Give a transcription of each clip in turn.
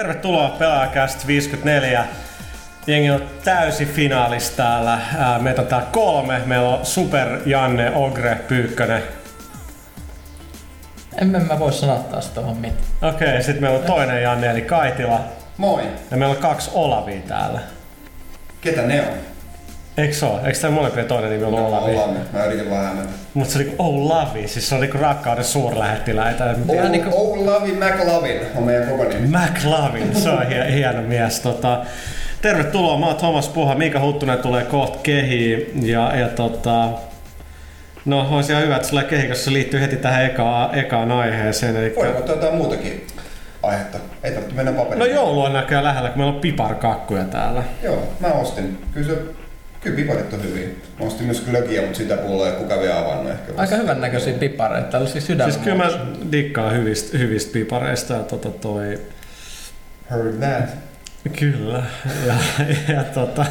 Tervetuloa Pelaajakäst 54. Jengi on täysi finaalista täällä. Meitä on täällä kolme. Meillä on Super Janne, Ogre, Pyykkönen. En mä voi sanoa taas tuohon mitään. Okei, okay, sitten meillä on toinen Janne eli Kaitila. Moi. Ja meillä on kaksi Olavia täällä. Ketä ne on? Eikö se ole? Eikö tämä molempien toinen nimi ole No, Olavi? Olavi. Mä yritin vaan. Mutta se on niinku Olavi, siis se on niinku rakkauden suurlähettiläitä. Oh, niinku- Olavi McLavin on meidän koko nimi. McLavin, se on hie- hieno mies. Tota, tervetuloa, mä oon Thomas Puha, Miika Huttunen tulee kohta kehiin. Ja, ja tota, no olisi ihan hyvä, että sulla kehi, koska se liittyy heti tähän ekaan, ekaan aiheeseen. Eli, Voidaan ottaa jotain muutakin aihetta. Ei tarvitse mennä paperille. no joulu on näköjään lähellä, kun meillä on piparkakkuja täällä. Joo, mä ostin. Kyllä se Kyllä piparit on hyviä. Mä ostin myös glögiä, mutta sitä pulloa ei kukaan vielä avannut ehkä. Aika hyvän näköisiä pipareita, tällaisia sydämen. Siis kyllä mä dikkaan hyvistä, hyvistä pipareista ja tota toi... Heard that. Kyllä. Ja, ja tota...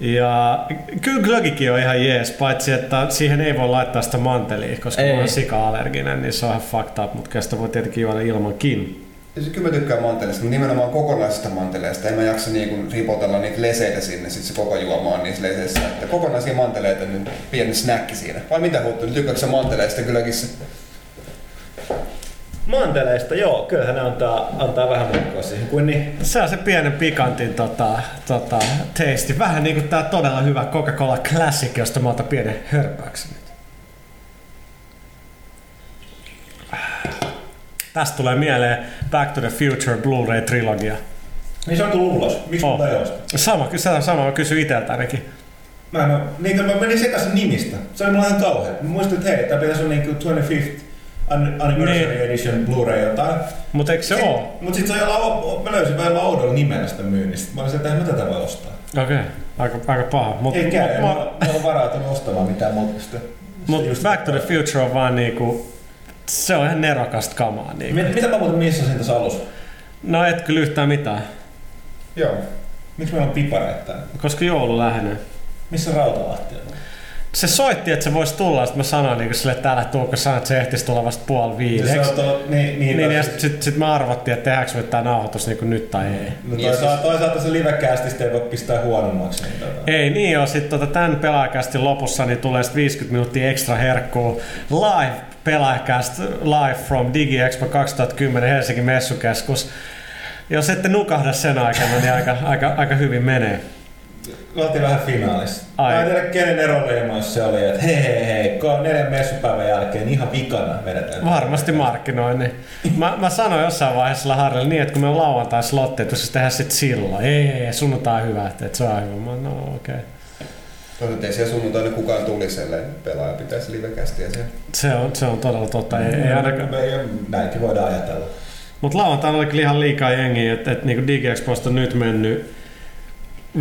Ja kyllä glögikin on ihan jees, paitsi että siihen ei voi laittaa sitä mantelia, koska Ei. mä oon sika-allerginen, niin se on ihan fucked up, mutta kyllä sitä voi tietenkin juoda ilmankin. Ja se kyllä mä tykkään manteleista, mutta nimenomaan kokonaisesta manteleista. En mä jaksa niinku ripotella niitä leseitä sinne, sit se koko juoma on niissä leseissä. Että kokonaisia manteleita, niin pieni snäkki siinä. Vai mitä huuttu, tykkääkö sä manteleista kylläkissä? Manteleista, joo, kyllähän ne antaa, antaa vähän muokkaa siihen kuin niin. Se on se pienen pikantin tota, tota, teisti. Vähän niin kuin tää todella hyvä Coca-Cola Classic, josta mä otan pienen hörpäyksen nyt. Tästä tulee mieleen Back to the Future Blu-ray-trilogia. Niin se on tullut ulos. Miksi Oh. ei? Sama, on sama, mä kysyn itseltänikin. Mä, en oo- niin, mä menin sekaisin nimistä. Se oli mulla ihan kauhea. Mä muistin, että hei, tää pitäisi olla niinku 25th an- Anniversary Niin. Edition Blu-ray jotain. Mutta eikö se Sit- oo? Mut sit se oli jollain, mä löysin vähän oudolla nimellä sitä myynnistä. Mä olisin, että mä tätä voi ostaa. Okei, okay. aika, aika paha. Mut, Ei käy, mut, mä, mut, mä oon varautunut ostamaan mitään muuta mut Back to the Future on vaan niinku... Se on ihan nerokasta kamaa. Niinku. Mit, mitä mä muuten missasin tässä alussa? No et kyllä yhtään mitään, Joo. Miksi meillä on pipareita täällä? koska joulu lähenee. Missä Rautalahti on? Se soitti, että se voisi tulla, sitten mä sanoin niin sille, että älä tuu, kun sanoin, että se ehtisi tulla vasta puoli Ja viideksi. se on tuolla, niin, niin, Niin, ja siis- sitten sit, sit me arvottiin, että tehdäänkö me tämä nauhoitus niin nyt tai ei. No Niin, toisaalta, toisaalta se livecastista ei voi pistää huonommaksi. Niin tota. Ei niin joo, sitten tota, tämän pelaajakästin lopussa niin tulee sit 50 minuuttia ekstra herkkuu. Live pelaajakäst, live from DigiExpo 2010 Helsingin messukeskus. Jos ette nukahda sen aikana, niin aika, aika, aika hyvin menee. Me oltiin vähän finaalissa. Ai. Mä en tiedä kenen eroleimoissa se oli, että hei hei hei, kun on neljän messupäivän jälkeen niin ihan vikana vedetään. Varmasti markkinoinnin. Mä, mä sanoin jossain vaiheessa Harrelle niin, että kun me on lauantai slotti, että se tehdään sit silloin. Ei, ei, ei sunnuntai hyvä, että, että se on hyvä. Mä, no okei. Okay. Toisaalta ei siellä sunnuntaina kukaan tulisi, ellei pelaaja pitäisi livekästiä siellä. Se on, se on todella totta. Ei, ei ainakaan. Me, ei- näinkin voidaan ajatella. Mutta lauantaina oli kyllä ihan liikaa jengiä, että et, niinku DigiExposta on nyt mennyt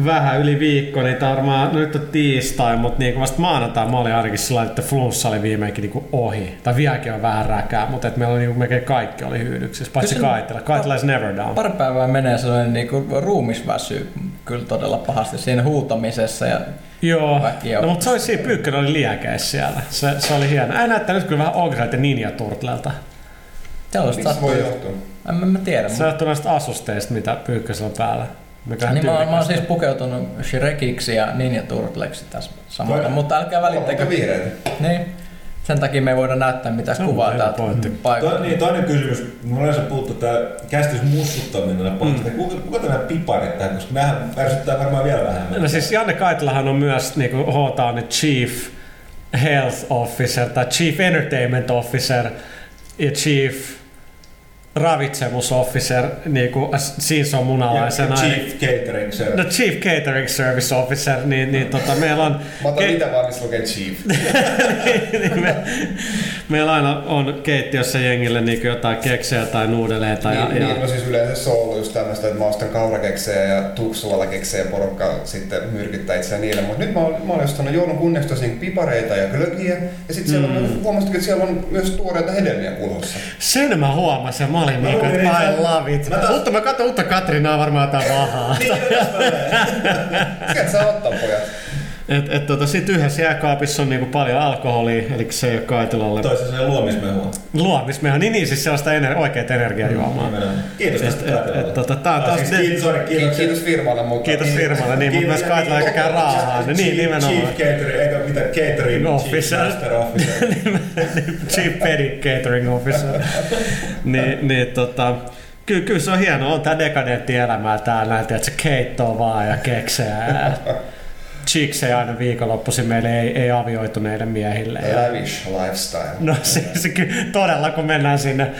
vähän yli viikko, niin on varmaan, no nyt on tiistai, mutta niinku vasta maanantai mä olin ainakin sillä että flunssa oli viimeinkin niinku ohi. Tai vieläkin on vähän räkää, mutta et meillä oli niinku melkein kaikki oli hyydyksissä, paitsi Kyllä Kaitila. Kaitila is never down. Pari päivää menee sellainen niinku ruumisväsy kyllä todella pahasti siinä huutamisessa ja Joo, no, mutta se oli siinä Pyykkönen oli liäkeis siellä. Se, se oli hieno. Ei näyttänyt kyllä vähän Ogreilta ja Ninja Turtlelta. se voi johtua? En mä, mä tiedä. Se johtuu näistä asusteista, mitä Pyykkösellä on päällä. Mikä on Niin mä, mä oon siis pukeutunut Shrekiksi ja Ninja Turtleksi tässä samalla, Toi- mutta älkää välittäkö. Vihreitä? Niin. Sen takia me ei voida näyttää mitään Se on kuvaa täältä. To, niin, toinen kysymys. Mulla yleensä puuttuu tää käsitys mussuttaminen mm. Kuka, kuka tämä piparit tähän, koska näähän ärsyttää varmaan vielä vähemmän. No siis Janne Kaitilahan on myös niin kuin hoitaa nyt Chief Health Officer tai Chief Entertainment Officer ja Chief ravitsemusofficer, niin kuin siinä se on ja, munalaisena. Chief Catering Service. No Chief Catering Service Officer, niin, niin tota, meillä on... Mä otan ke- mitä vaan, missä lukee Chief. niin me, meillä aina on keittiössä jengille niin jotain keksejä tai nuudeleita. Ja, niin, ja, niin, no siis yleensä se on ollut just tämmöistä, että mä ostan kaurakeksejä ja tuksuolakeksejä ja porukka sitten myrkyttää itseään niille. Mutta nyt mä oon, mä oon ostanut joulun kunniaksi tosiaan pipareita ja glögiä. Ja sitten siellä on, mm. huomasitko, että siellä on myös tuoreita hedelmiä kulhossa. Sen mä huomasin, ja mä olin niin luulin, että I love it. Mä taas- Mutta mä katson uutta Katrinaa varmaan jotain vahaa. Niin, jos mä menen. Sieltä saa ottaa pojat. Et, et, tota, sit yhdessä jääkaapissa on niinku paljon alkoholia, eli se ei ole Kaitilalle. Toisessa se luomismehua. Luomismeha, niin, niin siis sellaista ener- oikeat energiajuomaa. Nimenomaan. Kiitos tästä Et- et- tota, tää on Ah, taas siis kiitos, sorry, Kiitos, kiitos. kiitos firmalle, mutta... Kiitos firmalle, niin, mutta myös Kaitila eikä käy raahaa. Niin, niin nimenomaan. Chief catering, eikä mitä catering, Officer. chief master officer. Chief Petty Catering Officer. niin, niin tota, kyllä, kyllä se on hienoa, on tää dekadentti elämää täällä, että se keittoa vaan ja keksejä ja chiksejä aina viikonloppuisin meille ei, ei avioituneille miehille. Ja, Lavish lifestyle. no se, se kyllä, todella kun mennään sinne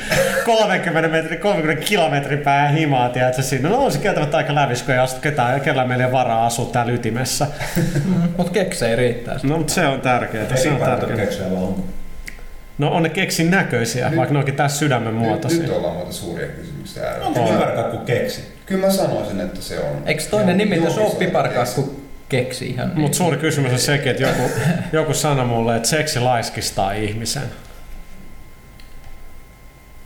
30 metri, 30 kilometrin päähän himaa, tiedätkö, sinne. No on se kieltämättä aika lävis, kun ei astu ketään, kellä meillä ei varaa asua täällä ytimessä. Mutta keksei riittää. No mutta se on tärkeää, se on tärkeää. keksiä vaan on. No on ne keksin näköisiä, Nyt- vaikka ne onkin tässä sydämen Nyt, muotoisia. nyt ollaan muuta suuria kysymyksiä. Onko piparkakku keksi? Kyllä mä sanoisin, että se on. Eikö toinen nimitys ole piparkakku keksi ihan niin? Mutta suuri kysymys on sekin, että joku, joku sanoi mulle, että seksi laiskistaa ihmisen.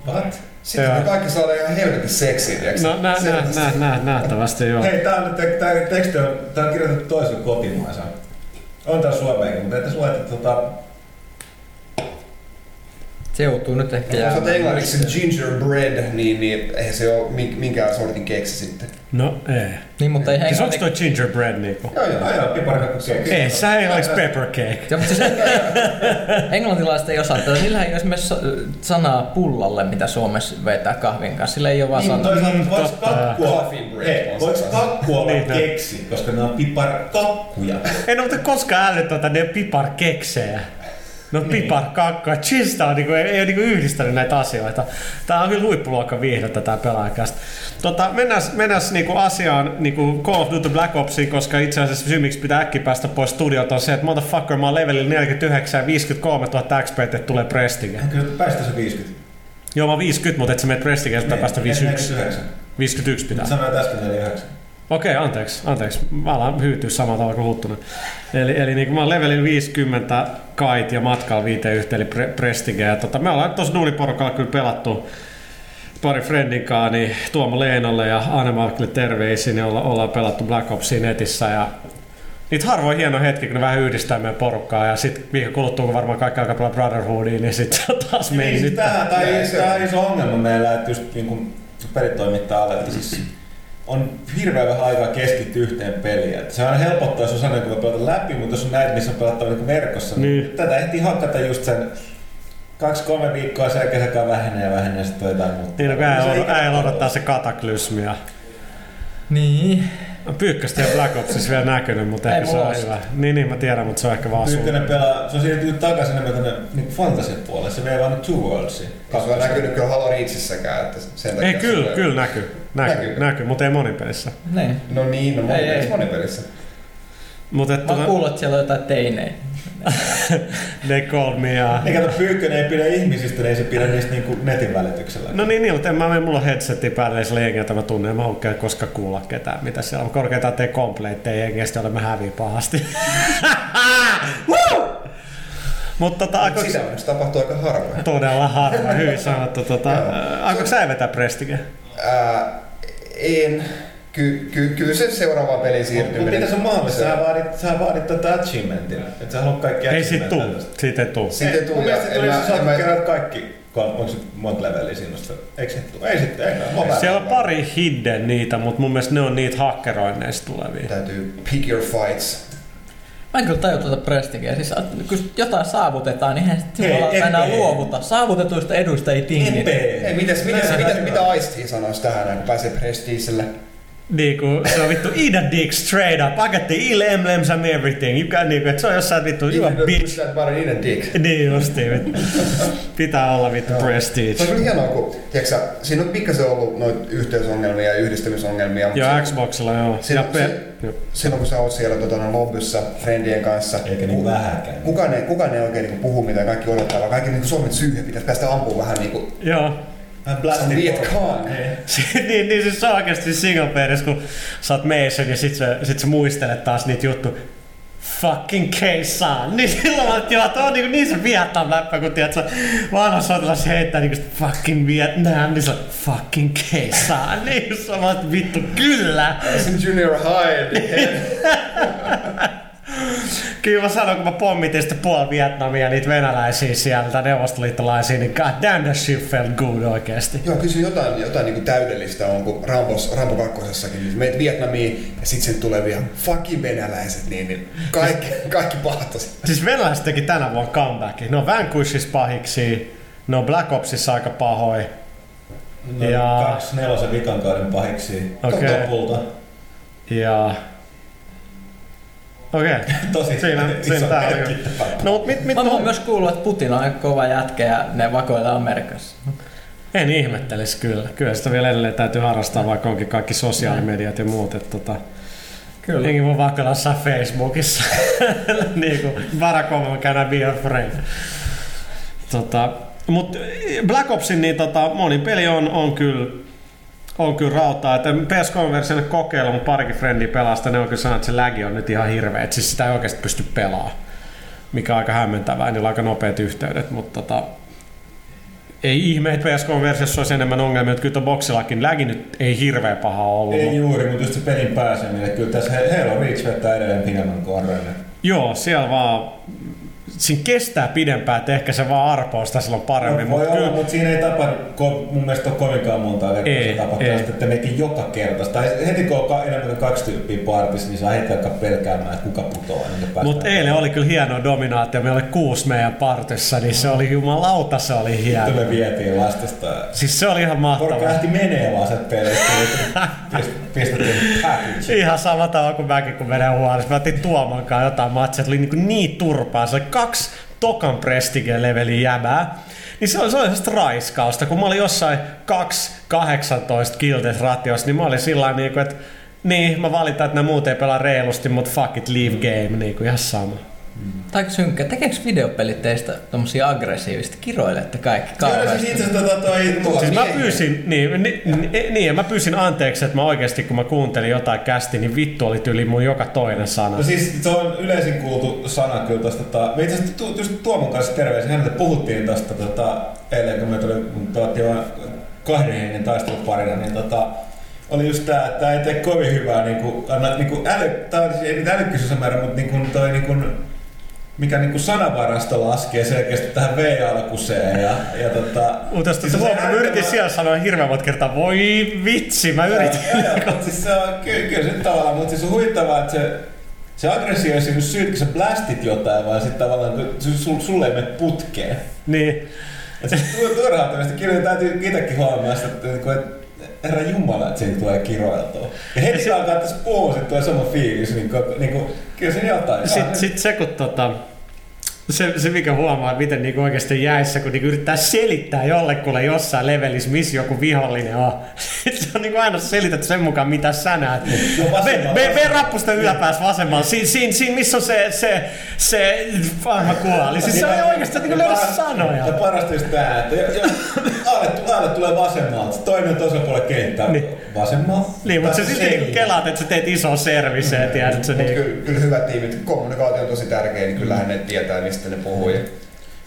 What? Sitten Joo. me kaikki saadaan ihan helvetin seksiä? No nä, Se- nä, nä, nä, nähtävästi joo. Hei, tää, on, nyt- tää teksti on, tää on kirjoitettu toisella kotimaansa. On tää suomeenkin, mutta että lue, että tota... Se joutuu nyt ehkä Jos jäämään. englanniksi gingerbread, niin, niin eihän se ole mink- minkään sortin keksi sitten. No ei. Niin, mutta ei Siis onko toi gingerbread niinku? Joo, joo. Joo, piparkakku keksi. Ei, sä ei olisi pepper cake. Ja, mutta siis englantilaiset ei osaa tätä. Niillä ei ole esimerkiksi sa- sanaa pullalle, mitä Suomessa vetää kahvin kanssa. Sillä ei ole vaan Niin, sanaa. Toisaalta Mm, voiko on voiko se kakku olla Niin, keksi, koska ne on piparkakkuja. En ole koskaan älyttä että ne pipar keksejä. No pipar kakkoa. Chista on niinku, ei, ei niinku yhdistänyt näitä asioita. Tää on kyllä huippuluokka viihdettä tää pelaajakästä. Tota, mennään, mennään niinku asiaan niinku Call of Duty Black Opsiin, koska itse asiassa syy miksi pitää äkki päästä pois studiota on se, että motherfucker mä oon levelillä 49 ja 53 000 XP, että tulee Prestige. Kyllä päästä se 50. Joo, mä oon 50, mutta et sä menet Prestige, pitää päästä 51. 49. 51 pitää. Sanoit äsken 49. Okei, anteeksi, anteeksi. Mä alan hyytyä samalla tavalla kuin Huttunen. Eli, eli niin kuin mä oon levelin 50 kait ja matkalla viiteen yhteen, eli pre- Prestige. Ja tota, me ollaan tuossa duuniporukalla kyllä pelattu pari friendin kanssa, niin Tuomo Leenolle ja Anne Markille terveisiin, niin olla, ollaan pelattu Black Opsia netissä ja Niitä harvoin hieno hetki, kun ne vähän yhdistää meidän porukkaa ja sitten viikon kuluttua, kun varmaan kaikki alkaa pelaa Brotherhoodia, niin sitten taas meni. Niin, se tää on. on iso ongelma meillä, että just niin kuin pelitoimittajalle, että siis on hirveän vähän aikaa keskittyä yhteen peliin. Että se on helpottaa, jos kun voi pelata läpi, mutta jos on näitä, missä on pelattava niin verkossa, niin. Niin. tätä ehtii hakata just sen kaksi-kolme viikkoa sen jälkeen se vähenee ja vähenee sitten jotain muuta. Niin, no, kun äijä odottaa se kataklysmia. Niin. No, Pyykköstä ei ole Black Opsissa vielä näkynyt, mutta Ei ehkä se on hyvä. Niin, niin mä tiedän, mutta se on ehkä vaan sun. Pyykkönen pelaa, se on siirtynyt takaisin enemmän tänne niin fantasian puolelle. Se vei vaan Two Worldsiin. Ei se ole näkynyt kyllä Halo Reachissäkään, että sen takia Ei, kyllä, kyllä näkyy. Näkyy, Näkyy. näkyy, mutta ei monipelissä. Niin. No niin, no Ei, monipelissä, ei. monipelissä. Mutta Mä oon kuullut, että siellä on jotain teinejä. they me uh... Niin kato, Pyykkönen ei pidä ihmisistä, niin ei se pidä niistä niinku netin välityksellä. No niin, niin, mutta en mä mene, mulla on headsetti päällä, ei sillä jengiä mä tunnen, en mä oikein koska kuulla ketään, mitä siellä on. Korkeintaan tee kompleitteja jengiä, sitten olemme häviä pahasti. Mutta tota, Mut aikoinko- Sitä onneksi tapahtuu aika harvoin. todella harva, hyvin sanottu. Tota, ää, aikoinko sä vetää Prestige? Ää, en. Ky, ky, kyllä se seuraavaan peliin Mutta siirtyminen. mitä se on mahdollista? Sä vaadit, sä vaadit tätä achievementin. Että sä haluat kaikki Ei sit tuu, siitä ei tuu. Sitten Ei, tuu mun mielestä tuli, sä saat kaikki, onko se monta leveliä sinusta? Eikö se tuu? Ei sitten, ei oon Siellä on pari hidden niitä, mutta mun mielestä ne on niitä hakkeroinneista tulevia. Täytyy pick your fights. Mä en kyllä tajua tuota prestigeä. Siis kun jotain saavutetaan, niin eihän sitten enää luovuta. Saavutetuista eduista ei tingitä. Ei, mitäs, mitäs, mitä, mitä Ice-T sanoisi tähän, kun pääsee Prestiiselle? Niinku, se on vittu eat a dick straight up. I got the ill emblems and everything. You got, niinku, et se on jossain vittu, you a bitch. that in a dick. Niin justiin, vittu. Pitää olla vittu prestige. Se on kyllä hienoa, kun tiedätkö, sä, siinä on pikkasen ollut noita yhteysongelmia ja yhdistymisongelmia. Joo, se- Xboxilla joo. Se- ja se- silloin kun sä oot siellä tota, lobbyssa friendien kanssa, Eikä niin ku- vähäkään. kukaan ei, kukaan ei oikein niin puhu mitään, kaikki odottaa, vaan kaikki niin sormet syyhän, pitäisi päästä ampumaan vähän niin kuin Joo. On blastin Viet Cong. niin, niin siis se on oikeasti single playerissa, kun sä oot Mason ja sit sä, sit sä muistelet taas niitä juttuja. Fucking K-san. Niin silloin mä joo, tuo on niin, niin se Vietnam läppä, kun tiedät, sä vanha sotilas heittää niin kuin fucking Vietnam, niin se fucking K-san. Niin vaan, että vittu, kyllä. Sim Junior High, dickhead. Kyllä mä sanon, kun mä pommitin sitten puoli Vietnamia niitä venäläisiä sieltä, neuvostoliittolaisia, niin god damn that shit felt good oikeesti. Joo, kyllä se jotain, jotain niin kuin täydellistä on, kun Rambos, Rambo kakkosessakin, niin meet Vietnamiin ja sitten sen tulee vielä fucking venäläiset, niin, niin kaikki, kaikki pahtoiset. Siis venäläiset teki tänä vuonna comebackin. Ne on Vanquishissa pahiksi, ne on Black Opsissa aika pahoin. No, Ja- Kaksi nelosen vikan kauden pahiksi Okei. lopulta. Ja... Okei. Okay. Tosi Siinä, iso siinä tää on. No mut mit, mit Mä oon on? myös kuullut, että Putin on kova jätkä ja ne vakoilee Amerikassa. En ihmettelisi kyllä. Kyllä sitä vielä edelleen täytyy harrastaa, vaikka onkin kaikki sosiaalimediat ja muut. Että tota, Kyllä. Jengi voi vaikka laittaa Facebookissa. niin kuin Barack I be a friend. Tota, mut Black Opsin niin tota, monin peli on, on kyllä on kyllä rautaa. Että PS3-version kokeilu, mutta parikin frendiä pelasta, ne on kyllä sanonut, että se lägi on nyt ihan hirveä. Että siis sitä ei oikeasti pysty pelaamaan. Mikä on aika hämmentävää, niillä on aika nopeat yhteydet, mutta tota, ei ihme, että PS3-versiossa olisi enemmän ongelmia, että kyllä tuon boksillakin lägi nyt ei hirveän paha ollut. Ei juuri, mutta just se pelin pääseminen. Kyllä tässä Halo Reach vettää edelleen pidemmän korren. Joo, siellä vaan siinä kestää pidempään, että ehkä se vaan arpoo sitä silloin paremmin. No, voi mutta olla, kyllä, mutta siinä ei ko, mun mielestä ole kovinkaan monta kertaa Ei, se tapahtuu, ei. että mekin joka kerta. Tai heti kun on enemmän kuin kaksi tyyppiä partissa, niin saa heti alkaa pelkäämään, että kuka putoaa. Niin mutta eilen oli kyllä hieno dominaatio. Meillä oli kuusi meidän partissa, niin se oli jumalauta, se oli Sitten hieno. me vietiin lastasta. Siis se oli ihan Porukka mahtavaa. lähti menee vaan niin pist- Pistettiin package. Ihan sama tavalla kuin mäkin, kun menen huolissa. Mä otin Tuomankaan jotain matsia, että oli niin, niin turpaa. Se oli kaksi tokan prestige-levelin jäbää. Niin se oli sellaista raiskausta. Kun mä olin jossain 2.18 kiltes ratiossa, niin mä olin sillä niin kuin, että niin, mä valitan, että nämä muut ei pelaa reilusti, mutta fuck it, leave game, niin kuin ihan sama. Tai synkkä, tekeekö videopelit teistä tommosia aggressiivista? Kiroilette kaikki Joo, kauheasti. siis itse tota toi... Tuo- Siis mä pyysin, niin, niin, niin, niin, ja mä pyysin anteeksi, että mä oikeasti kun mä kuuntelin jotain kästi, niin vittu oli tyyli mun joka toinen sana. No siis se on yleisin kuultu sana kyllä tosta. Tota, me itse asiassa tu, just Tuomon kanssa terveisiä, hänelle puhuttiin tosta tota, eilen, kun me tuli, kun pelattiin vaan kahden hengen taisteluparina, niin tota, oli just tää, että tää ei tee kovin hyvää niinku, anna, niinku äly, tää on, siis ei niitä älykkyysosamäärä, mutta niinku toi niinku, mikä niinku sanavarasto laskee selkeästi tähän V-alkuseen ja, ja tota... Mutta jos siis se huomaa, mä yritin siellä sanoa hirveän monta kertaa, voi vitsi, mä yritin. Joo, joo, mutta siis se on, kyllä, kyllä se tavallaan, mutta siis on huittavaa, että se, se aggressio ei syyt, kun sä blastit jotain, vaan sitten tavallaan kun sul, sulle ei mene putkeen. niin. Et se tu- turhautumista kirjoja täytyy itsekin huomaa että, että, että herra jumala, että siitä tulee kiroiltua. Ja heti Ja alkaa tässä puhua, tulee sama fiilis, niin, kuin, niin kuin, kyllä se jotain. Sitten sit se, kun tota, se, se mikä huomaa, että miten niinku oikeasti jäissä, kun niinku yrittää selittää jollekulle jossain levelissä, missä joku vihollinen on. Se on niinku aina selitetty sen mukaan, mitä sä näet. Me, vasemmalla, me, me vasemmalla. rappusta yläpäässä vasemmalla. Siinä, siinä, siinä missä on se, se, se vanha kuoli. Siis se on oikeasti niinku löydä sanoja. Ja parasta just tää, että aalle tulee vasemmalta, toinen toisella puolella kenttää. Niin. Vasemmalta. Niin, mutta se Tässä silti niinku kelaat, että sä teet iso service, tiedät sä Mutta niin. kyllä, kyllä hyvät tiimit, kommunikaatio on tosi tärkeä, niin kyllähän ne tietää, mistä ne puhuu. Ja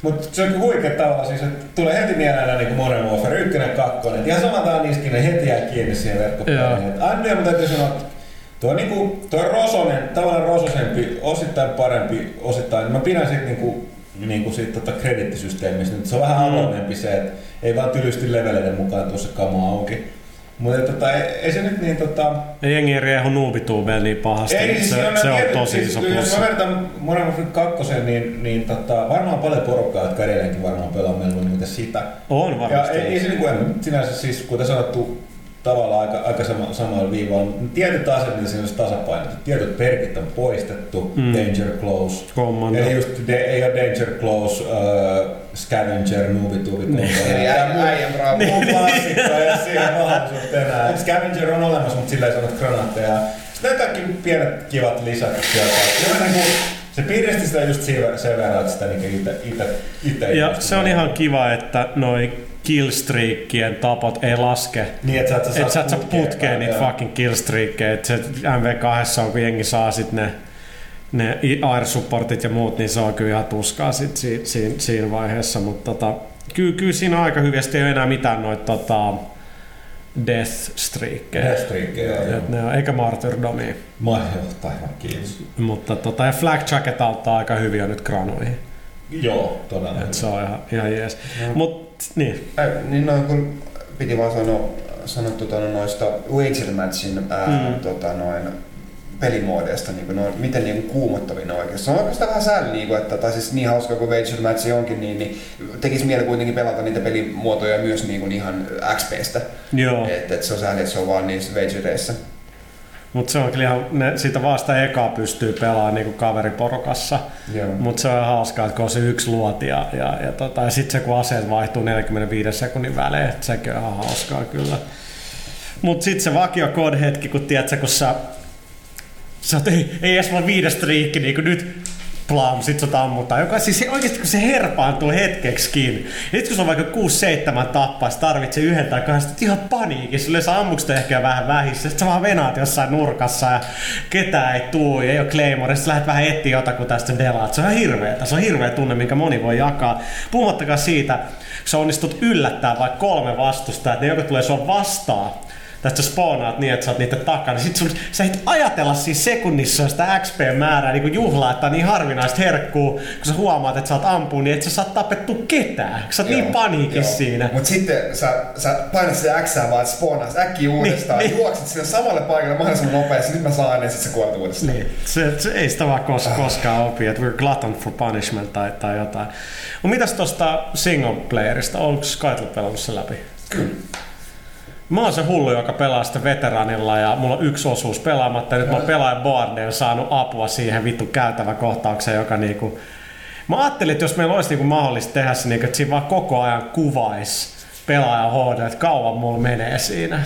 Mutta se on huikea tavalla siis, että tulee heti mieleen aina niin Modern Warfare 1 ja 2. Ihan sama tää on niiskin, ne heti jää kiinni siihen verkkopeliin. Et Aina mä täytyy sanoa, että tuo, on niinku, tuo on rosonen, tavallaan rososempi, osittain parempi, osittain. Mä pidän siitä niinku, niinku siitä tota kredittisysteemistä. Nyt se on vähän Mm. avoimempi se, että ei vaan tylysti leveleiden mukaan tuossa kama auki. Mutta tota, ei, ei, se nyt niin tota, Ei jengi riehu noobitubeen niin pahasti. ei, siis se, on se on tietyt- tosi siis, iso Jos plussa. mä vertaan Modern Warfare 2, niin, niin tota, varmaan paljon porukkaa, jotka edelleenkin varmaan pelaa mieluummin sitä. On Ja varmasti. ei, ei se niinku, en- sinänsä siis, kuten sanottu, tavallaan aika, aika sama, samalla viivalla. Tietyt asiat, mitä siinä olisi tasapainotettu. Tietyt perkit on poistettu, Mm. Danger Close. Commando. Eli just de, ei ole Danger Close, uh, Scavenger, Nuubitubi, Niin. Eli äijän, bravo. Muu klassikko ja siihen mahdollisuutta enää. Scavenger on olemassa, mutta sillä ei saanut granaatteja. Sitten kaikki pienet kivat lisät sieltä. Niinku, se piristi sitä just sen verran, että sitä niinku ite, ite Ja se on ihan kiva, että noi killstreakien tapot ei laske. Niin, että sä et sä Et sä et saa putkeen putkeen niitä joo. fucking killstreakkeja. Et se MV2 on, kun jengi saa sit ne, ne air supportit ja muut, niin se on kyllä ihan tuskaa sit si, si, siinä vaiheessa. Mutta tota, kyllä, kyllä siinä on aika hyvästi ei ole enää mitään noita tota, death streakkejä. Deathstreak, joo. joo. Et ne on, eikä martyrdomia. Mä aivan kiitos. Mutta tota, ja Flag Jacket auttaa aika hyvin jo nyt granuihin. Joo, todella. Et se on ihan, ihan jees. No. Mut niin, Äh, niin noin kun piti vaan sanoa, sanoa tota, no, noista Wager Matchin ää, Mm. tota, noin pelimoodeista, niin kuin, no, miten niin kuin kuumottavia ne oikeasti. Se on oikeastaan vähän sääli, niin kuin, että, tai siis niin hauska kuin Wager Match onkin, niin, niin tekisi mieli kuitenkin pelata niitä pelimuotoja myös niin kuin ihan XPstä. joo. Että et se on sääli, että se on vaan niissä Wagereissa. Mutta se on kyllä ihan, ne, sitä vasta ekaa pystyy pelaamaan niinku kaveriporukassa. Mutta se on hauskaa, että kun on se yksi luoti ja, ja, ja, tota, ja sitten se kun aseet vaihtuu 45 sekunnin välein, että sekin on ihan hauskaa kyllä. Mutta sitten se vakio hetki, kun tiedät kun sä, sä oot, ei, ei edes vaan viides striikki, niin kuin nyt plam, sit sut ammutaan. Joka siis se, oikeasti kun se herpaantuu hetkeksikin. Ja sit kun se on vaikka 6-7 tappaa, sä tarvitsee yhden tai kahden, sit ihan paniikin. Sulle sä ammukset ehkä vähän vähissä. Sit sä vaan venaat jossain nurkassa ja ketään ei tuu ei ole Claymore. Sit lähdet vähän etsiä jotakuta tästä delaat. Se on ihan hirveetä. Se on hirveä tunne, minkä moni voi jakaa. Puhumattakaan siitä, kun sä onnistut yllättää vaikka kolme vastusta, että ne joko tulee sua vastaan tästä spawnaat niin, että sä oot niiden takana. niin Sit sun, sä et ajatella siis sekunnissa sitä XP-määrää niin juhlaa, että on niin harvinaista herkkuu, kun sä huomaat, että sä oot ampuu, niin et sä saa tapettu ketään. Sä oot niin paniikissa siinä. Mutta sitten sä, sä painat sitä X vaan, että spawnaas äkkiä uudestaan, Niin, niin, niin. juokset sinne samalle paikalle mahdollisimman nopeasti, nyt mä saan ja sitten sä kuolet uudestaan. Niin, se, se, ei sitä vaan kos, koskaan opi, että we're glutton for punishment tai, tai jotain. Mutta mitäs tosta single playerista, onko Skytle pelannut sen läpi? Kyllä. Mä oon se hullu, joka pelaa sitä veteranilla ja mulla on yksi osuus pelaamatta ja nyt mä oon pelaajan boardeen saanut apua siihen vittu käytäväkohtaukseen, joka niinku... Mä ajattelin, että jos meillä olisi niinku mahdollista tehdä se, niinku, että siinä vaan koko ajan kuvais pelaajan HD, että kauan mulla menee siinä.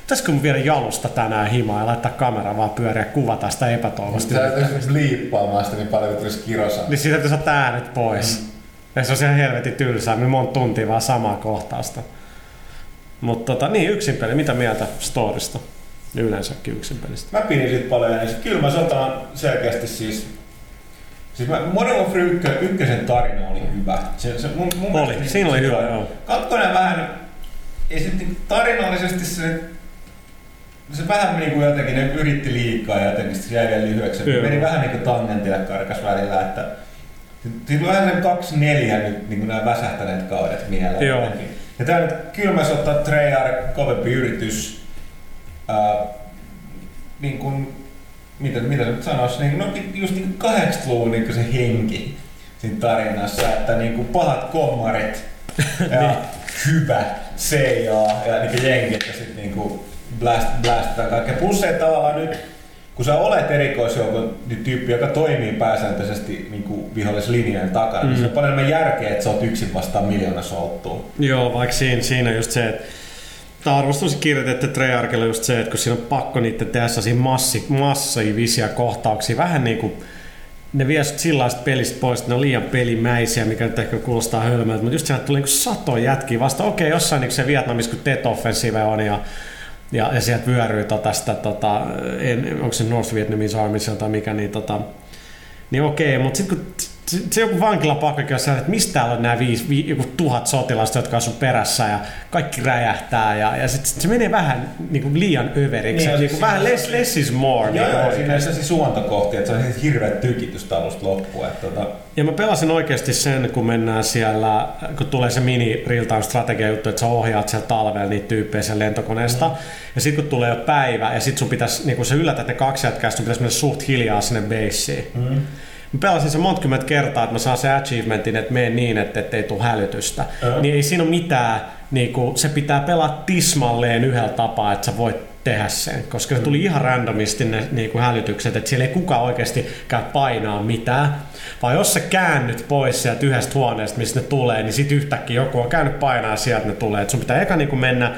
Pitäisikö mun viedä jalusta tänään himaan ja laittaa kamera vaan pyöriä kuvata sitä epätoivosti? Sä esimerkiksi liippaamaan sitä niin paljon, kun tulisi kirosa. Niin siitä täytyy saada äänet pois. Mm. Ja se on ihan helvetin tylsää, me monta tuntia vaan samaa kohtausta. Mutta tota, niin, yksin peli. Mitä mieltä storista? Yleensäkin yksin pelistä. Mä pidin siitä paljon ensin. Kyllä mä sotaan selkeästi siis... Siis mä, Modern Warfare 1, ykkösen tarina oli hyvä. Se, se, mun, mun Oli, mielestä siinä oli se- hyvä, joo. Kakkonen vähän... Ei se niin tarinallisesti se... Se vähän niin kuin jotenkin, ne yritti liikaa ja jotenkin se jäi vielä lyhyeksi. Joo. Meni vähän niin kuin tangentille karkas välillä, että... Siinä on vähän sen kaksi neljä nyt niin kuin nämä väsähtäneet kaudet mieleen. Joo. jotenkin. Ja tää nyt kylmä sota, Treyarch, kovempi yritys. Ää, niin kuin, mitä, mitä nyt sanoisi, niin, no, just niin 80-luvun niin se henki siinä tarinassa, että niin kuin pahat kommarit ja hyvä CIA ja niin jenkit ja sitten niin kuin blast, blastetaan kaikkea. Plus se, että tavallaan nyt, kun sä olet erikoisjoukon niin tyyppi, joka toimii pääsääntöisesti niin kuin vihollislinjojen takana, mm. niin se on paljon enemmän järkeä, että sä oot yksin vastaan miljoona solttua. Joo, vaikka siinä, siinä on just se, että Tämä arvostus kirjoitettu Treyarchilla just se, että kun siinä on pakko niiden tehdä massi, massiivisia kohtauksia, vähän niin kuin ne vie sut sellaista pelistä pois, että ne on liian pelimäisiä, mikä nyt ehkä kuulostaa hölmöltä, mutta just sieltä tulee niin satoja jätkiä vasta. Okei, jossain niin se Vietnamissa, kun Tet Offensive on ja ja, ja sieltä vyöryy tota, sitä, tota, en, onko se North Vietnamese Army tai mikä, niin, tota, niin okei, mutta sitten kun se, se joku vankilapakkakin on sellainen, että mistä täällä on nämä viisi, vi, joku tuhat sotilasta, jotka on sun perässä ja kaikki räjähtää ja, ja sitten sit se menee vähän niin kuin liian överiksi. Niin, Niin, siis vähän siinä- less, less is more. Joo, niin joo, siinä on sellaisia suontakohtia, että se on siis hirveä tykitystä alusta loppuun. Että, tota, Ja mä pelasin oikeasti sen, kun mennään siellä, kun tulee se mini real time strategia juttu, että sä ohjaat siellä talvella niitä tyyppejä sen lentokoneesta. Mm. Ja sitten kun tulee jo päivä, ja sitten sun pitäisi, niin kun sä yllätät ne kaksi jätkää, sun pitäisi mennä suht hiljaa sinne baseen. Mm. Mä pelasin sen monta kymmentä kertaa, että mä saan se achievementin, että mene niin, että ettei tule hälytystä. Joo. Niin ei siinä ole mitään, niin kuin, se pitää pelata tismalleen yhdellä tapaa, että sä voit tehdä sen, koska se tuli ihan randomisti ne niin kuin hälytykset, että siellä ei kukaan oikeasti käy painaa mitään, vaan jos sä käännyt pois sieltä yhdestä huoneesta, mistä ne tulee, niin sit yhtäkkiä joku on käynyt painaa sieltä ne tulee, että sun pitää eka niin kuin mennä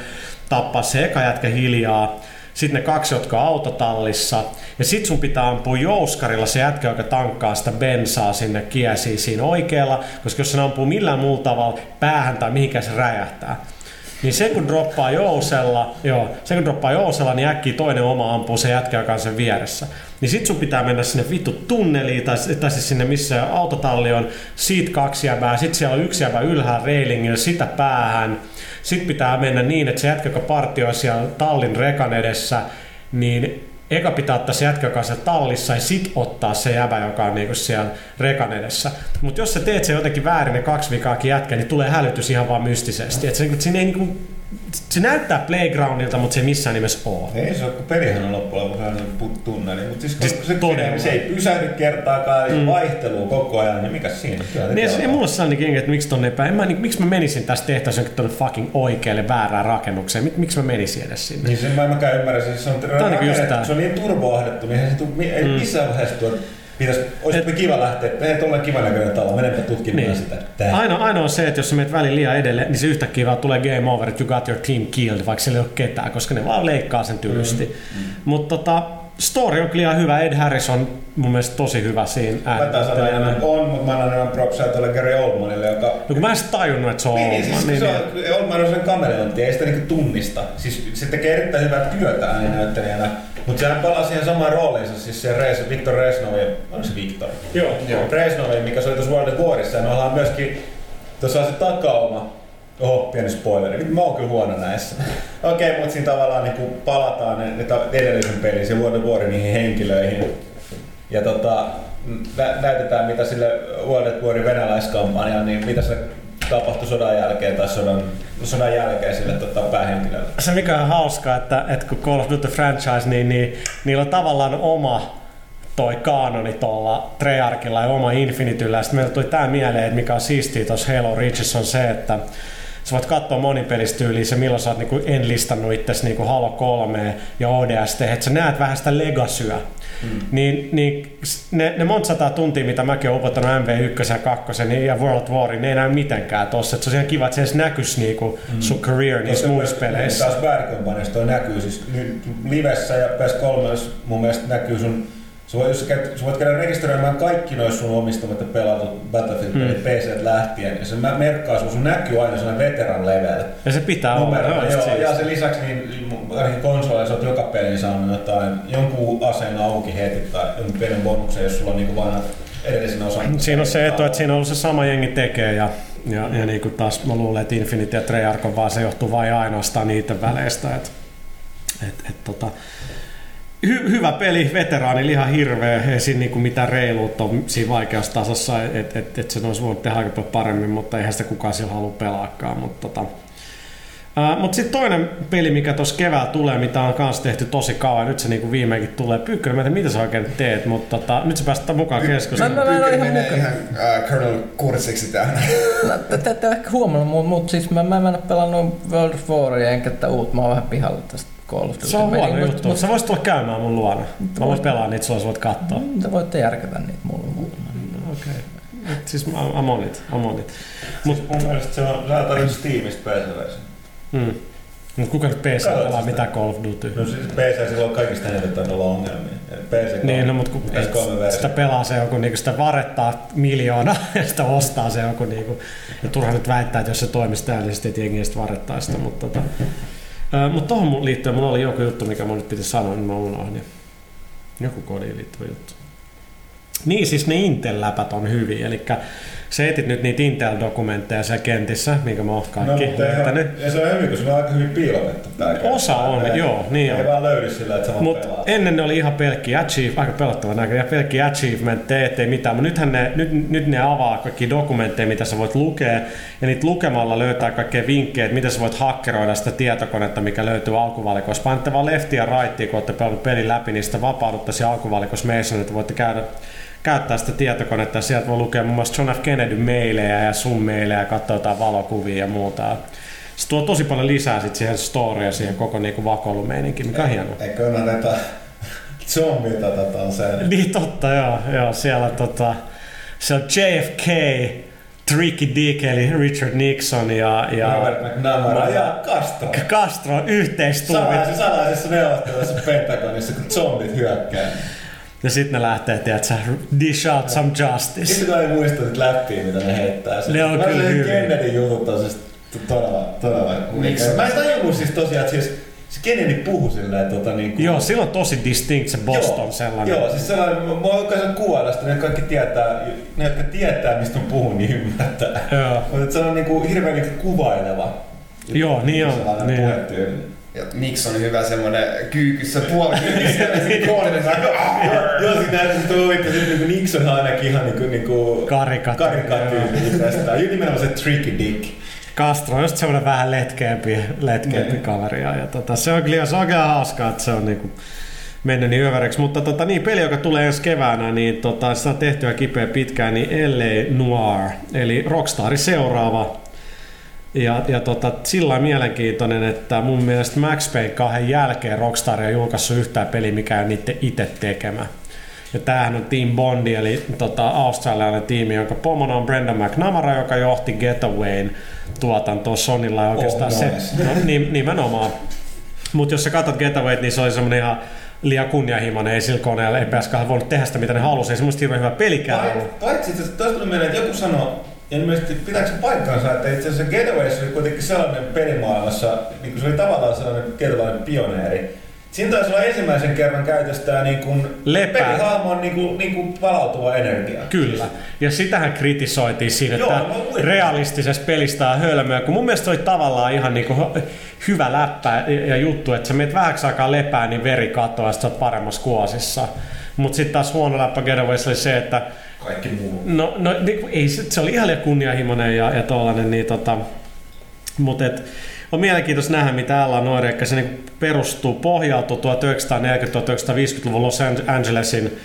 tappaa se eka jätkä hiljaa, sitten ne kaksi, jotka on autotallissa. Ja sit sun pitää ampua jouskarilla se jätkä, joka tankkaa sitä bensaa sinne kiesiin siinä oikealla. Koska jos se ampuu millään muulla tavalla päähän tai mihinkään se räjähtää. Niin se kun droppaa jousella, joo, se kun droppaa jousella, niin äkkiä toinen oma ampuu se jätkä, joka on sen vieressä. Niin sit sun pitää mennä sinne vittu tunneliin, tai, tai siis sinne missä autotalli on, siitä kaksi jäbää, sit siellä on yksi jäbä ylhäällä reilingillä, sitä päähän. Sitten pitää mennä niin, että se jätkä, joka partioi siellä tallin rekan edessä, niin eka pitää ottaa se jätkä, joka on siellä tallissa, ja sit ottaa se jäbä, joka on niinku siellä rekan edessä. Mutta jos sä teet se jotenkin väärin ne kaksi vikaakin jätkä, niin tulee hälytys ihan vaan mystisesti. Et se, siinä ei niinku, se näyttää playgroundilta, mutta se ei missään nimessä ole. Ei se ole, kun pelihän on loppujen lopuksi put tunneli. Mutta siis, Siis se, todella. se, ei pysähdy kertaakaan, mm. vaihtelua koko ajan, niin mikä siinä? Niin, se, ei mulla ole sellainen että miksi tonne päin. En Mä, niin, miksi mä menisin tästä tehtäisiin jonkin tuonne fucking oikealle väärään rakennukseen? Mik, miksi mä menisin edes sinne? Niin sen mä en mäkään ymmärrä, siis se on, on niinku se on niin turboahdettu, niin eihän se tuu, ei mm. missään vaiheessa tuo, pitäisi, olisi Et- kiva lähteä, ei tuolla kiva näköinen talo, menepä tutkimaan Niin. sitä. Tää. Ainoa, ainoa on se, että jos sä menet välillä liian edelle, niin se yhtäkkiä vaan tulee game over, että you got your team killed, vaikka siellä ei ole ketään, koska ne vaan leikkaa sen tylysti. Mm. Mutta tota, story on kyllä hyvä. Ed Harris on mun mielestä tosi hyvä siinä Mä äänittelijänä. että on, mutta mä annan enemmän propsia tuolle Gary Oldmanille, joka No kun mä en tajunnut, että se on Niin, Oldman. siis Niin, se niin. on, Oldman on sen kameleontti, ei sitä niinku tunnista. Siis se tekee erittäin hyvää työtä ääninäyttelijänä, mutta sehän palaa siihen samaan rooliinsa, siis se Reis, Victor Reisnovin, onko se Victor? Joo. Joo. Reisnovin, mikä se oli tuossa World of Warissa, ja me ollaan myöskin, tuossa on se takauma, Oho, pieni spoileri. Mä oon kyllä huono näissä. Okei, okay, mutta siinä tavallaan niin palataan ne, ne edellisen pelin, se of War niihin henkilöihin. Ja tota, nä- näytetään mitä sille World of Warin venäläiskampanjaan, niin mitä se tapahtui sodan jälkeen tai sodan, sodan jälkeen sille tota, päähenkilölle. se mikä on hauska, että, että kun Call of Duty franchise, niin, niin niillä on tavallaan oma toi kaanoni tuolla Treyarchilla ja oma Infinityllä. Ja sitten meillä tuli tää mieleen, että mikä on siistiä tuossa Halo Reachissa on se, että sä voit katsoa monipelistyyliä se, milloin sä oot niinku enlistannut itsesi niinku Halo 3 ja ODST, että sä näet vähän sitä legasyä. Mm. Niin, niin ne, ne monta sataa tuntia, mitä mäkin olen opettanut MV1 ja 2 niin- ja World War, niin ne ei näy mitenkään tossa. Et se on ihan kiva, että se edes näkyisi niinku mm. sun career niissä muissa peleissä. Taas Bad Companyssa toi näkyy, siis livessä ja PS3 mun mielestä näkyy sun Voit, jos sä, käyt, sä voit käydä rekisteröimään kaikki noissa sun omistamat ja pelatut Battlefield-pelit Hmm. PC lähtien, ja se merkkaa sun, sun näkyy aina sellainen veteran level. Ja se pitää olla. Numero, joo, joo, ja siistiä. sen lisäksi niin ainakin konsoleilla sä oot joka pelin saanut jotain, jonkun aseen auki heti tai jonkun pienen bonuksen, jos sulla on niinku vaan edellisen osan. Siinä on se etu, että siinä on ollut se sama jengi tekee ja, ja, ja niin kuin taas mä luulen, että Infinity ja Treyarch on vaan se johtuu vain ainoastaan niiden väleistä. Et, et, et, tota, hy, hyvä peli, veteraani ihan hirveä, ei siinä niinku mitään reiluutta ole siinä vaikeassa tasossa, että et, et sen olisi voinut tehdä aika paljon paremmin, mutta eihän sitä kukaan sillä halua pelaakaan. Mutta tota, Uh, mutta sitten toinen peli, mikä tuossa keväällä tulee, mitä on kanssa tehty tosi kauan, nyt se niinku viimeinkin tulee. Pyykkönen, mä en tiedä, mitä sä oikein teet, mutta tota, nyt sä pääset mukaan keskusteluun. Mä- mä en ole Pyykkönen ihan menee mukana. ihan äh, Colonel Kursiksi tähän. No, ette ehkä huomannut, mutta mut siis mä, mä en ole pelannut World of Waria enkä tätä uutta, mä oon vähän pihalla tästä Call of Duty. Se on huono juttu. mut- Sä voisit tulla käymään mun luona. Mä voin pelaa niitä, sulla sä voit katsoa. Mm, Te voitte järkätä niitä mulle. Okei. Okay. Siis mä, I'm on it, I'm on it. Mut mun mielestä se on, sä tarvitset Steamista PC-versio. Mm. Mut kuka nyt PC pelaa mitään Call of Duty? No siis PC silloin kaikista eniten tainnut olla ongelmia. PC Niin, no, mutta kun et, S3 sitä pelaa se joku, niinku sitä varettaa miljoona ja sitä ostaa se joku niinku, ja turha nyt väittää, että jos se toimisi täydellisesti, että jengi ei sitä varettaa sitä, mutta tota, mutta tohon mun liittyen mulla oli joku juttu, mikä mun nyt piti sanoa, niin mä unohdin. Joku kodiin liittyvä juttu. Niin, siis ne Intel-läpät on hyviä, eli sä etit nyt niitä Intel-dokumentteja siellä kentissä, minkä mä oon No, kaikki mutta eihän, löytänyt. ja se on hyvin, kun se on aika hyvin piilotettu Osa on, Ei- joo, niin Ei on. vaan löydy sillä, että sä pelaat. ennen ne oli ihan pelkkiä achieve, aika pelottava näköjään, pelkkiä achievementteja, ettei mitään. Mutta nythän ne, nyt, nyt ne avaa kaikki dokumentteja, mitä sä voit lukea, ja niitä lukemalla löytää kaikkea vinkkejä, että miten sä voit hakkeroida sitä tietokonetta, mikä löytyy alkuvalikossa. Painatte vaan leftiä ja rightia, kun olette pelin läpi, niin sitä vapaudutte siellä alkuvalikossa meissä, että voitte käydä käyttää sitä tietokonetta ja sieltä voi lukea muun muassa John F. Kennedy meilejä ja sun meilejä ja katsoa jotain valokuvia ja muuta. Se tuo tosi paljon lisää sit siihen storya, siihen koko niinku vakoilumeininkiin, mikä on hienoa. Eikö ole näitä zombita tätä on se. Niin totta, joo. joo siellä tota, se on JFK, Tricky Dick eli Richard Nixon ja, ja Robert McNamara ja Castro. Castro yhteistuumit. Salaisessa, salaisessa neuvottelussa Pentagonissa, kun zombit hyökkää. Ja sitten ne lähtee, tiedätkö, dish out some justice. Sitten ei muista niitä läppiä, mitä ne heittää. Ne on Mä kyllä hyviä. Kennedyn jutut on siis todella, todella Miksi? Mä en tajunnut siis tosiaan, että siis se Kennedy puhui silleen, tota niinku... Joo, silloin tosi distinct se Boston joo, sellainen. Joo, siis sellainen, mä mä oikein kuvailla sitä, ne kaikki tietää, ne jotka tietää mistä mä puhun, niin ymmärtää. Joo. Mutta se on niinku hirveän niinku kuvaileva. Joo, niin on. Niin. puhetyyli. Ja miksi on hyvä semmonen kyykyssä, puolikyykyssä, ja sitten koolinen saa Joo, siinä näyttää sitten huvitti, että niinku Nixon on ainakin ihan niinku, niinku karikatyyli tästä. Ja nimenomaan se tricky dick. Castro on just semmoinen vähän letkeämpi, letkeämpi Niin. kaveri. Ja, tota, se on kyllä se on kyllä hauskaa, että se on niinku mennyt niin överiksi. Mutta tota, niin, peli, joka tulee ensi keväänä, niin tota, sitä on tehtyä kipeä pitkään, niin LA Noir, eli Rockstarin seuraava. Ja, ja tota, sillä mielenkiintoinen, että mun mielestä Max Payne kahden jälkeen Rockstar ei julkaissut yhtään peliä, mikä on niiden itse tekemä. Ja tämähän on Team Bondi, eli tota, australialainen tiimi, jonka pomona on Brendan McNamara, joka johti Getawayn tuotantoa Sonilla. Ja oikeastaan Oh, se, nice. no, ni- nimenomaan. Mutta jos sä katsot Getawayt, niin se oli semmoinen ihan liian kunnianhimoinen, ei sillä koneella, ei PS2 voinut tehdä sitä, mitä ne halusi, ei semmoista hirveän hyvä pelikään ollut. Paitsi toista tuli mieleen, että joku sanoi, ilmeisesti pitääkö se paikkaansa, että itse asiassa Getaways oli kuitenkin sellainen pelimaailmassa, niin kuin se oli tavallaan sellainen tietynlainen pioneeri. Siinä taisi olla ensimmäisen kerran käytössä tämä niin kuin Lepää. pelihahmon niin kuin, niin kuin palautuva energia. Kyllä. Ja sitähän kritisoitiin siinä, Joo, että muistan. realistisessa pelistä on hölmöä, kun mun mielestä se oli tavallaan ihan niinku hy- hyvä läppä ja juttu, että sä meet vähäksi aikaa lepää, niin veri katoaa, sit sä oot paremmassa kuosissa. Mutta sitten taas huono läppä Getaways oli se, että Kaikki muu. No, no niinku, ei, se, oli ihan liian kunnianhimoinen ja, ja tollanen, niin tota, mutta et, on mielenkiintoista nähdä, mitä Ella Noirekka se niinku perustuu, pohjautuu 1940-1950-luvun Los Angelesin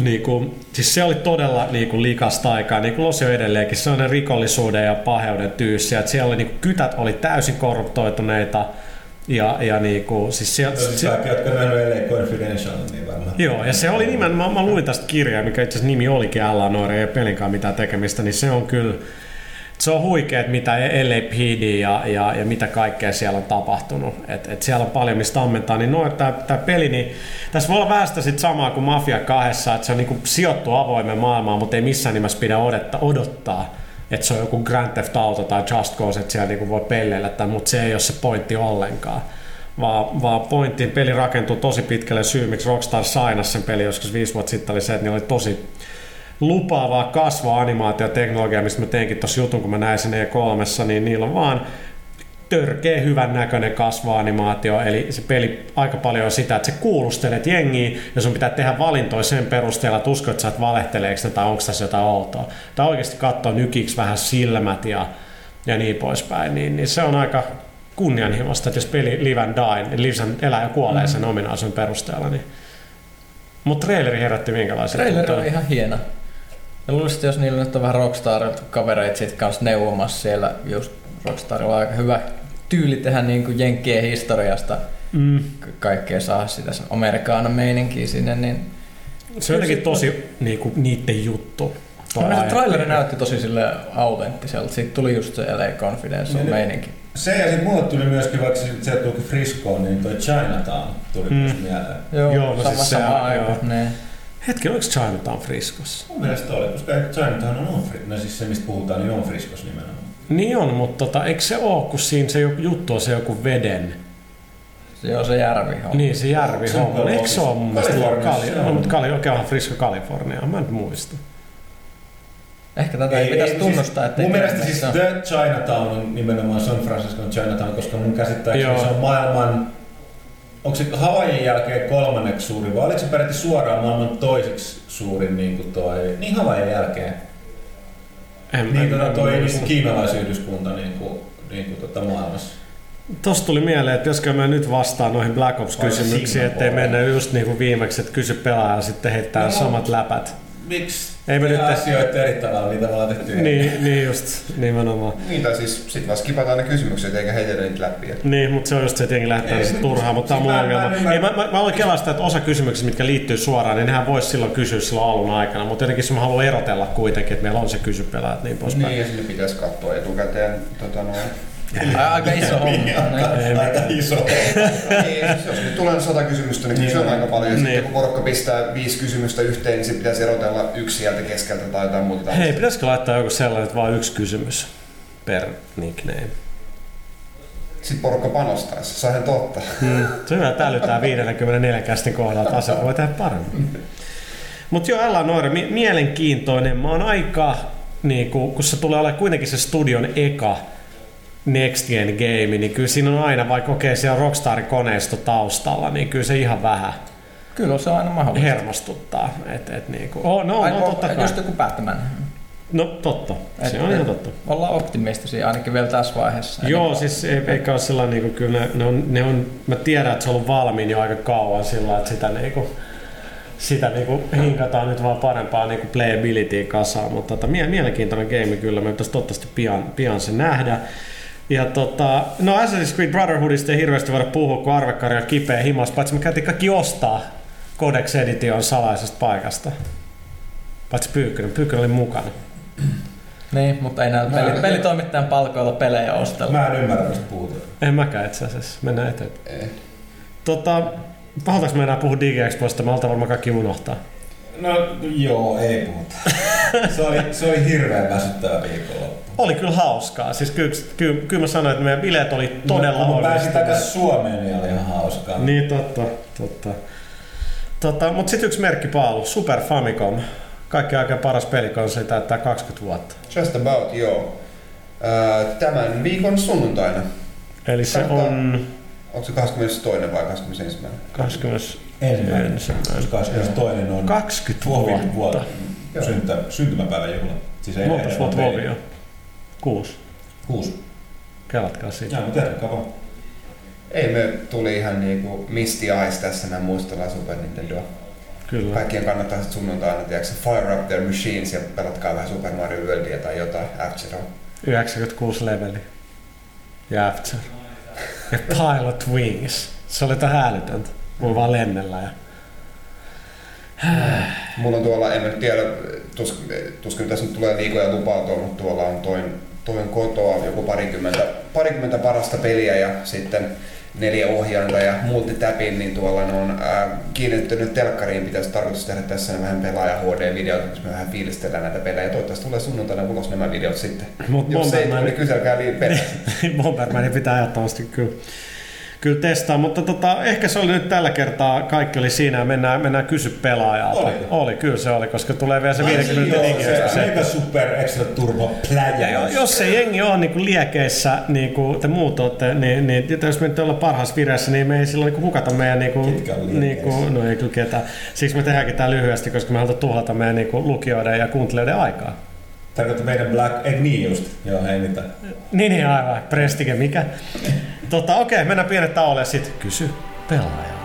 Niinku, siis se oli todella niinku likasta aikaa, niin kuin Losi on edelleenkin, sellainen rikollisuuden ja paheuden tyyssiä, että siellä oli niinku, kytät oli täysin korruptoituneita ja, ja niinku, siis Siis siellä, kaikki, jotka nähnyt LA Confidential, niin varmaan. Joo, ja se oli nimenomaan, mä luin tästä kirjaa, mikä itse asiassa nimi olikin Ella Noire, ei ole pelinkaan mitään tekemistä, niin se on kyllä, se on huikeet, mitä LAPD ja, ja, ja mitä kaikkea siellä on tapahtunut. Et, et siellä on paljon mistä ammentaa. Niin no, tämä, tämä peli, niin tässä voi olla vähän sitä sit samaa kuin Mafia kahdessa, että se on niinku sijoittu avoimen maailmaan, mutta ei missään nimessä pidä odottaa, odottaa että se on joku Grand Theft Auto tai Just Cause, että siellä niinku voi pelleillä, tai, mutta se ei ole se pointti ollenkaan. Vaan, vaan pointti, peli rakentuu tosi pitkälle syy, miksi Rockstar sainas sen peli joskus viisi vuotta sitten, oli se, että niillä oli tosi lupaavaa kasvaa animaatioteknologiaa, mistä mä teinkin tuossa jutun, kun mä näin sen E3, niin niillä on vaan törkeä hyvän näköinen kasvoanimaatio, eli se peli aika paljon on sitä, että sä kuulustelet jengiä ja sun pitää tehdä valintoja sen perusteella, että uskot sä, että valehteleeko tai onko tässä jotain outoa. Tai oikeasti katsoa nykiksi vähän silmät ja, ja niin poispäin, niin, niin se on aika kunnianhimoista, että jos peli live and die, eli live and elää ja kuolee sen ominaisuuden perusteella, niin mutta traileri herätti minkälaisia Trailer tunteita? on ihan hieno. Ja luulisin, että jos niillä nyt on vähän Rockstar-kavereita sit kanssa neuvomassa siellä, just Rockstarilla on aika hyvä tyyli tehdä niin kuin Jenkkien historiasta Mm. ka- kaikkea saa sitä amerikaanan meininkiä sinne, niin Se on jotenkin tosi niinku, niitten juttu. toi Mun se traileri näytti tosi sille autenttiselta. Siitä tuli just se LA Confidential Niin, meininki. Se ja sitten mulle tuli myöskin, vaikka se sieltä tuli Friscoon, niin toi Chinatown tuli Mm. myös mieleen. Joo, Joo, no sama, siis se sama on, aika. joo. Ne. Hetki, oliko Chinatown Friskossa? Mun mielestä oli, koska Chinatown on on Frisco. No siis se, mistä puhutaan, niin on Friscos nimenomaan. Niin on, mutta tota, eikö se ole, kun siinä se joku juttu on se joku veden? Joo, se järvi on. Niin, se järvi Se on homma. Eikö se ole mun mielestä Kaliforniassa Kali, se on. no, mutta Kali, oikein onhan Frisco Kalifornia, mä en muista. Ehkä tätä ei, pitäisi tunnustaa, että siis, Mun mielestä siis The Chinatown on nimenomaan San Franciscon Chinatown, koska mun käsittääkseni Joo. se on maailman Onko se Havaijin jälkeen kolmanneksi suurin vai oliko se periaatteessa suoraan maailman toiseksi suurin niin kuin toi, niin Havaijin jälkeen? En, Niin tota, toi niin kuin kiinalaisyhdyskunta niin kuin, niin kuin tota maailmassa. Tosta tuli mieleen, että josko mä nyt vastaan noihin Black Ops-kysymyksiin, ettei mennä just niin kuin viimeksi, että kysy pelaajalla sitten heittää No. samat läpät. Miksi Ei me nyt- asioita eri tavalla, niitä vaan tehty Niin, niin just, nimenomaan. Niin, tai siis sit vaan skipataan ne kysymykset eikä heitellä niitä läpi. Niin, mutta se on just se, että jengi lähtee Ei, sitten turhaan, mutta tämä on mun mä- ongelma. mä. Ei, mä, mä, mä aloin kelaa sitä, että osa kysymyksistä, mitkä liittyy suoraan, niin nehän voisi silloin kysyä silloin alun aikana, mutta jotenkin se mä haluan erotella kuitenkin, että meillä on se kysy pelaajat niin poispäin. Niin, ja sinne pitäisi katsoa etukäteen tota noin. Ai, aika iso homma. Aika iso. niin, siis jos nyt tulee sata kysymystä, niin se on aika paljon. Ja Niin. sitten kun porukka pistää viisi kysymystä yhteen, niin sitten pitäisi erotella yksi sieltä keskeltä tai jotain muuta. Hei, tällaista. pitäisikö laittaa joku sellainen, että vaan yksi kysymys per nickname? sit porukka panostaisi. Se on ihan totta. Mm. Se on hyvä, että älytään 54 kästin kohdalla, asiat voi tehdä paremmin. Mutta joo, Ella Noire, mi- mielenkiintoinen. Mä oon aika, niin kun, kun se tulee olemaan kuitenkin se studion eka Next Gen game, niin kyllä siinä on aina, vaikka okei, okay, siellä on Rockstarin koneisto taustalla, niin kyllä se ihan vähän Kyllä se on aina mahdollista. hermostuttaa. Et, et niinku, oh, no, Ai, no, totta kai. Just joku Batman. No totta, se Et- on ihan totta. Ollaan optimistisia ainakin vielä tässä vaiheessa. Joo, kuin- siis ei, eikä ole sellainen, niin kuin, kyllä ne, ne, on, ne on, mä tiedän, että se on ollut valmiin jo aika kauan sillä, että sitä, niin kuin, sitä niin kuin, hinkataan nyt vaan parempaa niin playabilityä kasaan, mutta tota, mie- mielenkiintoinen game kyllä, me pitäisi toivottavasti pian, pian se nähdä. Ja tota, no Assassin's Creed Brotherhoodista ei hirveästi voida puhua, kun arvekkari on kipeä himas, paitsi me käytiin kaikki ostaa Codex Edition salaisesta paikasta. Paitsi Pyykkönen, Pyykkönen oli mukana. Niin, mutta ei näillä Mä- peli, pelitoimittajan palkoilla pelejä ostella. Mä en ymmärrä, mistä puhutaan. En mäkään itse asiassa, mennään eteenpäin. Eh. Tota, pahoitaks me enää puhu DigiExposta, me oltaan varmaan kaikki unohtaa. No joo, ei puhuta. Se oli, se oli hirveän väsyttävä viikonloppu. Oli kyllä hauskaa. Siis kyllä, kyllä, kyllä mä sanoin, että meidän bileet oli todella Kun mä pääsin takaisin Suomeen, niin oli ihan hauskaa. Niin, totta. totta. Tota, mutta sitten yksi merkkipaalu, Super Famicom. Kaikki aika paras pelikonsoli täyttää 20 vuotta. Just about, joo. Tämän viikon sunnuntaina. Eli se Kannattaa- on Onko se 22. vai 21. 20 Ensimmäinen. ensimmäinen. 22 on 20 Vovin vuotta. vuotta. Syntä, syntymäpäivän juhla. Siis ei Montas vuotta Vovi on? Kuusi. Kuusi. Kelatkaa siitä. Joo, mutta vaan. Ei me tuli ihan niinku Misty Eyes tässä, nämä muistellaan Super Nintendoa. Kyllä. Kaikkien kannattaa sitten sunnuntaina, tiedätkö, fire up their machines ja pelatkaa vähän Super Mario Worldia tai jotain, f 96 leveli. Ja After. Pilot Wings. Se oli tähän älytöntä. Voi vaan lennellä ja... Mulla on tuolla, en nyt tiedä, tuskin, tuskin tässä nyt tulee liikoja lupautua, mutta tuolla on toin, toin kotoa joku parikymmentä, parikymmentä parasta peliä ja sitten neljä ohjainta ja multitapin, niin tuolla ne on ää, kiinnittynyt telkkariin. Pitäisi tarkoitus tehdä tässä vähän pelaaja HD-videot, missä me vähän fiilistellään näitä pelejä. Toivottavasti tulee sunnuntaina ulos nämä videot sitten. Mut Jos ei niin kyselkää liin perässä. Bombermani pitää ehdottomasti kyllä, kyllä testaa, mutta tota, ehkä se oli nyt tällä kertaa, kaikki oli siinä ja mennään, mennään kysy pelaajalta. Oli. oli, kyllä se oli, koska tulee vielä se 50 Joo, minuutin se Mega Super Extra Turbo Pläjä. jo- jos se jengi on niin liekeissä, niin kuin te muut olette, niin, niin jos me nyt ollaan parhaassa vireessä, niin me ei silloin niin hukata meidän... Niin kuin, niin kuin, no ei kyllä ketään. Siksi me tehdäänkin tämä lyhyesti, koska me halutaan tuhlata meidän niin kuin, lukijoiden ja kuuntelijoiden aikaa. Tarkoittaa meidän Black... Ei niin just. Joo, ei mitään. Niin, niin aivan. Prestige mikä. Tota, okei, mennään pienet tauolle ja sitten kysy pelaajalta.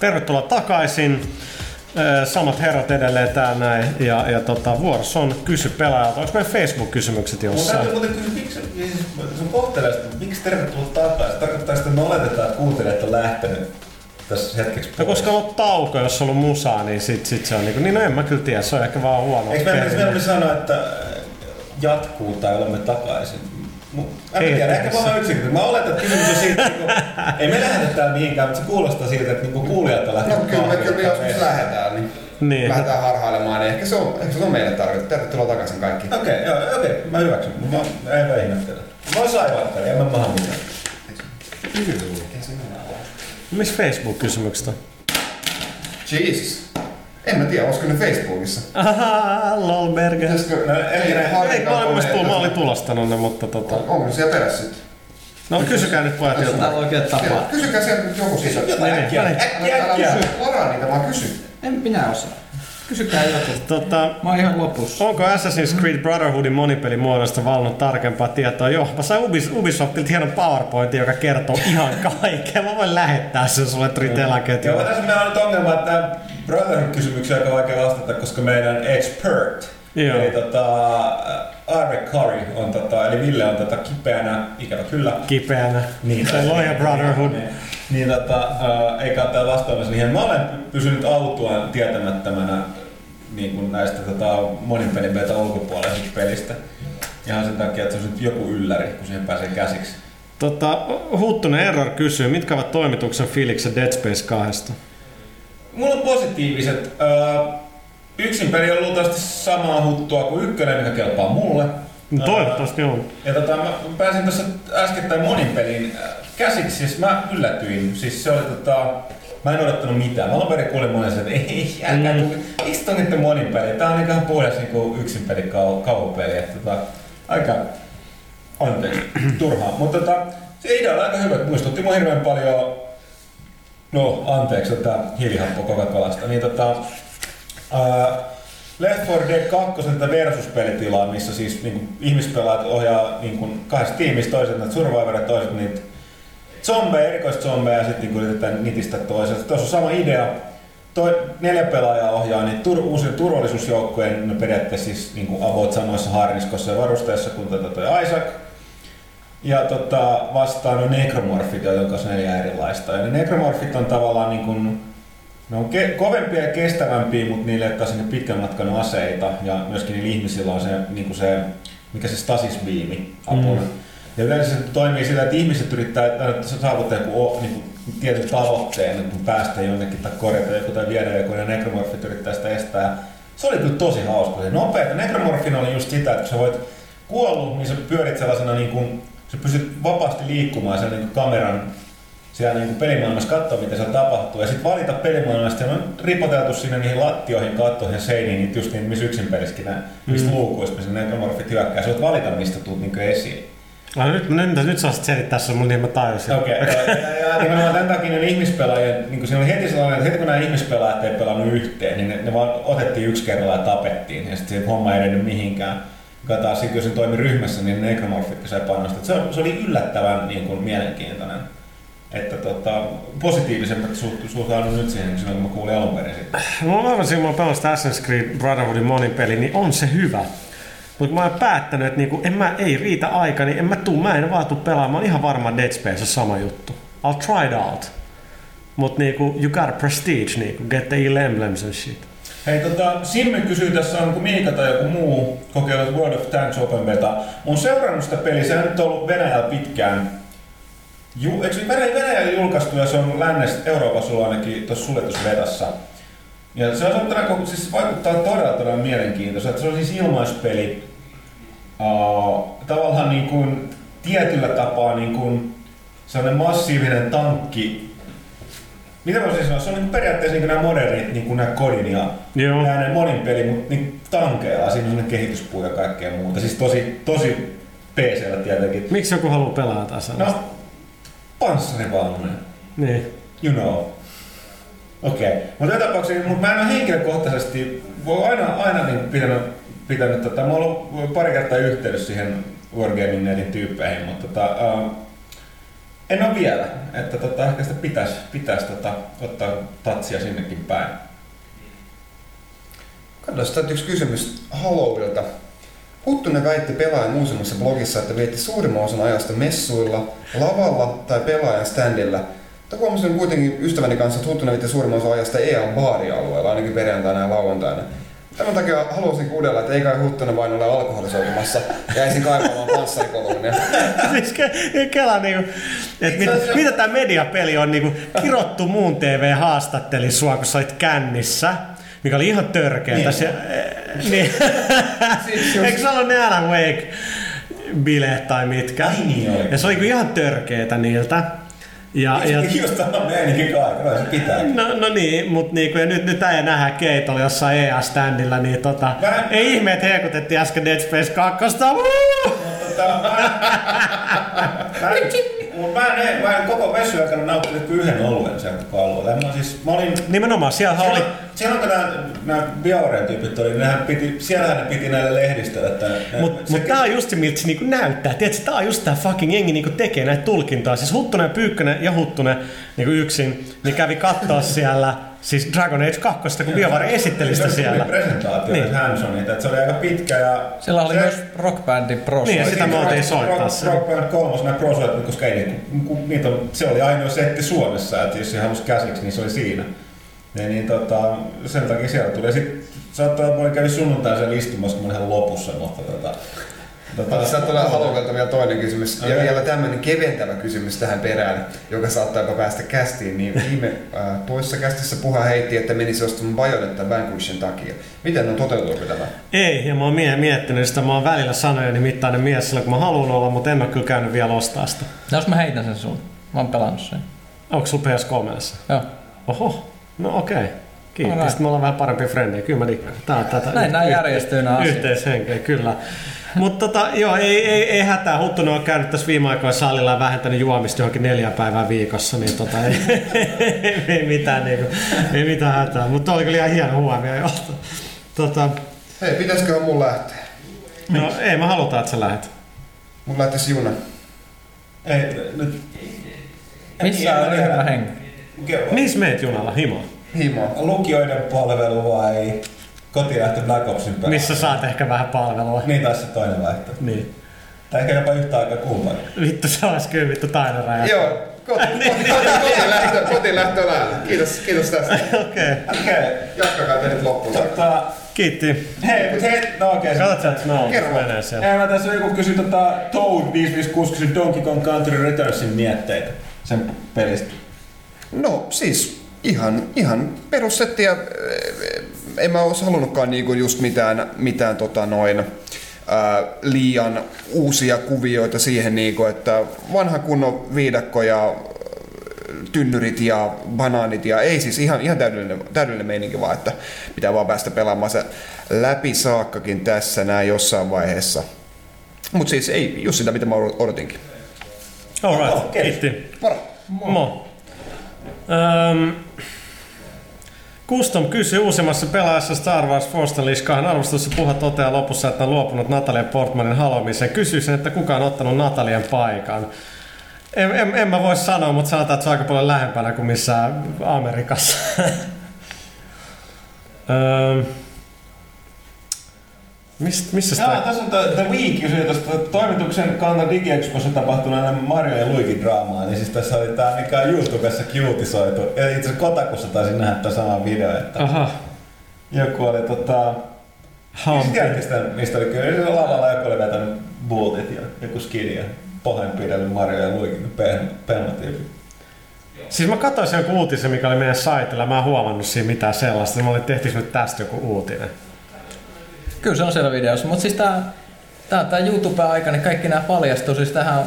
Tervetuloa takaisin. Samat herrat edelleen täällä näin. Ja, ja tota, vuorossa on kysy pelaajalta. Onko meidän Facebook-kysymykset jossain? täytyy muuten kysyä, miksi sun kohtelee, sitä, miksi tervetuloa takaisin? Tarkoittaa sitä, että me oletetaan, että kuuntelijat on lähtenyt tässä hetkeksi No koska on ollut tauko, jos on ollut musaa, niin sit, sit se on niinku, niin no en mä kyllä tiedä, se on ehkä vaan huono. Eikö perinne. pitäisi sanoa, että jatkuu tai olemme takaisin? Mu- En Ei, tiedä, ehkä vaan yksinkertaisesti. Mä oletan, että kysymys on siitä, että niinku, ei me lähdetä täällä mihinkään, mutta se kuulostaa siltä, että niinku kuulijat on No lähtenyt kyllä me kyllä joskus lähdetään, niin, Niin. lähdetään harhailemaan, niin ehkä se on, ehkä se on meille tarkoitettu. Tervetuloa takaisin kaikki. Okei, joo, okei, mä hyväksyn. Mä, ei mä ihmettele. Mä oon saivatteli, en mä maha mitään. Missä Facebook-kysymykset on? Jesus. En mä tiedä, olisiko ne Facebookissa. Ahaa, lolberger. Pitäisikö No, ei, Ei, mä olin, mä, olin, koneita- mä olin tulostanut ne, mutta tota... Onko ne siellä perässä sitten? No kysykää nyt pojat jotain. Täällä on oikein tapaa. Kysykää sieltä nyt joku siitä. Jotain äkkiä, äkkiä, Älä äkkiä. varaa niitä, vaan kysy. En minä osaa. Kysykää joku. Tota, Mä oon ihan lopussa. Onko Assassin's Creed Brotherhoodin monipelimuodosta valannut tarkempaa tietoa? Joo, mä sain Ubis, Ubisoftilta hienon PowerPointin, joka kertoo ihan kaikkea. Mä voin lähettää sen sulle Tritellan Joo, tässä meillä on nyt ongelma, että Brotherhood-kysymykseen on aika vaikea vastata, koska meidän expert Joo. Eli tota, Arve Curry on tota, eli Ville on tota kipeänä, ikävä kyllä. Kipeänä. Niin, Se Lawyer Brotherhood. Niin, niin tota, äh, eikä ottaa vastaamassa niihin. Mä olen pysynyt autuaan tietämättömänä niin kuin näistä tota, monin pelin beta ulkopuolisesta pelistä. Ihan sen takia, että se on nyt joku ylläri, kun siihen pääsee käsiksi. Tota, Huttunen Error kysyy, mitkä ovat toimituksen fiilikset Dead Space 2? Mulla on positiiviset. Äh, yksin peli on luultavasti samaa huttua kuin ykkönen, mikä kelpaa mulle. No, toivottavasti on. Ja tota, mä pääsin tuossa äskettäin monin peliin äh, käsiksi, siis mä yllätyin. Siis se oli tota, mä en odottanut mitään. Mä alun perin kuulin monen että ei, älkää mm. miksi on nyt monin peli? Tää on ihan puhdas niinku yksin peli kau, kaupeli. Että tota, aika, anteeksi, turhaa. Mutta tota, se idea on aika hyvä, muistutti mua hirveän paljon, no anteeksi, hiilihappo Coca-Colasta. Niin tota, ää, Left 4 Dead 2 tätä versus-pelitilaa, missä siis niin kuin, ihmispelaajat ohjaa niin kuin, kahdesta tiimistä, toiset näitä survivoreita, toiset niitä zombeja, erikoiszombeja ja sitten niin yritetään nitistä toiselta. Tuossa on sama idea. Toi neljä pelaajaa ohjaa niin tur, uusien turvallisuusjoukkojen no periaatteessa siis niin kuin about samoissa harniskossa ja varusteissa kuin toi Isaac. Ja tota, vastaan on nekromorfit, joiden kanssa neljä erilaista. Ja ne nekromorfit on tavallaan niin kuin, ne on ke- kovempia ja kestävämpiä, mutta niille ei ole pitkän matkan aseita. Ja myöskin niillä ihmisillä on se, niin kuin se mikä se stasisbiimi apuna. Mm. Ja yleensä se toimii sillä, että ihmiset yrittää että saavuttaa joku niin kuin, tietyn tavoitteen, kun päästä jonnekin tai korjata joku tai viedä joku, ja nekromorfit yrittää sitä estää. Se oli kyllä tosi hauska. Se nopea. Nekromorfina oli just sitä, että kun sä voit kuollut, niin sä pyörit sellaisena, niin kuin, sä pystyt vapaasti liikkumaan sen niin kuin kameran siellä niin pelimaailmassa katsoa, mitä siellä tapahtuu. Ja sitten valita pelimaailmasta, on ripoteltu sinne niihin lattioihin, kattoihin ja seiniin, niitä just niin, missä yksin pelissäkin nämä, mistä mm. luukuista, missä nekromorfit hyökkää. Sä voit valita, mistä tulet niin esiin. No, nyt, nyt, nyt sä selittää se mun niin mä tajusin. Okei, okay. ja, ja, ja nimenomaan tämän takia ne ihmispelaajat, niin siinä oli heti sellainen, että heti kun nämä ihmispelaajat ei pelannut yhteen, niin ne, ne vaan otettiin yksi kerralla ja tapettiin, ja sitten se homma ei edennyt mihinkään. Joka taas se toimi ryhmässä, niin ne nekromorfit se. Se, se oli yllättävän niin kuin, mielenkiintoinen. Että tota, positiivisemmat suhtaudun nyt siihen, silloin kun mä kuulin alun perin sitten. Mulla on aivan siinä, kun Assassin's Creed Brotherhoodin monin peli, niin on se hyvä. Mutta mä oon päättänyt, että niinku, en mä, ei riitä aika, niin en mä tuu, mä en vaan tuu pelaamaan. Mä oon ihan varma Dead Space on sama juttu. I'll try it out. Mut niinku, you got prestige, niinku, get the emblems and shit. Hei, tota, Simme kysyy tässä, onko Miika tai joku muu kokeillut World of Tanks Open Beta. Mun seurannut sitä peliä, se on nyt ollut Venäjällä pitkään. Ju, eikö Venäjällä julkaistu ja se on lännestä Euroopassa ollut ainakin tuossa suljetusvetassa. Ja se on semmoinen, siis vaikuttaa todella todella mielenkiintoiselta. Se on siis ilmaispeli. Uh, tavallaan niin kuin, tietyllä tapaa niin kuin, sellainen massiivinen tankki. Mitä mä sanoa? Se on niin periaatteessa niin nämä modernit, niin kuin nämä kodin ja Joo. nämä monin peli, mutta niin tankeja. Siinä on sellainen kehityspuu ja kaikkea muuta. Siis tosi, tosi pc tietenkin. Miksi joku haluaa pelata taas No, panssarivaunuja. Niin. You know. Okei. Okay. Mutta joka tapauksessa, mutta mä en ole henkilökohtaisesti, voi aina, aina niin pitänyt, pitänyt tota, mä oon ollut pari kertaa yhteydessä siihen Wargaming Netin tyyppeihin, mutta tota, uh, en ole vielä. Että tota, ehkä sitä pitäisi, pitäisi tota, ottaa tatsia sinnekin päin. Katsotaan yksi kysymys Hallowilta. Huttunen väitti pelaajan uusimmassa blogissa, että vietti suurimman osan ajasta messuilla, lavalla tai pelaajan standilla – mutta huomasin kuitenkin ystäväni kanssa, että Huttunen suurimman osa ajasta EAN baarialueella, ainakin perjantaina ja lauantaina. Tämän takia haluaisin kuudella, että ei kai Huttunen vain ole alkoholisoitumassa ja jäisin kaipaamaan panssarikolumnia. siis ke- kela niinku, että mit, mitä tämä mediapeli on niinku, kirottu muun TV haastatteli sua, kun sä olit kännissä mikä oli ihan törkeetä. Niin. niin. siis Eikö se ollut ne Alan Wake bileet tai mitkä? Ai niin Ja se oli ihan törkeetä niiltä. Ja, ja, just tämä meininkin kaikilla, se pitää. No, no niin, mutta niinku, ja nyt, nyt ei nähdä Keitolla jossain EA-standilla, niin tota, Vähän... ei ihme, että hekutettiin äsken Dead Space 2. Tota, Mutta mä en, mä en koko aikana nauttinut kuin yhden oluen sieltä alueella. Mä siis, mä olin, Nimenomaan, siellä oli... Siellä kun nämä, nämä Biauren tyypit oli, nehän piti, siellähän ne piti näille lehdistöille. Että Mutta mut tää on just se, miltä se niinku näyttää. Tiedätkö, tää on just tää fucking jengi niinku tekee näitä tulkintaa. Siis Huttunen Pyykkönen ja Huttunen niinku yksin, niin kävi katsoa siellä Siis Dragon Age 2, kun BioWare esitteli sitä siellä. presentaatio Niin. niin. Hansonilta, että se oli aika pitkä ja... Siellä oli se, myös Rock Bandi Pro. Niin, sitä me oltiin Rock- soittaa Rock. Rock Band 3 nämä pro koska ei, niin, kun niitä on, se oli ainoa setti Suomessa, että jos se halusi käsiksi, niin se oli siinä. Ja niin tota, sen takia siellä tuli. Ja sit saattaa, että mä kävin sunnuntain siellä istumassa, kun mä olin ihan lopussa, mutta tota, tota, Saattaa olla halukalta vielä toinen kysymys. Ja Okei. vielä tämmöinen keventävä kysymys tähän perään, joka saattaa jopa päästä kästiin. Niin viime äh, toisessa kästissä puha heitti, että menisi ostamaan Bayonetta Vanquishin takia. Miten on toteutuuko tämä? Ei, ja mä oon mie- miettinyt sitä, mä oon välillä sanojeni mittainen mies silloin, kun mä haluan olla, mutta en mä kyllä käynyt vielä ostaa sitä. No, jos mä heitän sen sun. Mä oon pelannut sen. Onko sulla PS3? Joo. Oho, no okei. Kiitos. Alright. Sitten me ollaan vähän parempia frendejä. Kyllä mä. Tää on tätä Näin nää järjestyy nää asiat. Yhteishenkeä, kyllä. Mutta tota, joo, ei, ei, ei hätää. Huttunen on käynyt tässä viime aikoina salilla ja vähentänyt juomista johonkin neljä päivää viikossa, niin tota, ei, ei, mitään, niinku, ei mitään hätää. Mutta oli kyllä ihan hieno huomio. Joo. Tota, Hei, pitäisiköhän mun lähteä? no, ei mä haluta, että sä lähet. Mun lähtisi juna. ei, nyt... Missä on ryhmä henki? Missä meet junalla? Himo. Himo. Lukioiden palvelu vai kotilähtö Black Opsin päällä? Missä saat ehkä vähän palvelua. Niin taas se toinen vaihtoehto. Niin. Tai ehkä jopa yhtä aikaa kumpani. Vittu, se olisi kyllä vittu taineraja. Joo, koti, koti, koti, lähtö, koti lähtö lähellä. Kiitos, kiitos tästä. Okei. Okei, okay. Jatkakaa te nyt loppuun. tota... Kiitti. Hei, mut hei, no okei. Okay, Katsot no, Kerro. menee siellä. Ei, mä tässä joku kysyi tota Toad 556 kysyi Donkey Kong Country Returnsin mietteitä sen pelistä. No siis ihan, ihan perussetti ja eh, en mä olisi halunnutkaan niinku just mitään, mitään tota noin, ää, liian uusia kuvioita siihen, niinku, että vanha kunnon viidakko ja tynnyrit ja banaanit ja ei siis ihan, ihan täydellinen, täydellinen meininki vaan, että pitää vaan päästä pelaamaan se läpi saakkakin tässä näin jossain vaiheessa. Mutta siis ei just sitä, mitä mä odotinkin. Alright, Oh, kiitti. Moro! Mo. Öm, Custom kysyy uusimmassa pelaajassa Star Wars Force Unleashed 2 arvostelussa puha toteaa lopussa, että on luopunut Natalia Portmanin haluamiseen. Kysyisin, että kuka on ottanut Natalian paikan. En, en, en mä voi sanoa, mutta sanotaan, että se on aika paljon lähempänä kuin missään Amerikassa. Öm, Mist, missä Jaa, sitä... tässä on The, The Week kysyi tuosta toimituksen kannalta DigiExpossa tapahtuneena Mario ja Luigi draamaa, niin siis tässä oli tää, mikä on YouTubessa kiutisoitu. Ja itse asiassa Kotakussa taisin nähdä tämän saman video, että Aha. joku oli tota... Hampi. Sitä, mistä oli kyllä? Lavalla joku oli vetänyt bultit ja joku skidi ja pahoinpidellyt Mario ja Luigi pehmotyyppi. Siis mä katsoin sen joku uutisen, mikä oli meidän saitilla. Mä en huomannut siinä mitään sellaista. Mä olin, tehtiinkö nyt tästä joku uutinen. Kyllä se on siellä videossa, mutta siis tää, tää, tää YouTube-aika, niin kaikki nämä paljastuu. Siis tähän on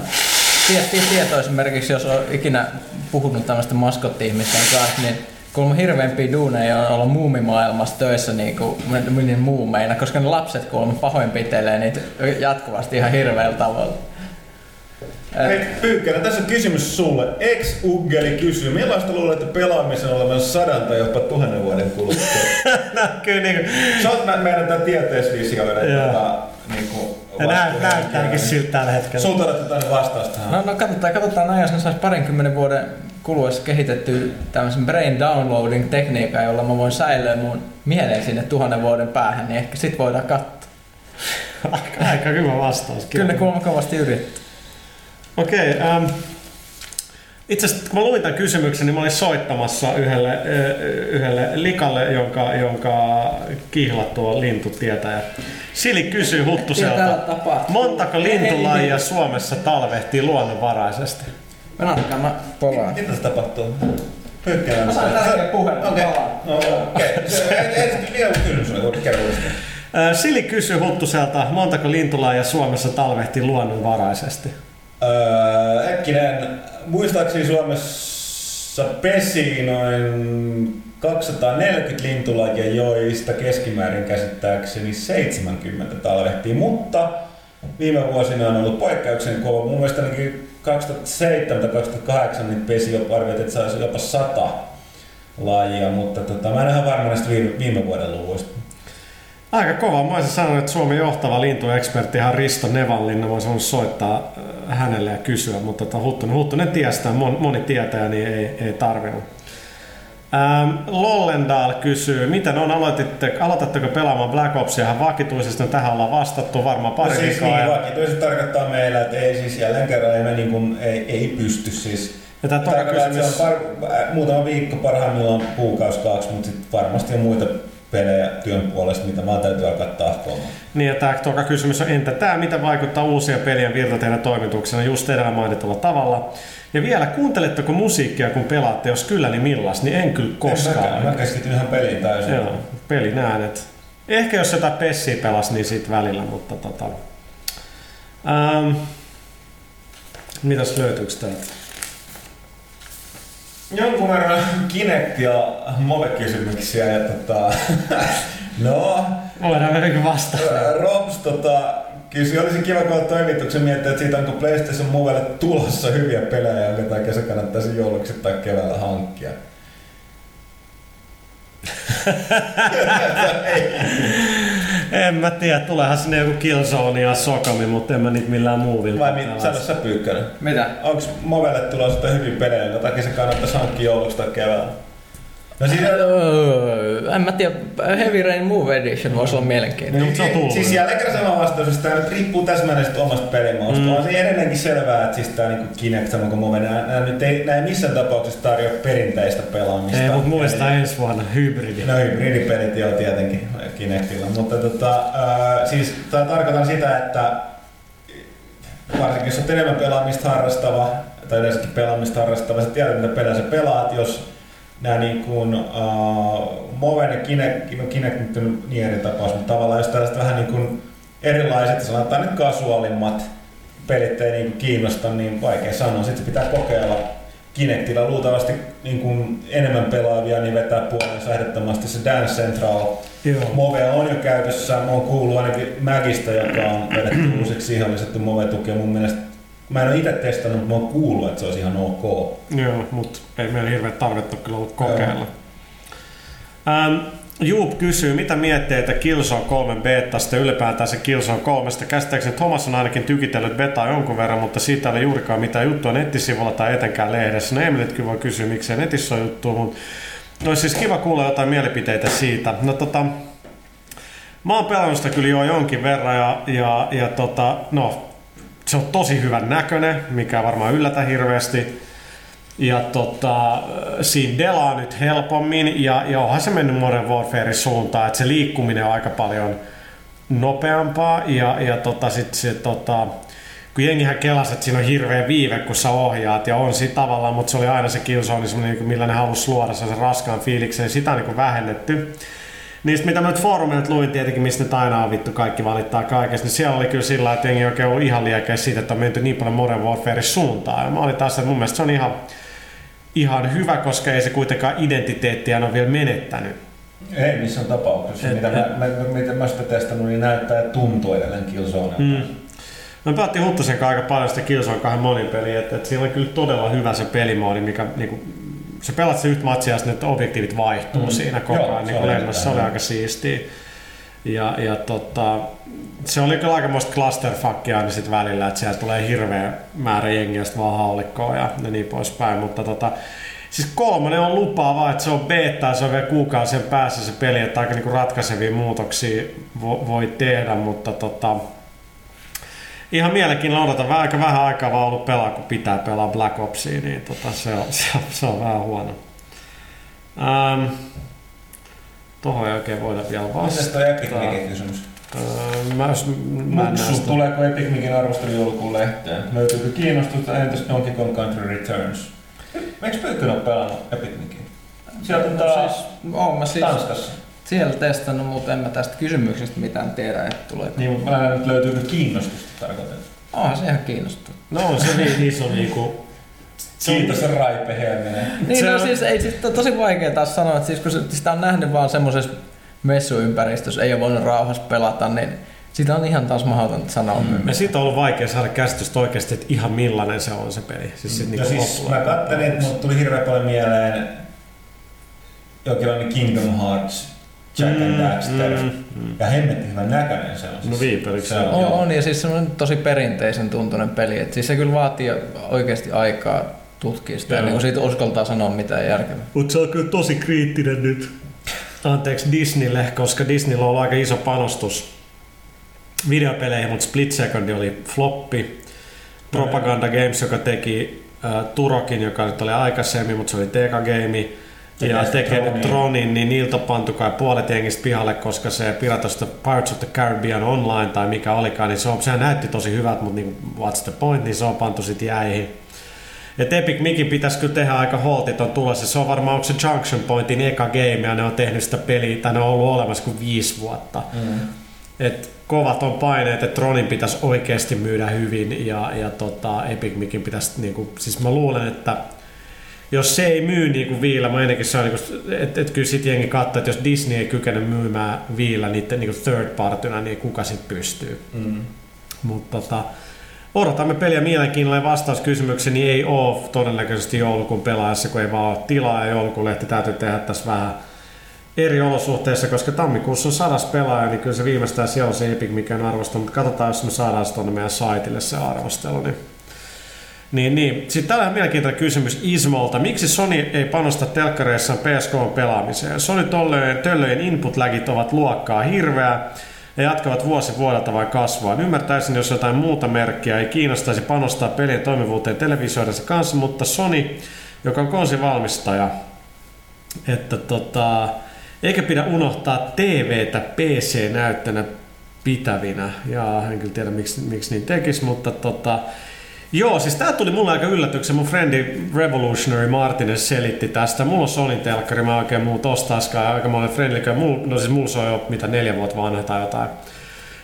tie- tieto esimerkiksi, jos on ikinä puhunut tämmöistä maskottiihmisten kanssa, niin kuulemma hirveämpiä duuneja on olla muumimaailmassa töissä niin kuin niin muumeina, koska ne lapset kuulemma pahoinpitelee niitä jatkuvasti ihan hirveällä tavalla. Hei Pyykkönen, tässä on kysymys sulle. Ex-Uggeli kysyy, millaista luulet, että pelaamisen olevan sadan tai jopa tuhannen vuoden kuluttua? No, kyllä niin Sä oot meidän tämän tieteisvisioiden tota, niinku, ja nää, näyttääkin siltä tällä hetkellä. Sulta odotetaan vastausta. No, no katsotaan, katsotaan ajan, jos ne sais parinkymmenen vuoden kuluessa kehitettyä tämmöisen brain downloading tekniikan, jolla mä voin säilyä mun mielen sinne tuhannen vuoden päähän, niin ehkä sit voidaan katsoa. Aika, aika hyvä vastaus. Kyllä ne kuulemma kovasti yrittää. Okei. Okay, um, itse asiassa kun mä luin tämän kysymyksen, niin mä olin soittamassa yhdelle, yhdelle likalle, jonka, jonka kihlattu lintu tietää. Sili kysyy Huttuselta, täällä tapahtuu? montako lintulajia Suomessa talvehtii luonnonvaraisesti? Venätkään mä polaan. Mitä se tapahtuu? Pyykkönen. Mä sain tärkeä puhelun, Okei. palaan. No, okei. Se- Ensin vielä kysymys kerro Sili kysyy Huttuselta, montako lintulajia Suomessa talvehtii luonnonvaraisesti? Öö, äkkinen, muistaakseni Suomessa pesi noin 240 lintulajia, joista keskimäärin käsittääkseni 70 talvehtii, mutta viime vuosina on ollut poikkeuksen kova. Mun mielestä ainakin 2007 tai 2008 niin pesi jopa arvioitiin, että saisi jopa 100 lajia, mutta tota, mä en ihan varma näistä viime, viime vuoden luvuista. Aika kova. Mä olisin sanonut, että Suomen johtava lintuekspertti ihan Risto Nevanlinna. Mä olisin soittaa äh, hänelle ja kysyä, mutta tota, Huttunen, Huttunen tiestää, mon, moni tietää, niin ei, ei tarvinnut. Ähm, Lollendal kysyy, miten on, aloititte, aloitatteko pelaamaan Black Opsia ihan vakituisesti? No, tähän ollaan vastattu varmaan pari No siis niin, ja- vakituisesti tarkoittaa meillä, että ei siis jälleen kerran ei, me niin kuin, ei, ei pysty siis. Ja Tarkoittaa, että kysymys, par, äh, muutama viikko parhaimmillaan kuukausi kaksi, mutta sitten varmasti on muita pelejä työn puolesta, mitä mä täytyy alkaa tahkoamaan. niin, ja tää toka kysymys on, entä tämä, mitä vaikuttaa uusien pelien virta teidän toimituksena just edellä mainitulla tavalla? Ja vielä, kuunteletteko musiikkia kun pelaatte? Jos kyllä, niin millas? Niin en kyllä En koskaan. mäkään, Mä keskityn ihan peliin täysin. Joo, pelin äänet. Ehkä jos jotain pessiä pelas, niin sit välillä, mutta tota... Ähm, mitäs löytyykö täältä? Jonkun verran Kinect ja Move-kysymyksiä ja tota, no, Voidaan mennä vasta. Ää, Robs tota, kysyi, olisi kiva kun toimituksen miettiä, että siitä onko PlayStation Movelle tulossa hyviä pelejä, jonka takia se kannattaisi jouluksi tai keväällä hankkia. En mä tiedä, tuleehan sinne joku Killzone ja Sokami, mutta en mä niitä millään muuvilla. Vai mit, sano sä Pyykkönen. Mitä? Onko Movelle tulossa hyviä pelejä, jonka takia se kannattaisi hankkia jouluksi tai keväällä? No siis, Öö, en mä tiedä, Heavy Rain Move Edition voisi olla mielenkiintoinen. mutta se on tullut. Siis jälleen kerran sama vastaus, että tämä nyt riippuu täsmälleen omasta pelimausta. Mm. On se edelleenkin selvää, että siis tämä niinku Kinect samoin kuin Move, nämä, nämä, nyt ei, nämä missään tapauksessa tarjoa perinteistä pelaamista. Ei, mutta mun mielestä ensi vuonna hybridi. No hybridipelit joo tietenkin Kinectilla, mutta tota, äh, siis tää tarkoitan sitä, että varsinkin jos olet enemmän pelaamista harrastava, tai yleensäkin pelaamista harrastava, sä tiedät mitä pelejä sä pelaat, jos nämä niin kuin, uh, Moven ja Kinect, no Kinect nyt on niin eri tapaus, mutta tavallaan jos tällaiset vähän niin kuin erilaiset, sanotaan nyt kasuaalimmat pelit ei niin kiinnosta, niin vaikea sanoa. Sitten se pitää kokeilla. Kinectilla luultavasti niin kuin enemmän pelaavia, niin vetää puolensa ehdottomasti se Dance Central. Joo. Move on jo käytössä, mä oon kuullut ainakin Magista, joka on vedetty uusiksi, siihen on lisätty Move-tukea mun mielestä. Mä en ole itse testannut, mutta mä oon kuullut, että se olisi ihan ok. Joo, mutta ei meillä hirveä tarvetta kyllä ollut kokeilla. Ähm, Juup kysyy, mitä mietteitä Killzone 3 betasta ylipäätään se Killzone 3. Käsittääkseni Thomas on ainakin tykitellyt betaa jonkun verran, mutta siitä ei ole juurikaan mitään juttua nettisivulla tai etenkään lehdessä. No Emilitkin voi kysyä, miksei netissä ole juttua, mutta olisi siis kiva kuulla jotain mielipiteitä siitä. No tota, mä oon pelannut sitä kyllä jo jonkin verran ja, ja, ja tota, no, se on tosi hyvän näköinen, mikä varmaan yllätä hirveästi. Ja tota, siinä delaa nyt helpommin ja, ja onhan se mennyt Modern Warfarein suuntaan, että se liikkuminen on aika paljon nopeampaa ja, ja tota, sit se, tota, kun jengihän kelasi, että siinä on hirveä viive, kun sä ohjaat ja on siinä tavallaan, mutta se oli aina se semmoinen, niin millä ne halusi luoda sen raskaan fiiliksen, sitä on niin vähennetty. Niistä mitä mä nyt foorumilta luin tietenkin, mistä nyt aina on vittu kaikki valittaa kaikesta, niin siellä oli kyllä sillä, että jengi oikein ollut ihan liekeissä siitä, että on menty niin paljon Modern Warfarein suuntaan. Ja mä olin taas, että mun mielestä se on ihan, ihan hyvä, koska ei se kuitenkaan identiteettiä ole vielä menettänyt. Ei missään tapauksessa. Et- mitä, mä, mä, mitä mä sitä testannut, niin näyttää ja tuntuu edelleen Killzone. Mm. Me pelattiin Huttusen aika paljon sitä Killzone kahden monin peliä, että, että siinä oli kyllä todella hyvä se pelimoodi, mikä niinku, sä pelat se yhtä matsia ja ne objektiivit vaihtuu mm. Siinä koko ajan niin lennossa. Se oli aika siistiä. Ja, ja tota, se oli kyllä aikamoista clusterfuckia aina sit välillä, että siellä tulee hirveä määrä jengiä sit vaan haulikkoa ja, ja niin poispäin. Mutta tota, siis kolmonen on lupaava, että se on beta se on vielä kuukausien päässä se peli, että aika niinku ratkaisevia muutoksia vo, voi tehdä, mutta tota, ihan mielenkiinnolla odotan. Vähän, aika vähän aikaa vaan ollut pelaa, kun pitää pelaa Black Opsia, niin tota, se, on, se, on, se on vähän huono. Ähm, Tuohon ei oikein voida vielä Mitäs vastata. toi Epic Micin kysymys? Öö, mä, jos, mä Muksu, tuleeko Epic Micin arvostelu joulukuun lehteen? Löytyykö kiinnostusta entäs Donkey Kong Country Returns? Eikö Pyykkönen ole pelannut Epic Micin? Sieltä on No, taas siis, mä siis Tanskassa. Siellä testannut, mutta en mä tästä kysymyksestä mitään tiedä, että tulee. Niin, mutta mä näen, että löytyykö kiinnostusta tarkoitan. Onhan se ihan kiinnostava. No on se niin iso niinku... Se on- Kiitos Raipe Helminen. Niin, Se no on- siis ei siis tosi vaikea taas sanoa, että siis kun se- sitä on nähnyt vaan semmoisessa messuympäristössä, ei ole voinut rauhassa pelata, niin sitä on ihan taas mahdotonta sanoa. Mm. Ja siitä on ollut vaikea saada käsitystä oikeasti, että ihan millainen se on se peli. Siis sit Ja niinku siis mä kattelin, että mulle tuli hirveän paljon mieleen jonkinlainen Kingdom Hearts, Jack and Daxter. mm, mm. Ja hemmetti hyvän näköinen se on. No viipelikö se on? On, on, ja siis semmoinen tosi perinteisen tuntunen peli. Et siis se kyllä vaatii oikeasti aikaa tutkia sitä, ennen kuin siitä uskaltaa sanoa mitään järkevää. Mutta se on kyllä tosi kriittinen nyt. Anteeksi Disneylle, koska Disneyllä on aika iso panostus videopeleihin, mutta Split Second oli floppi. Propaganda Games, joka teki äh, Turokin, joka nyt oli aikaisemmin, mutta se oli Teka Game. Ja Tekee Tronin. Niin niiltä pantu kai puolet jengistä pihalle, koska se the, Pirates of the Caribbean Online tai mikä olikaan, niin se, on, sehän näytti tosi hyvältä, mutta niin, what's the point, niin se on pantu sitten jäihin. Et Epic Micin pitäisi kyllä tehdä aika holtiton tulos, ja se on varmaan, onko se Junction Pointin eka game, ja ne on tehnyt sitä peliä, tai ne on ollut olemassa kuin viisi vuotta. Mm. Et kovat on paineet, että Tronin pitäisi oikeasti myydä hyvin, ja, ja tota, Epic Micin pitäisi, niinku, siis mä luulen, että jos se ei myy niin kuin viillä, mä se on, niin että, että kyllä sit jengi katsoo, että jos Disney ei kykene myymään viillä niiden niin kuin third partynä, niin kuka sitten pystyy. Mm. Mutta tota, odotamme peliä mielenkiinnolla ja vastauskysymykseni ei ole todennäköisesti joulukuun pelaajassa, kun ei vaan ole tilaa ja joulukuun lehti täytyy tehdä tässä vähän eri olosuhteissa, koska tammikuussa on sadas pelaaja, niin kyllä se viimeistään siellä on se Epic, mikä on arvostelu, mutta katsotaan, jos me saadaan se tuonne meidän saitille se arvostelu, niin niin, niin. Sitten täällä on mielenkiintoinen kysymys Ismolta. Miksi Sony ei panosta telkkareissaan PS3-pelaamiseen? Sony tolleen, töllöjen input-lagit ovat luokkaa hirveää ja jatkavat vuosi vuodelta vain kasvua. Ymmärtäisin, jos jotain muuta merkkiä ei kiinnostaisi panostaa pelien toimivuuteen televisioidensa kanssa, mutta Sony, joka on konsivalmistaja, että tota, eikä pidä unohtaa TVtä PC-näyttönä pitävinä. Ja en kyllä tiedä, miksi, miksi niin tekisi, mutta tota, Joo, siis tää tuli mulle aika yllätyksen. Mun frendi Revolutionary Martinez selitti tästä. Mulla on Sonin telkkari, mä oikein muuta ostaiskaan. Aika monen friendly, mulla, no siis mulla se on jo mitä neljä vuotta vanha tai jotain.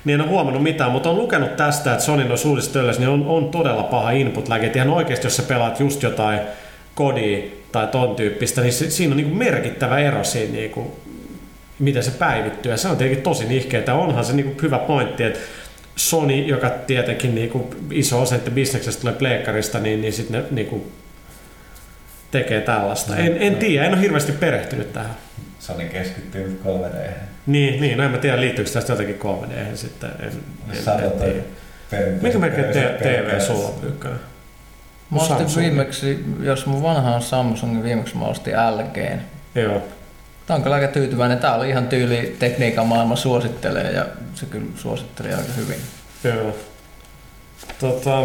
Niin en ole huomannut mitään, mutta on lukenut tästä, että Sonin noissa uudissa töllöissä niin on, on, todella paha input lag. Et ihan oikeasti, jos sä pelaat just jotain kodia tai ton tyyppistä, niin si- siinä on niin merkittävä ero siinä, niin kuin, miten se päivittyy. Ja se on tietenkin tosi nihkeetä. Onhan se niin hyvä pointti, että Sony, joka tietenkin niin kuin iso osa että bisneksestä tulee pleikkarista, niin, niin sitten ne niin kuin tekee tällaista. En, en tiedä, en ole hirveästi perehtynyt tähän. Sony keskittyy nyt 3 d Niin, niin no en mä tiedä liittyykö tästä jotenkin 3D sitten. En, en, en tiedä. Minkä merkki TV sulla on Pyykkönen? Mä ostin viimeksi, jos mun vanha on Samsung, niin viimeksi mä ostin LGn. Joo. Tää on kyllä aika tyytyväinen. Tää oli ihan tyyli tekniikan maailma suosittelee ja se kyllä suositteli aika hyvin. Joo. Tota...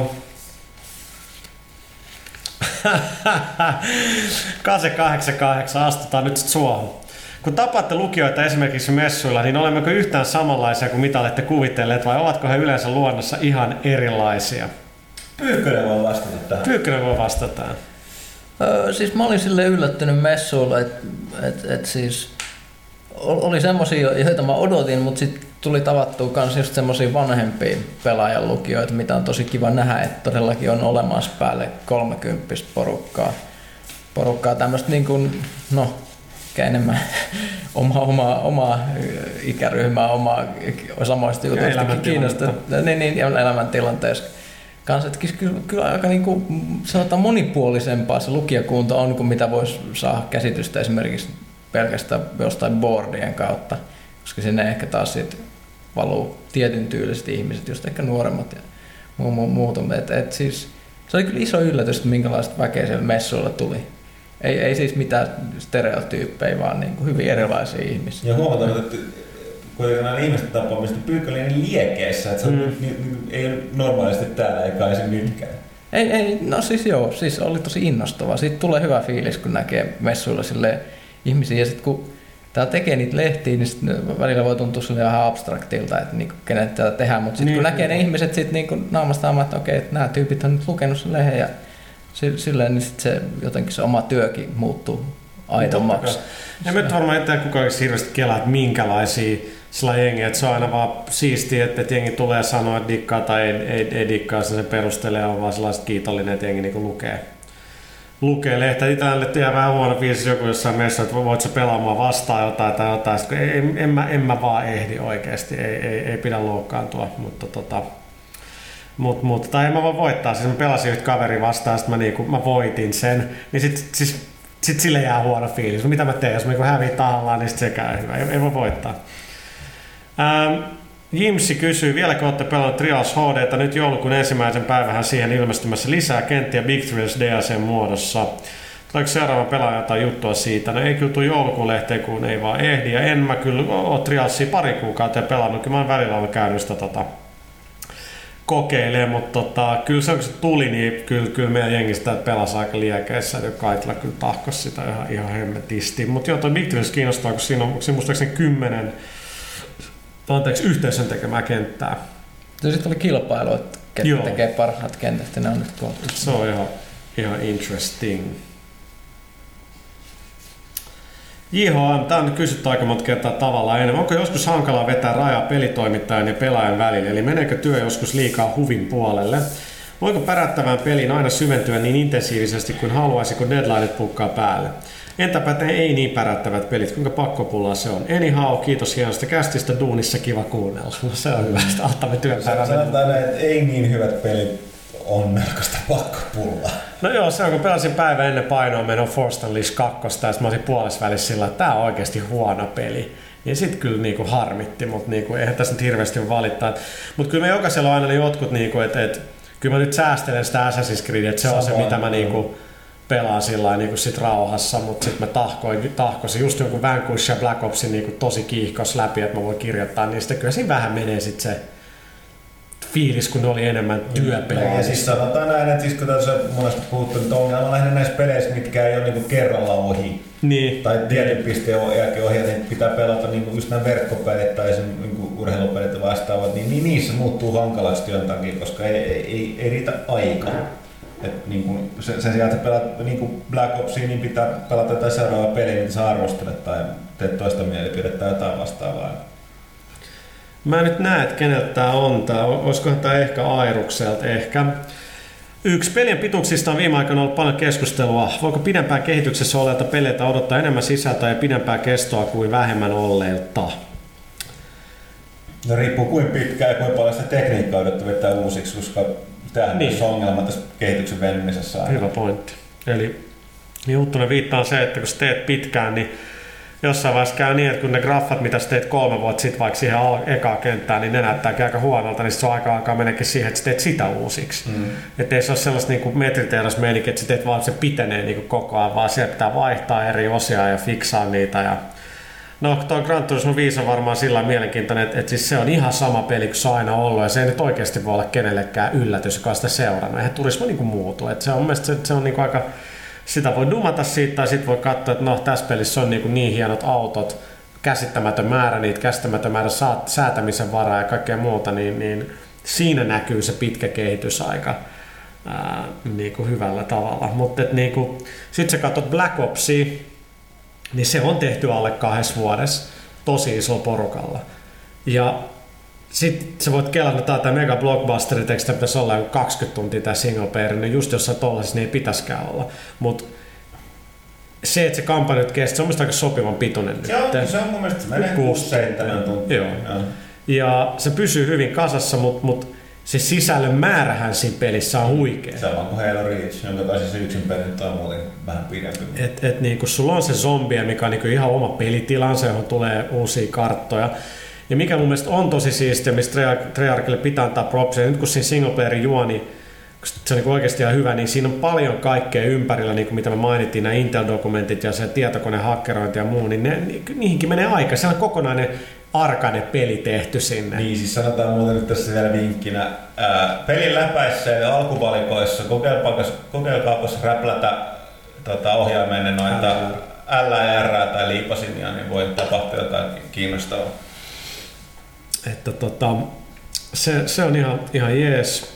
Kase 88, astutaan nyt sit suohon. Kun tapaatte lukijoita esimerkiksi messuilla, niin olemmeko yhtään samanlaisia kuin mitä olette kuvitelleet, vai ovatko he yleensä luonnossa ihan erilaisia? Pyykkönen voi vastata tähän. Pyykkönen voi vastata. Öö, siis mä olin sille yllättynyt messuilla, että et, et siis ol- oli semmosia, joita mä odotin, mutta sitten tuli tavattua kans just semmosia vanhempia pelaajan lukijoita, mitä on tosi kiva nähdä, että todellakin on olemassa päälle 30 porukkaa. Porukkaa tämmöistä niin kuin, no, ehkä enemmän oma, oma, oma ikäryhmää, omaa samoista jutuista kiinnostaa. Niin, niin, elämäntilanteessa kanssa. Että kyllä, kyllä aika niin kuin, sanotaan monipuolisempaa se lukijakunta on kuin mitä voisi saada käsitystä esimerkiksi pelkästään jostain boardien kautta, koska sinne ehkä taas sit valuu tietyn tyyliset ihmiset, just ehkä nuoremmat ja muu, muu, muuta. Et, et siis, se oli kyllä iso yllätys, että minkälaista väkeä siellä messuilla tuli. Ei, ei siis mitään stereotyyppejä, vaan niin kuin hyvin erilaisia ihmisiä. Ja huomataan, että kuitenkin nämä ihmisten tapaamista Pyykkä oli niin liekeissä, että se Mm. mm. niin, niin, ei ole normaalisti täällä eikä kai se nytkään. Ei, ei, no siis joo, siis oli tosi innostavaa. Siitä tulee hyvä fiilis, kun näkee messuilla sille ihmisiä. Ja sitten kun tää tekee niitä lehtiä, niin sit ne välillä voi tuntua sille ihan abstraktilta, että niinku, kenet tätä tehdään. Mutta sitten Niin. kun näkee ne ihmiset sit niinku naamasta naamaan, että okei, että nämä tyypit on nyt lukenut sen lehden ja si- silleen, niin sit se, jotenkin se oma työkin muuttuu aidommaksi. Ja nyt varmaan ettei kukaan hirveästi kelaa, että minkälaisia sillä jengiä, että se on aina vaan siistiä, että, jengi tulee sanoa, että dikkaa tai ei, ei, ei dikkaa, se, perustelee on vaan sellaiset kiitollinen, että jengi niinku lukee, lukee lehteä. Itse jää vähän huono fiilis joku jossain messa, että voit sä pelaamaan vastaan jotain tai jotain, Sitten, ei, en, en, mä, en mä vaan ehdi oikeasti, ei, ei, ei pidä loukkaantua, mutta tota, Mut, mut, tai en mä voi voittaa, siis mä pelasin yhtä kaveri vastaan, sit mä, niinku, mä voitin sen, niin sit, siis, sit sille jää huono fiilis. Mitä mä teen, jos mä niinku häviin tahallaan, niin sit se käy hyvä, ei, ei voi voittaa. Ähm, Jimsi kysyy, vieläkö olette pelannut Trials HD, nyt joulukuun ensimmäisen päivän siihen ilmestymässä lisää kenttiä Big Thrills DLC muodossa. Tuleeko seuraava pelaaja tai juttua siitä? No ei kyllä tule joulukuun lehteen, kun ei vaan ehdi. Ja en mä kyllä ole Trialsia pari kuukautta pelannut. Kyllä mä oon välillä ollut käynyt sitä tota, kokeilee, mutta tota, kyllä se, kun se tuli, niin kyllä, kyllä meidän jengistä pelasi aika liekeissä, että Kaitla kyllä tahkos sitä ihan, ihan hemmetisti. Mutta joo, toi Big Thrills kiinnostaa, kun siinä on, siinä muistaakseni kymmenen, anteeksi, yhteisön tekemää kenttää. Ja sitten oli kilpailu, että ketkä Joo. tekee parhaat kentät, ja ne on nyt koottu. Se on ihan, ihan interesting. JHM, tämä on kysytty aika monta kertaa tavallaan enemmän. Onko joskus hankalaa vetää rajaa pelitoimittajan ja pelaajan välillä? Eli meneekö työ joskus liikaa huvin puolelle? Voiko pärättävään peliin aina syventyä niin intensiivisesti kuin haluaisi, kun deadlineit pukkaa päälle? Entäpä te ei niin pärättävät pelit, kuinka pakkopullaa se on? Anyhow, kiitos hienosta kästistä, duunissa kiva kuunnella. No se on hyvä, sitä ottamme työpäivän. Sanotaan näin, että ei niin hyvät pelit on melkoista pakkopullaa. No joo, se on kun pelasin päivä ennen painoa menon Force Unleashed 2, ja sitten mä olisin puolessa sillä, että tää on oikeasti huono peli. Niin sit kyllä niinku harmitti, mutta niinku, eihän tässä nyt hirveästi valittaa. Mutta kyllä me jokaisella on aina jotkut, niinku, että et, kyllä mä nyt säästelen sitä Assassin's Creed, että se on se, Samoin. mitä mä niinku, pelaan sillä niinku sit rauhassa, mutta sitten mä tahkoin, tahkoisin just jonkun Vanquish ja Black Opsin niinku tosi kiihkos läpi, että mä voin kirjoittaa niistä. Kyllä siinä vähän menee sit se fiilis, kun ne oli enemmän työpelaamista. Ja siis sanotaan näin, että siis kun tässä on monesti puhuttu, että ongelma on lähinnä näissä peleissä, mitkä ei ole niinku kerralla ohi. Niin. Tai tietyn pisteen jälkeen ohi, niin pitää pelata niinku just nämä verkkopelit tai sen niinku urheilupelit ja vastaavat, niin, niin niissä muuttuu hankalaksi työn takia, koska ei, ei, ei, ei riitä aikaa. Et niin kun sen, sen sijaan, että pelaat niin kuin Black Opsia, niin pitää pelata jotain seuraavaa peliä, mitä sä arvostelet tai teet toista mielipidettä tai jotain vastaavaa. Mä en nyt näe, että keneltä tämä on. Tää, olisikohan tämä ehkä Airukselta ehkä. Yksi pelien pituuksista on viime aikoina ollut paljon keskustelua. Voiko pidempään kehityksessä olleilta peleiltä odottaa enemmän sisältöä ja pidempää kestoa kuin vähemmän olleilta? No riippuu kuin pitkään ja kuinka paljon sitä tekniikkaa vetää uusiksi, koska tämähän Niin. niin. on ongelma tässä kehityksen venymisessä. aina. Hyvä pointti. Eli niin Huttunen viittaa se, että kun sä teet pitkään, niin jossain vaiheessa käy niin, että kun ne graffat, mitä sä teet kolme vuotta sitten vaikka siihen ekaan kenttään, niin ne näyttääkin aika huonolta, niin se on aika alkaa meneekin siihen, että sä teet sitä uusiksi. Mm. Että ei se ole sellaista niin metriteeras meininki, että sä teet vaan, se pitenee niin koko ajan, vaan siellä pitää vaihtaa eri osia ja fiksaa niitä. Ja... No tuo Gran Turismo 5 on varmaan sillä mielenkiintoinen, että, että siis se on ihan sama peli kuin se on aina ollut ja se ei nyt oikeasti voi olla kenellekään yllätys, joka on sitä seurannut. Eihän turismo niin kuin muutu. Että se on mun se, se on niin kuin aika sitä voi dumata siitä tai sitten voi katsoa, että no tässä pelissä on niin, niin hienot autot, käsittämätön määrä niitä, käsittämätön määrä saat, säätämisen varaa ja kaikkea muuta, niin, niin siinä näkyy se pitkä kehitysaika ää, niin kuin hyvällä tavalla. Mutta niin sitten sä katsot Black Opsia, niin se on tehty alle kahdessa vuodessa tosi isolla porukalla. Ja sitten sä voit kelata, että tämä mega blockbuster, että sitä pitäisi olla joku 20 tuntia tämä single player, niin just jossain tollasissa niin ei pitäisikään olla. Mutta se, että se kampanja nyt kestää, se on mielestäni aika sopivan pituinen nyt. Se on, se on mun mielestä, se menee Kuusi, 6-7 tuntia. Joo. Ja se pysyy hyvin kasassa, mutta mut se sisällön määrähän siinä pelissä on huikea. Sama kuin Halo Reach, jonka taisi se yksin peli on muuten vähän pidempi. Et, et niin kun sulla on se zombie, mikä on niin ihan oma pelitilansa, johon tulee uusia karttoja. Ja mikä mun mielestä on tosi siistiä, mistä Treyarch- Treyarchille pitää antaa propsia, nyt kun siinä single playerin juoni, niin se on niin oikeasti ihan hyvä, niin siinä on paljon kaikkea ympärillä, niin kuin mitä me mainittiin, nämä Intel-dokumentit ja se tietokonehakkerointi ja muu, niin ne, ni- niihinkin menee aika. Se on kokonainen arcade-peli tehty sinne. Niin, siis sanotaan muuten nyt tässä vielä vinkkinä. Ää, pelin läpäissä ja alkuvalikoissa kokeilkaapas, kokeilkaapas räplätä tota, ohjaimenne noita L ja R tai liipasimia, niin voi tapahtua jotain kiinnostavaa. Että tota, se, se on ihan, ihan jees.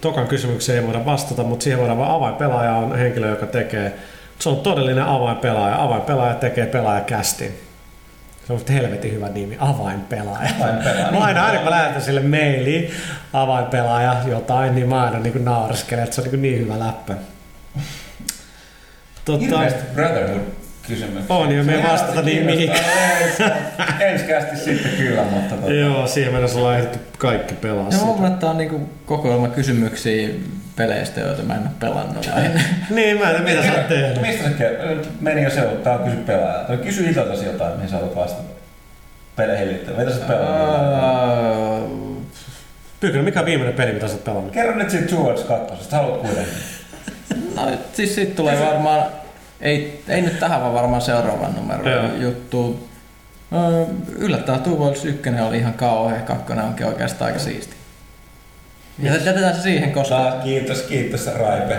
Tokan kysymykseen ei voida vastata, mutta siihen voidaan vaan avainpelaaja on henkilö, joka tekee, se on todellinen avainpelaaja. Avainpelaaja tekee pelaajakästin. Se on helvetin hyvä nimi, avainpelaaja. Avainpelaaja, Mä aina, aina kun mä lähetän sille mailiin avainpelaaja jotain, niin mä aina niin nauraskelen, että se on niin, niin hyvä läppä. Tota, Hirveästi Brotherhood kysymyksiä. On, ja me ei vastata niin mihinkään. Ensi kästi sitten kyllä, mutta tota, joo, siihen mennessä ollaan ehditty kaikki pelaa luulen, että tää on niinku kokoelma kysymyksiä peleistä, joita mä en ole pelannut. vai? Niin, mä en tiedä, mitä sä oot tehnyt. Mistä se? Meni jo se, tää on kysy pelaajalta. Kysy itseltäsi jotain, mihin sä haluat vastata. peleihin liittyen? Mitä sä oot pelannut? Pyykkönen, mikä on viimeinen peli, mitä sä oot pelannut? Kerro nyt siitä Towards 2, haluat kuitenkin. No siis sit tulee varmaan, ei, ei nyt tähän vaan varmaan seuraavan numeron Joo. juttu. Öö, Yllättävää Two Worlds 1 oli ihan kauhea, kakkonen onkin oikeastaan aika siisti. Ja jätetään se siihen, koska... Taas kiitos, kiitos Raipe.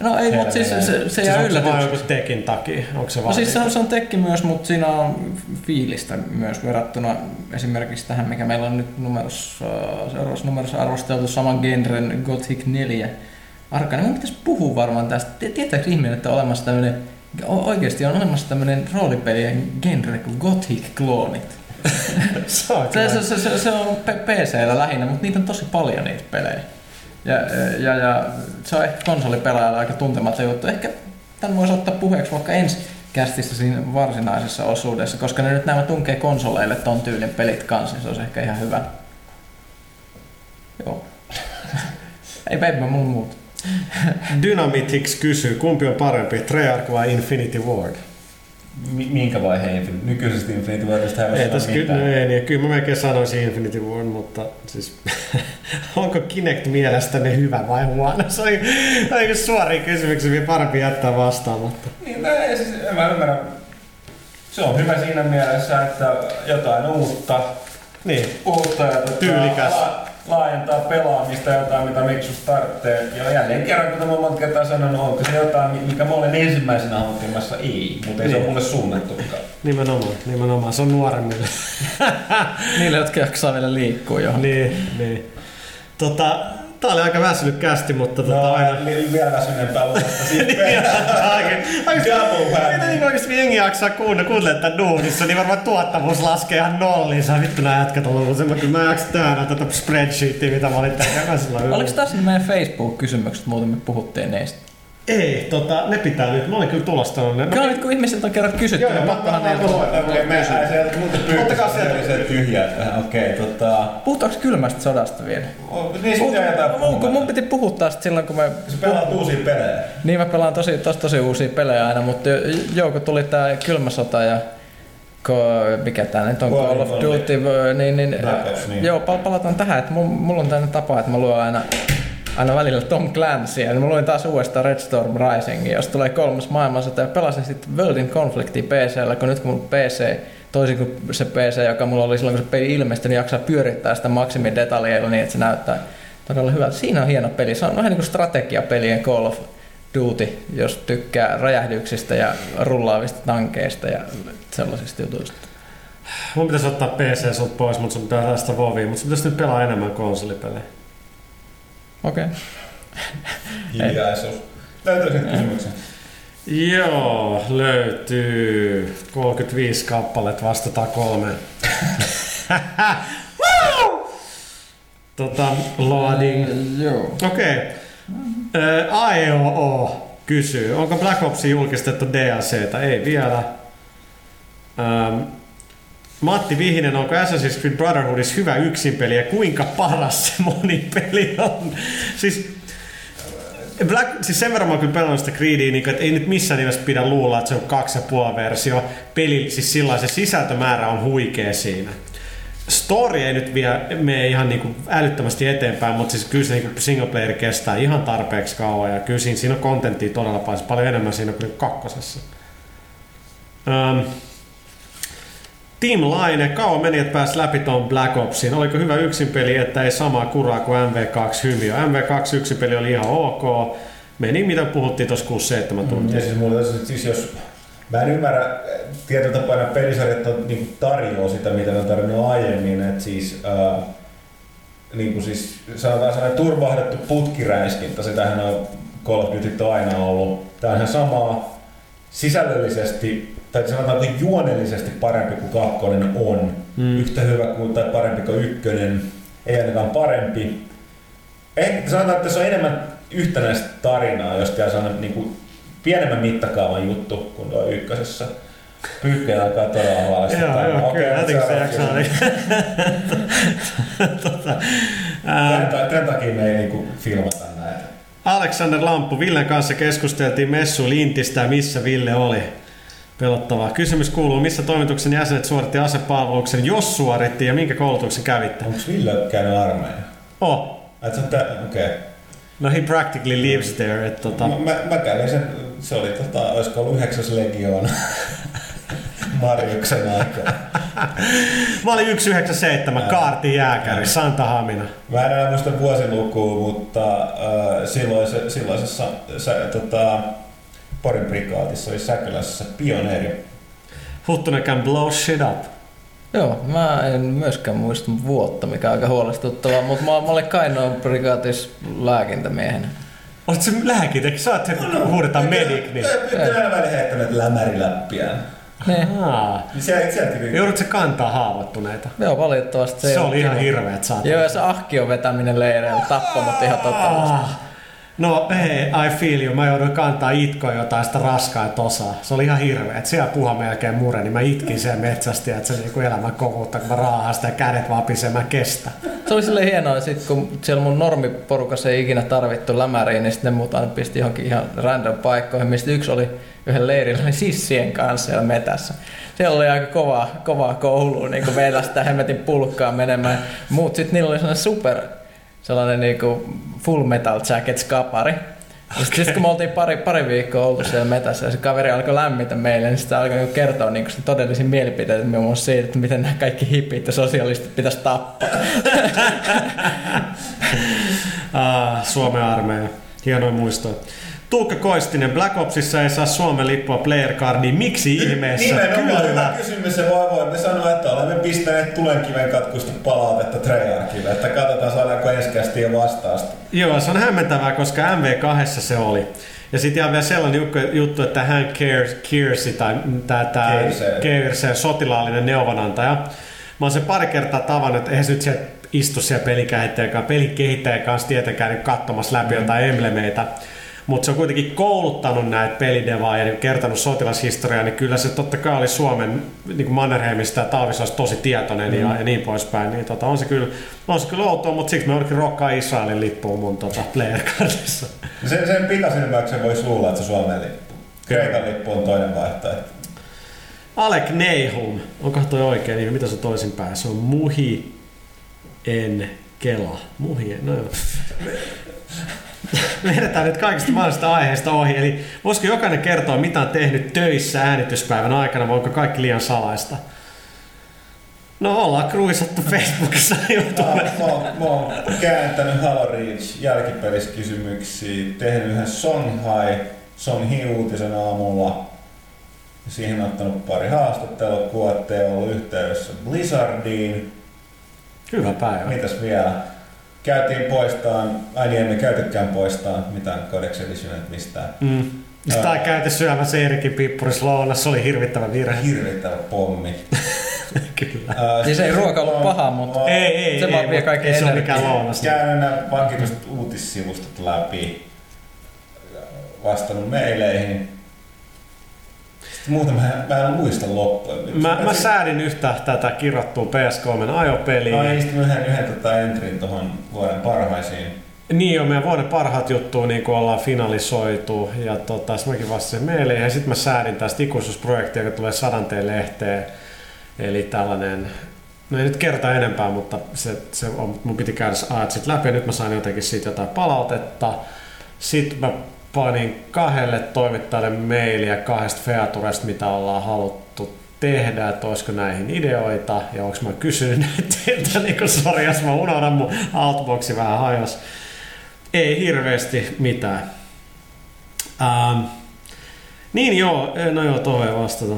No ei, mutta siis se, se, se Siis jää onko se joku tekin takia? Onko se No siis se on, se on tekki myös, mutta siinä on fiilistä myös verrattuna esimerkiksi tähän, mikä meillä on nyt numerossa, seuraavassa numerossa arvosteltu saman genren Gothic 4 Arkane. Mun pitäisi puhua varmaan tästä. Tie- Tietääkö ihminen, että on olemassa tämmöinen, oikeasti on olemassa tämmöinen roolipelien genre kuin Gothic-kloonit. Se on Se, se, se, se, on PCllä lähinnä, mutta niitä on tosi paljon niitä pelejä. Ja, ja, ja se on ehkä konsolipelaajalle aika tuntematon juttu. Ehkä tämän voisi ottaa puheeksi vaikka ensi kästissä siinä varsinaisessa osuudessa, koska ne nyt nämä tunkee konsoleille ton tyylin pelit kanssa, niin se olisi ehkä ihan hyvä. Joo. Ei peipä mun muuta. Dynamitix kysyy, kumpi on parempi, Treyarch vai Infinity Ward? Mi- minkä vaiheen Infin- nykyisestä Infinity Wardista ei Ei tässä kyllä, no ei, niin, kyllä mä melkein sanoisin Infinity Ward, mutta siis onko Kinect mielestäni hyvä vai huono? Se oli, oli suoria kysymyksiä, mihin parempi jättää vastaamatta. Niin, no, ei, siis, en mä ymmärrä. Se on hyvä siinä mielessä, että jotain uutta, Niin, uutta ja tota, Tyylikäs. Laajentaa pelaamista jotain, mitä Miksus tarvitsee. Ja jälleen kerran, kuten mä monta kertaa sanonut, onko se jotain, mikä mä olen ensimmäisenä hankkimassa? Ei, mutta ei se Niin. ole mulle suunnattukaan. nimenomaan, nimenomaan. Se on nuoremmille. Niille, jotka jaksaa vielä liikkua johon. niin, niin. Tota, tää oli aika väsynyt kästi, mutta tota, No, aina... li- vielä väsyneempää uudesta sitten. Oikein, Double whammy. Mitä niin oikeesti jengi jaksaa kuunnella, tätä duunissa, niin varmaan tuottavuus laskee ihan nolliin. Sä vittu nää jätkät on ollut semmoinen, kyllä mä jaksan tehdä tätä spreadsheetia, mitä mä olin tekemässä. Oliko tässä meidän Facebook-kysymykset, muuten me puhuttiin niistä? Ei, tota, ne pitää nyt. Mä olin kyllä tulostanut ne. Kyllä nyt kun ihmisiltä on kerran kysytty, Joo, niin pakkohan mä- ei sieltä muuten Ottakaa sieltä. tyhjää. Okei, tota... Puhutaanko kylmästä sodasta vielä? Niin jotain Mun, piti puhua tästä silloin, kun me... Se pelaat uusia pelejä. Niin mä pelaan tosi, tosi, tosi uusia pelejä aina, mutta jo- joo, kun tuli tää kylmä sota ja mikä tää nyt on, Call of Duty, niin, niin, Black Ops, niin. joo, pal- palataan tähän, että mulla, mulla on tämmöinen tapa, että mä luen aina, aina välillä Tom Clancyä, niin mä luin taas uudestaan Red Storm Risingin, jos tulee kolmas maailmansota ja pelasin sitten Worldin Conflictia PCllä, kun nyt kun mun PC toisin kuin se PC, joka mulla oli silloin, kun se peli ilmestyi, niin jaksaa pyörittää sitä maksimidetaljeilla niin, että se näyttää todella hyvältä. Siinä on hieno peli. Se on vähän niin kuin strategiapelien Call of Duty, jos tykkää räjähdyksistä ja rullaavista tankeista ja sellaisista jutuista. Mun pitäisi ottaa PC sulta pois, mutta sun pitää tästä Vovia, mutta sun pitäisi nyt pelaa enemmän konsolipelejä. Okei. Okay. Hiljaisuus. Löytyykö nyt kysymyksen? Joo, löytyy 35 kappaletta, vastataan kolme. tota, loading. Joo. Okei. Okay. AEOO kysyy, onko Black Opsin julkistettu DLCtä? Ei vielä. Ähm, Matti Vihinen, onko Assassin's Creed Brotherhoodissa hyvä yksinpeli ja kuinka paras se monipeli on? Siis, Black, siis sen verran mä oon kyllä pelannut sitä Creedia, niin, että ei nyt missään nimessä pidä luulla, että se on kaksi ja puoli versio. Peli, siis sillä se sisältömäärä on huikea siinä. Story ei nyt vielä mene ihan niin kuin älyttömästi eteenpäin, mutta siis kyllä se niin single player kestää ihan tarpeeksi kauan ja kyllä siinä, siinä on kontenttia todella paljon, paljon enemmän siinä kuin kakkosessa. Um, Team Laine, kauan meni, että pääsi läpi tuon Black Opsin. Oliko hyvä yksinpeli, että ei samaa kuraa kuin MV2 Hymiö? MV2 yksinpeli oli ihan ok. Meni, mitä puhuttiin tuossa 6-7 tuntia. Ja siis mulla tässä, siis jos Mä en ymmärrä, tietyllä tapaa pelisarjat on, niin tarjoaa sitä, mitä ne on tarjonnut aiemmin. Että siis, ää, niin kuin siis sanotaan sellainen turvahdettu putkiräiskintä, sitähän on Call of Duty aina ollut. Tämä on ihan samaa sisällöllisesti, tai sanotaanko juonellisesti parempi kuin kakkonen on. Mm. Yhtä hyvä kuin, tai parempi kuin ykkönen, ei ainakaan parempi. Ehkä sanotaan, että se on enemmän yhtenäistä tarinaa, jos tämä on niin kuin pienemmän mittakaavan juttu kuin tuo ykkösessä. Pyykköjä alkaa todella huolesta. Joo, joo, kyllä, jotenkin se jaksaa. tota, Tämän, ää, ta- tämän takia me ei niinku filmata näitä. Alexander Lamppu, Villen kanssa keskusteltiin messu Lintistä, missä Ville oli. Pelottavaa. Kysymys kuuluu, missä toimituksen jäsenet suoritti asepalveluksen, jos suoritti ja minkä koulutuksen kävitte? Onko Ville käynyt armeijan? Oh. Okei. Okay. no he practically lives there. Et, tota, Mä, mä, mä kävin sen, se oli tota, olisiko ollut yhdeksäs legioona Marjuksen aikaa. mä olin 197, Kaarti Jääkäri, Santa Hamina. Mä en enää muista vuosilukua, mutta äh, silloise, silloisessa sä, tota, Porin prikaatissa oli Säkylässä pioneeri. Huttunen can blow shit up. Joo, mä en myöskään muista vuotta, mikä on aika huolestuttavaa, mutta mä, mä olin Kainoon prikaatis lääkintämiehenä. Oletko se lääkit, eikö sä oot se, kun huudetaan medic, niin... Aina välillä heittänyt lämäriläppiään. Niin. Niin. Joudutko se kantaa haavoittuneita? Joo, valitettavasti Se, se oli ihan kiva. hirveet saat. Joo, ja se ahkion vetäminen leireillä tappoi mut ihan totalisesti. No hei, I feel you. Mä jouduin kantaa itkoa jotain sitä raskaita osaa. Se oli ihan hirveä. Siellä puha melkein mure, niin mä itkin sen metsästä, että se niinku elämän kovuutta, kun mä raahaan sitä kädet vapisee, mä kestä. Se oli silleen hienoa, sit kun siellä mun normiporukassa ei ikinä tarvittu lämäriin, niin sitten ne muut aina pisti johonkin ihan random paikkoihin, mistä yksi oli yhden leirillä niin sissien kanssa siellä metässä. Siellä oli aika kovaa, kovaa koulua niin vedä sitä hemmetin pulkkaa menemään. Muut sitten niillä oli sellainen super, sellainen niin full metal jacket skapari. Ja sitten sit kun me oltiin pari, pari viikkoa oltu siellä metässä ja se kaveri alkoi lämmitä meille, niin sitä alkoi niinku kertoa niinku sen todellisia mielipiteitä muun muassa siitä, että miten nämä kaikki hippit ja sosialistit pitäisi tappaa. Ah, Suomen armeija. Hienoja muistoja. Tuukka Koistinen, Black Opsissa ei saa Suomen lippua player cardiin. Miksi ihmeessä? Nimenomaan hyvä kysymys ja voi voimme sanoa, että olemme pistäneet tulenkiven katkusta palautetta Treyarchille, että katsotaan saadaanko ensi vastausta. Joo, se on hämmentävää, koska MV2 se oli. Ja sitten ihan vielä sellainen juttu- että Hank Kearse, tai tämä. Kearse, sotilaallinen neuvonantaja. Mä oon sen pari kertaa tavannut, että eihän se nyt siellä istu siellä pelikehittäjän kanssa, pelikehittäjän kanssa tietenkään niin katsomassa läpi jotain emblemeitä. Mutta se on kuitenkin kouluttanut näitä pelidevaajia ja kertonut sotilashistoriaa, niin kyllä se totta kai oli Suomen niin Mannerheimista ja Talvisoista tosi tietoinen mm. ja, ja, niin poispäin. Niin tota, on, se kyllä, on se kyllä outoa, mutta siksi me olikin rokkaa Israelin lippuun mun tota, player cardissa. Sen, sen pikasilmäyksen voisi luulla, että se Suomen lippu. Kreikan lippu on toinen vaihtoehto. Alek Neihum, onko toi oikein nimi? Mitä se on toisinpäin? Se on Muhi en Kela. Muhi en, no joo. Me edetään nyt kaikista mahdollisista aiheista ohi, eli voisiko jokainen kertoa, mitä on tehnyt töissä äänityspäivän aikana, vai onko kaikki liian salaista? No ollaan kruisattu Facebookissa Mä, YouTube. mä, oon- mä oon kääntänyt Halo Reach jälkipeliskysymyksiä, tehnyt yhden Songhai, Songhi-uutisen aamulla. Siihen on ottanut pari haastattelua, on ollut yhteydessä Blizzardiin. Hyvä päivä. Mitäs vielä? Käytiin poistaan, ai niin emme käytykään poistaan mitään Codex Editionet mistään. Mm. Sitä on käyty syömässä Eerikin pippuris lounassa, se oli hirvittävä virhe. Hirvittävä pommi. Kyllä. Ää, Siis ei ruoka ollut paha, mutta Ei, ei, Se ei, vaan vie mutta kaikki ei se ole energiaa. mikään lounas. Käynyt nämä vakituiset uutissivustot läpi, vastannut meileihin. Sitten muuta mä, mä en muista loppuun. Mä, mä säädin yhtä tätä kirjoittua PS3 ajopeliä. Mä oon istunut yhden, yhden tota entrin tuohon vuoden parhaisiin. Niin jo, meidän vuoden parhaat juttuja niin kuin ollaan finalisoitu ja tota, sit mäkin vastasin meille ja sitten mä säädin tästä ikuisuusprojektia, joka tulee sadanteen lehteen. Eli tällainen, no ei nyt kerta enempää, mutta se, se on, mun piti käydä ajat sit läpi ja nyt mä sain jotenkin siitä jotain palautetta. Sitten mä panin kahdelle toimittajalle mailia kahdesta featuresta, mitä ollaan haluttu tehdä, että olisiko näihin ideoita ja onko mä kysynyt näitä, niin kuin sori, jos mä unohdan mun outboxi vähän hajos. Ei hirveästi mitään. Ähm, niin joo, no joo, ei vastata.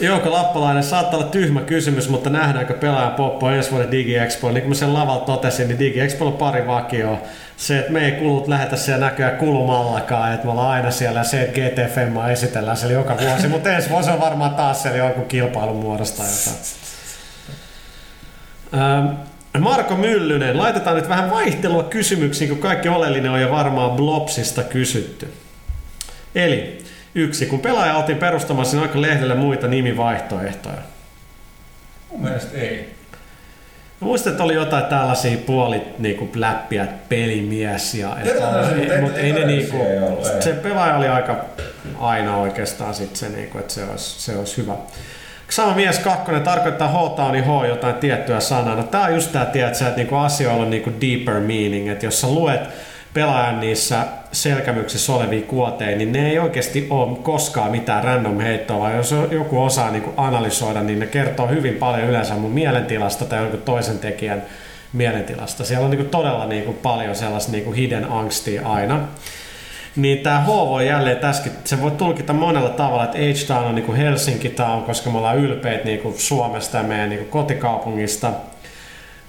Jouko Lappalainen, saattaa olla tyhmä kysymys, mutta nähdäänkö pelaajan poppo ensi vuoden DigiExpo? Niin kuin mä sen lavalla totesin, niin DigiExpo on pari vakioa. Se, että me ei kulut lähetä siellä näköjään kulumallakaan, että me ollaan aina siellä se, että GT esitellään siellä joka vuosi, mutta ensi vuosi on varmaan taas siellä jonkun kilpailun muodosta jotain. Marko Myllynen, laitetaan nyt vähän vaihtelua kysymyksiin, kun kaikki oleellinen on jo varmaan Blopsista kysytty. Eli yksi, kun pelaaja oltiin perustamassa, niin aika lehdelle muita nimivaihtoehtoja. Mun mielestä ei. Muistan, että oli jotain tällaisia puolit niinku läppiä, että pelimies ja... Mutta ei- ne niinku, se pelaaja oli aika, aina oikeastaan sit se, niin kuin, että se olisi, se olisi hyvä. Sama mies kakkonen tarkoittaa H niin H jotain tiettyä sanaa. No tää on just tää, tiedätkö, että niinku asioilla on niinku deeper meaning, että jos sä luet pelaajan niissä selkämyksissä olevia kuoteja, niin ne ei oikeasti ole koskaan mitään random heittoa, vaan jos joku osaa niin analysoida, niin ne kertoo hyvin paljon yleensä mun mielentilasta tai jonkun toisen tekijän mielentilasta. Siellä on niin todella niin kuin paljon sellaista niin hidden angstia aina. Niin tämä H voi jälleen tässäkin, se voi tulkita monella tavalla, että H-Town on niin Helsinki Town, koska me ollaan ylpeitä niin Suomesta ja meidän niin kotikaupungista.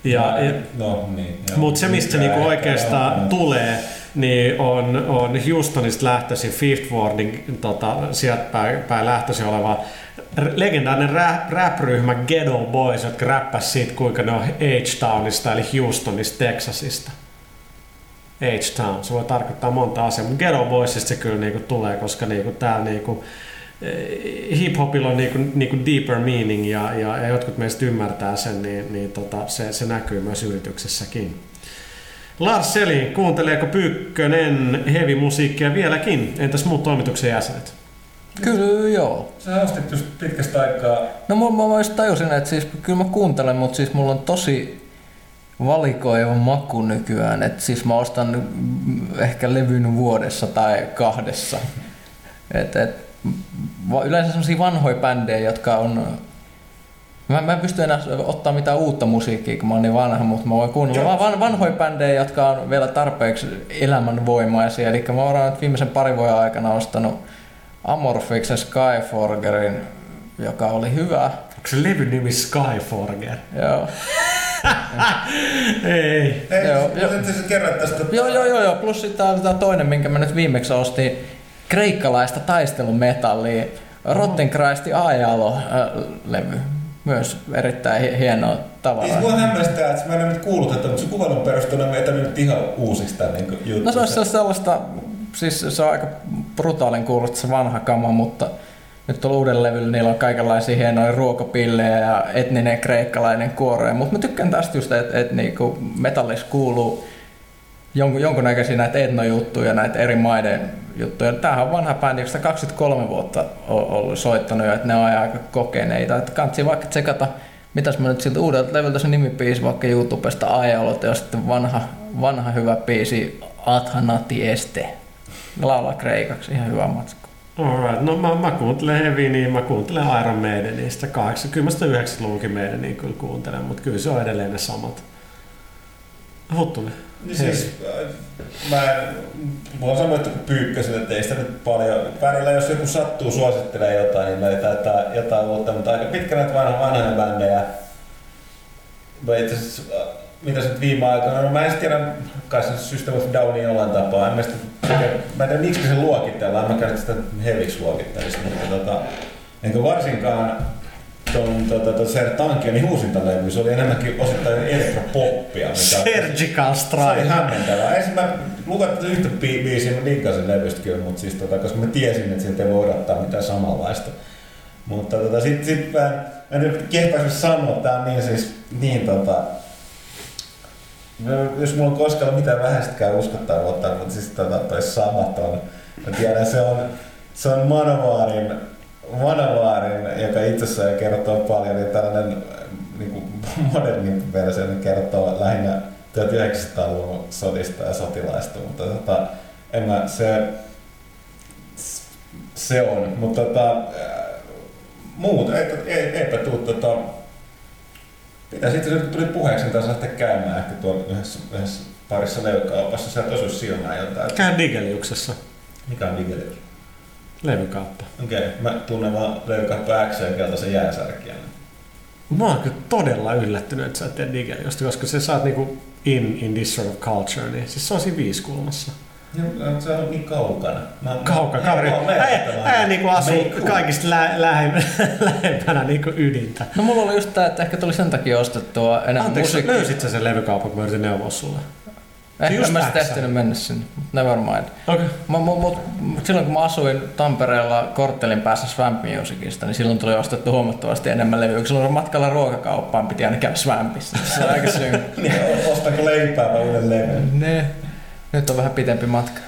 Ja, ja, no, niin, Mutta se, mistä se niinku oikeastaan joo. tulee, niin on, on Houstonista lähtöisin Fifth Wardin tota, sieltä päin, päin lähtöisin oleva legendaarinen rap, rap-ryhmä Ghetto Boys, jotka räppäs siitä, kuinka ne on H-Townista eli Houstonista, Texasista. H-Town, se voi tarkoittaa monta asiaa, mutta Ghetto Boysista se kyllä niinku tulee, koska niinku täällä niinku, hip-hopilla on niinku, niinku deeper meaning ja, ja, ja jotkut meistä ymmärtää sen, niin, niin tota, se, se näkyy myös yrityksessäkin. Lars Selin, kuunteleeko Pyykkönen heavy-musiikkia vieläkin? Entäs muut toimituksen jäsenet? Kyllä joo. Sä ostit just pitkästä aikaa. No mä, mä, mä tajusin, että siis kyllä mä kuuntelen, mutta siis mulla on tosi valikoiva maku nykyään. että siis mä ostan ehkä levyn vuodessa tai kahdessa. Et, et, yleensä sellaisia vanhoja bändejä, jotka on Mä, mä en pysty enää ottaa mitään uutta musiikkia, kun mä oon niin vanha, mutta mä voin kuunnella van, vanhoja bändejä, jotka on vielä tarpeeksi elämänvoimaisia. Eli mä oon nyt viimeisen parin vuoden aikana ostanut Amorphiksen Skyforgerin, joka oli hyvä. Onko se levy nimi Skyforger? Joo. Ei. Ei, joo, jo. tästä. Joo, joo, joo, joo. Plus sitten tämä toinen, minkä mä nyt viimeksi ostin, kreikkalaista taistelumetallia, Rottenkreisti Aajalo-levy myös erittäin hienoa tavalla. Siis mua hämmästää, että mä en nyt kuullut, että mutta se kuvailun perusteella me nyt ihan uusista niin juttuja. No se olisi sellaista, siis se on aika brutaalin kuullut se vanha kama, mutta nyt tuolla uuden levyllä niillä on kaikenlaisia hienoja ruokapillejä ja etninen kreikkalainen kuore. Mutta mä tykkään tästä just, että et, niinku metallissa kuuluu jonkun, jonkunnäköisiä näitä etnojuttuja, näitä eri maiden juttuja. Tämähän on vanha bändi, josta 23 vuotta on ollut soittanut jo, että ne on aika kokeneita. Että kansi vaikka tsekata, mitäs mä nyt siltä uudelta levyltä se nimipiisi vaikka YouTubesta Ajalot ja sitten vanha, vanha hyvä biisi Athanati Este. Laulaa kreikaksi, ihan hyvä matsku. Alright, no mä, mä kuuntelen Heavy, niin mä kuuntelen Iron Maidenista. 80-90-luvunkin meidän niin kyllä kuuntelen, mutta kyllä se on edelleen ne samat. Huttunen. Niin siis, äh, mä voin sanoa, että pyykkäsin, että ei sitä nyt paljon. Välillä jos joku sattuu suosittelemaan jotain, niin löytää jotain, jotain uutta, mutta aika pitkä näitä vanha, vanhoja bändejä. Mä itse asiassa, äh, mitä nyt viime aikoina, no mä en tiedä, kai se System of Downin jollain tapaa. En mä, sitä, mä en tiedä miksi se luokitellaan, mä käyn sitä heviksi luokittelista, mutta tota, enkä varsinkaan tuon tota, tota Sertankianin uusinta levy, se oli enemmänkin osittain elektropoppia. Surgical Strike. Se oli hämmentävää. Ensin mä luvattiin yhtä bi- biisiä, mä linkkasin levystä kyllä, mutta siis tota, koska mä tiesin, että sieltä ei voi odottaa mitään samanlaista. Mutta tota, sit, sit mä, mä en nyt kehtaisi sanoa, tää on niin siis, niin tota, No, jos mulla on koskaan mitään vähästäkään uskottavuutta, mutta siis tota, toi samat on. Mä tiedän, se on, se on Manovaarin Manowaarin, joka itsessään kertoo paljon, niin tällainen niin kuin moderni versio niin kertoo lähinnä 1900-luvun sodista ja sotilaista, mutta tota, en mä, se, se on, mutta tota, muut, ei, ei, eipä tuu tota, mitä sitten kun tuli puheeksi, niin taas lähteä käymään ehkä tuolla yhdessä, yhdessä parissa leukaupassa, sieltä osuisi sijoittaa jotain. Käy Digeliuksessa. Mikä on Digelius? Levykauppa. Okei, okay. mä tunnen vaan levykauppa X ja keltaisen jääsärkiä. Mä oon kyllä todella yllättynyt, että sä et tee digeliusta, koska se saat niinku in, in this sort of culture, niin siis se on siinä viiskulmassa. Joo, se on niin kaukana. Mä, kaukana, kaveri. Ää niinku asuu kaikista lä- lähe- lähempänä niinku ydintä. No mulla oli just tää, että ehkä tuli sen takia ostettua enää Anteeksi, musiikki. löysit sä sen levykaupan, kun mä yritin neuvoa sulle? Ehkä mä sitten ehtinyt mennä sinne, never mind. Okay. Mä, mut, mut, silloin kun mä asuin Tampereella korttelin päässä Swamp Musicista, niin silloin tuli ostettu huomattavasti enemmän levyä. Silloin matkalla ruokakauppaan piti aina käydä Swampissa. Se on aika syyn. niin, ostako leipää vai uuden levyn? Ne. Nyt on vähän pitempi matka.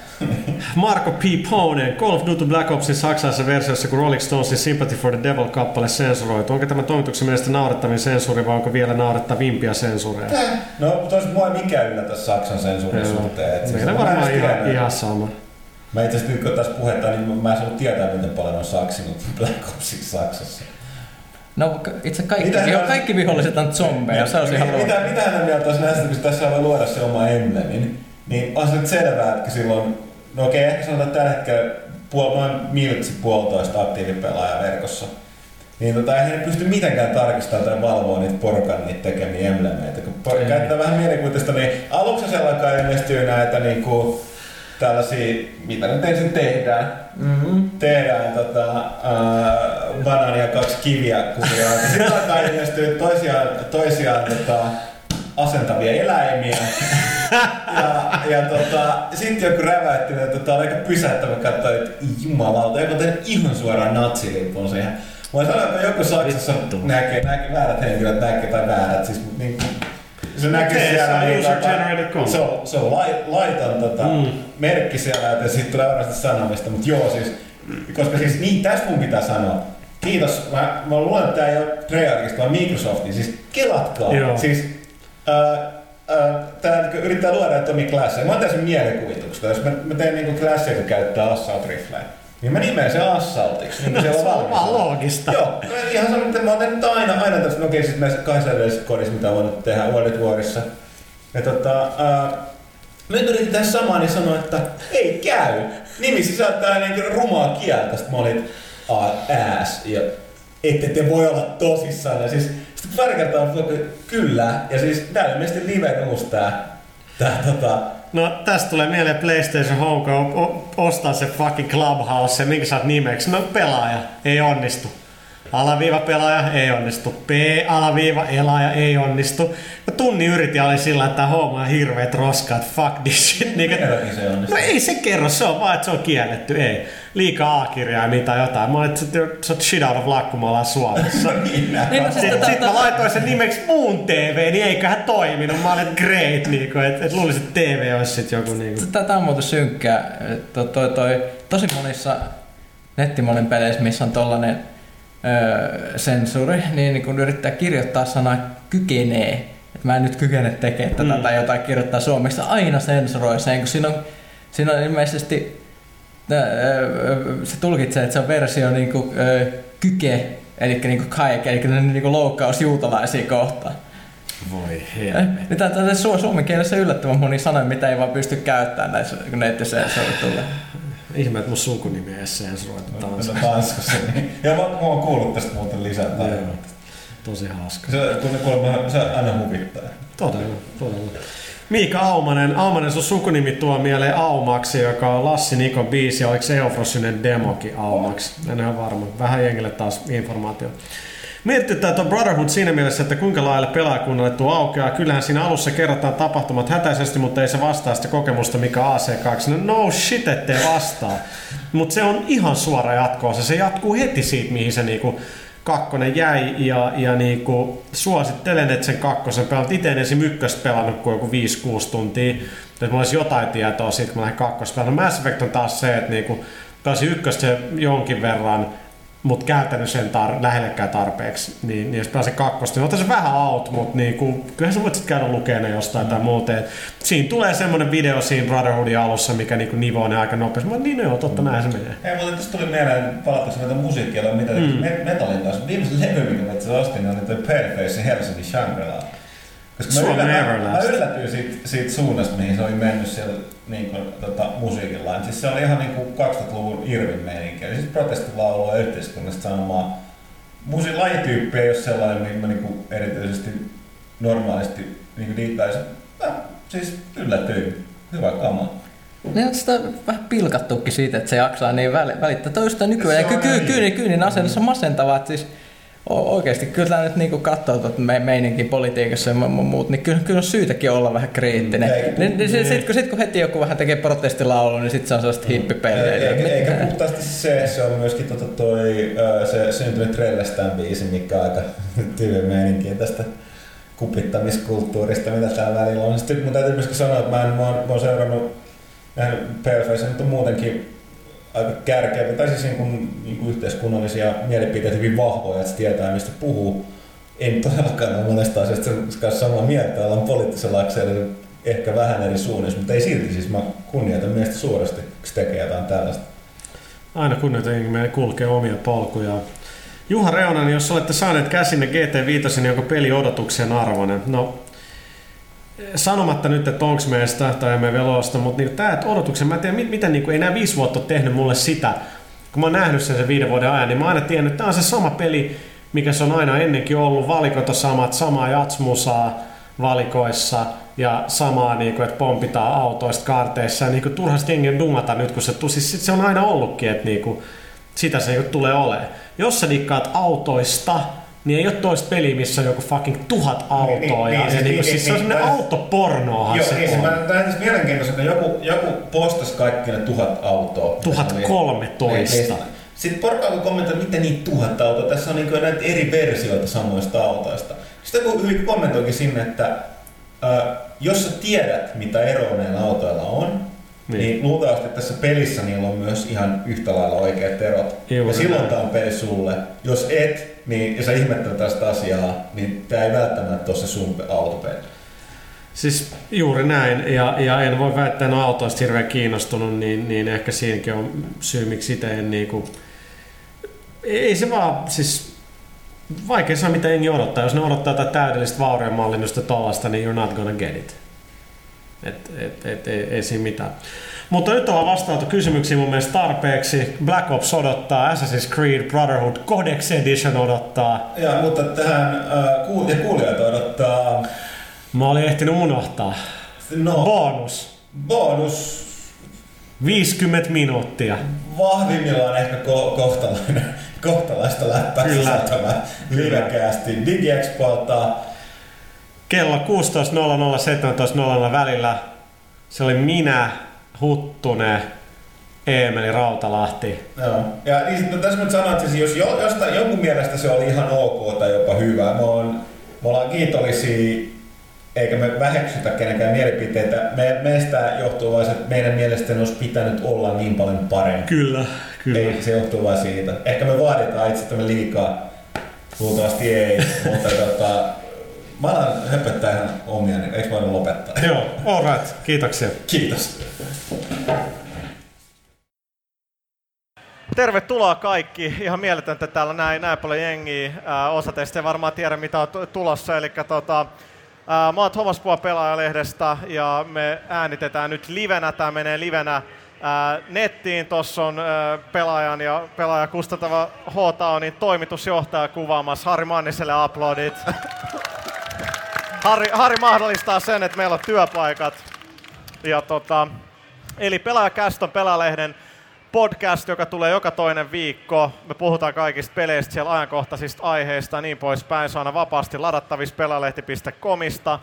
Marko P. Ponen, Call of Duty Black Opsin saksalaisessa versiossa, kun Rolling Stonesin Sympathy for the Devil-kappale sensuroitu. Onko tämä toimituksen mielestä naurettavin sensuuri vai onko vielä naurettavimpia sensuureja? No, toisin mua ei mikään yllätä Saksan sensuurin suhteen. et siis Meillä mä varmaan ihan, ihan sama. Mä itse asiassa nyt kun tässä puhetta, niin mä en saanut tietää, miten paljon on saksinut Black Opsissa Saksassa. No itse kaikki, Mitä viho, kaikki viholliset on zombeja, se on ihan mitä, mitä, mitä mieltä olisi näistä, kun tässä voi luoda se oma emblemin, niin on se nyt selvää, että silloin, no okei, ehkä sanotaan tällä hetkellä puol, noin miltsi puolitoista aktiivipelaajaa verkossa. Niin tota, eihän ne pysty mitenkään tarkistamaan tai valvoa niitä porukan niitä tekemiä emblemeitä. Kun por- käyttää vähän mielikuvitusta, niin aluksi sellakaan ilmestyy näitä niinku, tällaisia, mitä nyt ensin tehdään, Mm-hmm. tehdään tota, äh, banaania kaksi kiviä kuvia. Sitten alkaa ilmestyä toisiaan, toisiaan tota, asentavia eläimiä. Ja, ja tota, sitten joku räväytti, että tota, on aika pysäyttävä katsoa, että jumalauta, joku tehnyt ihan suoraan natsilipun siihen. Mä sanoin, että joku Saksassa näkee, näkee, väärät henkilöt näkee, tai väärät, siis niin, se näkyy Okei, siellä. se on user tota, generated content. Se on, se on lai, laiton tota, Mm. merkki siellä, että siitä tulee varmasti sanomista, mutta joo siis, koska siis niin, tässä mun pitää sanoa, kiitos, mä, mä luulen, että tää ei ole Treyarchista, vaan Microsoftin, siis kelatkaa, Joo. siis ää, tää niinku yrittää luoda Atomic Classia, mä oon täysin mielikuvituksesta, jos mä, mä teen niinku Classia, joka käyttää Assault Rifleä, niin mä nimeän sen Assaultiksi, niin Se on vaan loogista. Joo, ihan sama, mitä mä oon tehnyt aina, aina tästä, no okei, sitten näissä kahdessa edellisessä kodissa, mitä on tehdä World Warissa. Ja tota, ää, mä yritin tehdä samaa, niin sanoin, että ei käy. Nimi sisältää niin rumaa kieltä, sitten mä olin ass, ja ette te voi olla tosissaan. Ja siis sitten pari kertaa kyllä, ja siis tää on ilmeisesti live uusi tää, tää tota, No tästä tulee mieleen PlayStation Home, kun ostaa se fucking Clubhouse, se minkä saat nimeksi. No pelaaja, ei onnistu. Alaviiva pelaaja, ei onnistu. P, alaviiva, elaaja, ei onnistu. Ja tunnin yritin oli sillä, että homma on hirveet roskat, fuck this shit. Niin, että- se onnistuu. No ei se kerro, se on vaan, että se on kielletty, ei. Liikaa A-kirjaimia tai jotain. Mä olin, että sä- oot shit out of luck, kun me ollaan Suomessa. Niin, Sitten tätä- sit mä laitoin sen nimeksi muun TV, niin eiköhän toiminut. Mä olin, että great, niinku, että et luulisin, että TV olisi sit joku niinku. Tätä on muuten synkkää. Toi, toi, toi, tosi monissa nettimolin peleissä, missä on tollanen öö, niin, niin kun yrittää kirjoittaa sanaa kykenee, että mä en nyt kykene tekemään tätä Mm. tai jotain kirjoittaa suomeksi, aina sensuroi sen, kun siinä on, siinä on ilmeisesti se tulkitsee, että se on versio niin kuin, öö, kyke, eli niin kuin kaik, eli niin kuin loukkaus juutalaisia kohtaan. Voi Eh, Niin tää su- suomen kielessä yllättävän moni sanoja, mitä ei vaan pysty käyttämään näissä, kun nettisensuurit tulee. Ihme, että mun sukunimi sensuroitu No, taas. Tanskassa. Niin. Ja mä, mä oon kuullut tästä muuten lisää tarinoita. Tosi hauska. Se, kun kuulemma, se aina huvittaa. Todella, todella. Miika Aumanen. Aumanen, sun sukunimi tuo mieleen Aumaksi, joka on Lassi Nikon biisi. Oliko se Eufrosynen demoki Aumaksi? En ole varma. Vähän jengille taas informaatio. Mietityttää tuon Brotherhood siinä mielessä, että kuinka laajalle pelaajakunnalle tuo aukeaa. Kyllähän siinä alussa kerrotaan tapahtumat hätäisesti, mutta ei se vastaa sitä kokemusta, mikä AC2. No, no shit, ettei vastaa. Mutta se on ihan suora jatkoa. Se, jatkuu heti siitä, mihin se niinku kakkonen jäi ja, ja niinku, suosittelen, että sen kakkosen pelat. Itse en esim. ykköstä pelannut kuin joku 5-6 tuntia. Että mulla olisi jotain tietoa siitä, kun mä lähdin kakkosta pelannut. Mass Effect on taas se, että niinku, pelasin ykköstä jonkin verran, mutta käyttänyt sen tar- lähellekään tarpeeksi, niin, niin jos pääsee kakkosta, niin se vähän out, mutta niin kuin, kyllähän sä voit sitten käydä lukemaan ne jostain tai muuten. Et Siinä tulee semmoinen video siinä Brotherhoodin alussa, mikä niin nivoo ne aika nopeasti. Mä niin no joo, totta, näin se menee. Ei, mutta tästä tuli mieleen, palattaisi näitä musiikkia, mitä Mm. mm. Metallin kanssa. Viimeisen levy, mikä mä itse ostin, oli toi Paleface Helsinki Shangri-La. Koska mä, yllätyin, mä yllätyin siitä, siitä suunnasta, mihin se oli mennyt siellä niin kuin, tota, musiikillaan. Siis se oli ihan niin kuin 2000-luvun Irvin meininki. Eli siis protestilaulua ja yhteiskunnasta sanomaa. Musi lajityyppi ei ole sellainen, mihin mä niin kuin erityisesti normaalisti niin kuin diittaisin. Mä siis yllätyin. Hyvä kama. Niin on sitä vähän pilkattukin siitä, että se jaksaa niin väli- välittää. Toi just tää nykyään. Ja ky- ky- kyynin, kyynin asennus on masentavaa. Että siis oikeasti kyllä nyt niinku katsoo tuota me- meininkin politiikassa ja mu- mu- muut, niin kyllä, kyllä on syytäkin olla vähän kriittinen. Mm, Niin, niin, sit, sit, kun, sit kun heti joku vähän tekee protestilaulua, niin sit se on sellaista hippipelleilyä. Eikä, eikä Mitä- puhtaasti se, se on myöskin tota toi, se syntynyt Trellestään biisi, mikä on aika tyyli meininkiä tästä kupittamiskulttuurista, mitä täällä välillä on. Sitten mun täytyy myöskin sanoa, että mä, en, mä, oon, mä oon seurannut PFS nyt on muutenkin aika kärkeä, tai siis niin kuin, niin yhteiskunnallisia mielipiteitä hyvin vahvoja, että tietää mistä puhuu. En todellakaan ole monesta asiasta kanssa samaa mieltä, ollaan poliittisella akselilla ehkä vähän eri suunnissa, mutta ei silti, siis mä kunnioitan miestä suuresti, kun se tekee jotain tällaista. Aina kunnioitan, meidän kulkee omia polkuja. Juha Reunan, jos olette saaneet käsinne GT5, niin onko peli odotuksen arvoinen? No, sanomatta nyt, että onko meistä tai emme vielä osta, mutta niin, tämä odotuksen, mä en tiedä, miten niin kuin, ei nämä viisi vuotta ole tehnyt mulle sitä, kun mä oon nähnyt sen, sen viiden vuoden ajan, niin mä aina tiennyt, että tämä on se sama peli, mikä se on aina ennenkin ollut, valikot on samat, samaa jatsmusaa valikoissa ja samaa, niin kuin, että pompitaan autoista kaarteissa ja niin kuin, turhasti jengi dumata nyt, kun se, siis se on aina ollutkin, että niin kuin, sitä se niin tulee olemaan. Jos sä dikkaat autoista, niin ei ole toista peliä, missä on joku fucking tuhat autoa. Niin, niin, ja, niin, siis, niin, niin, siis se on niin, semmoinen autopornoahan joo, se niin, on. Mä näin mielenkiintoista, että joku, joku postasi kaikki ne tuhat autoa. Tuhat kolmetoista. Niin, niin, sitten porukka alkoi kommentoida, miten niitä tuhat autoa. Tässä on niin näitä eri versioita samoista autoista. Sitten joku hyvin kommentoikin sinne, että äh, jos sä tiedät, mitä eroa näillä autoilla on, niin. niin luultavasti tässä pelissä niillä on myös ihan yhtä lailla oikeat erot. Juuri ja silloin tämä on peli sulle. Jos et, niin, ja sä ihmettelet tästä asiaa, niin tämä ei välttämättä ole se sun autopeli. Siis juuri näin, ja, ja en voi väittää, että autoista hirveän kiinnostunut, niin, niin ehkä siinäkin on syy, miksi itse en niinku... Ei se vaan, siis vaikea saa mitä jengi odottaa. Jos ne odottaa tätä täydellistä vaurien mallinnusta tollasta, niin you're not gonna get it. Et, et, et, ei, ei siinä mitään. Mutta nyt ollaan vastaanottu kysymyksiin mun mielestä tarpeeksi. Black Ops odottaa, Assassin's Creed Brotherhood Codex Edition odottaa. Ja, mutta tähän äh, kuul- ja kuulijat odottaa... Mä olin ehtinyt unohtaa. No. Bonus. Bonus. 50 minuuttia. Vahvimmillaan ehkä ko- kohtalainen, kohtalaista läppää sisältämä livecasti DigiExpolta kello 16.00-17.00 välillä. Se oli minä, Huttunen, Eemeli Rautalahti. Joo. Ja niin, no, tässä nyt sanoin, että siis jos jostain, jonkun mielestä se oli ihan ok tai jopa hyvä, me, on, me ollaan kiitollisia eikä me väheksytä kenenkään mielipiteitä. Me, meistä johtuu vain, että meidän mielestä olisi pitänyt olla niin paljon parempi. Kyllä, kyllä. Ei, se johtuu vain siitä. Ehkä me vaaditaan itsestämme liikaa. Luultavasti ei, mutta tota, Mä alan höpöttää ihan omia, niin eikö voida lopettaa? Joo, all right. Kiitoksia. Kiitos. Tervetuloa kaikki. Ihan mieletöntä täällä näin, näin paljon jengiä. Osa teistä ei varmaan tiedä, mitä on tulossa. Eli tota, mä oon Thomas Pua Pelaajalehdestä ja me äänitetään nyt livenä. Tämä menee livenä nettiin. Tuossa on pelaajan ja pelaaja kustantava h niin toimitusjohtaja kuvaamassa. Harri Manniselle uploadit. Harri, Harri mahdollistaa sen, että meillä on työpaikat. Ja tota, eli Pelaajakäst on Pelaalehden podcast, joka tulee joka toinen viikko. Me puhutaan kaikista peleistä, siellä ajankohtaisista aiheista ja niin poispäin. Se on aina vapaasti ladattavissa pelalehti.comista,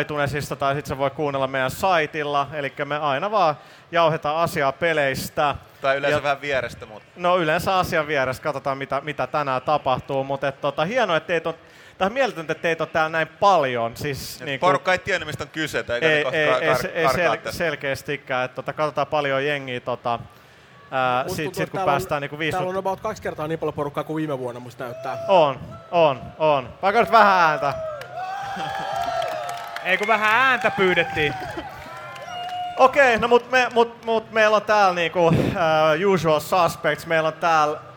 iTunesista tai sitten se voi kuunnella meidän saitilla. Eli me aina vaan jauhetaan asiaa peleistä. Tai yleensä ja, vähän vierestä. Mutta. No yleensä asian vierestä, katsotaan mitä, mitä tänään tapahtuu. Mutta tota, hienoa, että teitä on Tämä on mieletöntä, että teitä on täällä näin paljon. Siis, niin kuin, Porukka ei tiedä, mistä on kyse, eikä ei, ei, ei, kar- ei sel- selkeästikään. Että tota, katsotaan paljon jengiä tota, sitten sit, kun päästään on, niinku viisi... Täällä on about kaksi kertaa niin paljon porukkaa kuin viime vuonna, musta näyttää. On, on, on. Vaikka nyt vähän ääntä. Ei kun vähän ääntä pyydettiin. Okei, okay, no mut, me, mut, mut meillä on täällä niinku uh, usual suspects. Meillä on täällä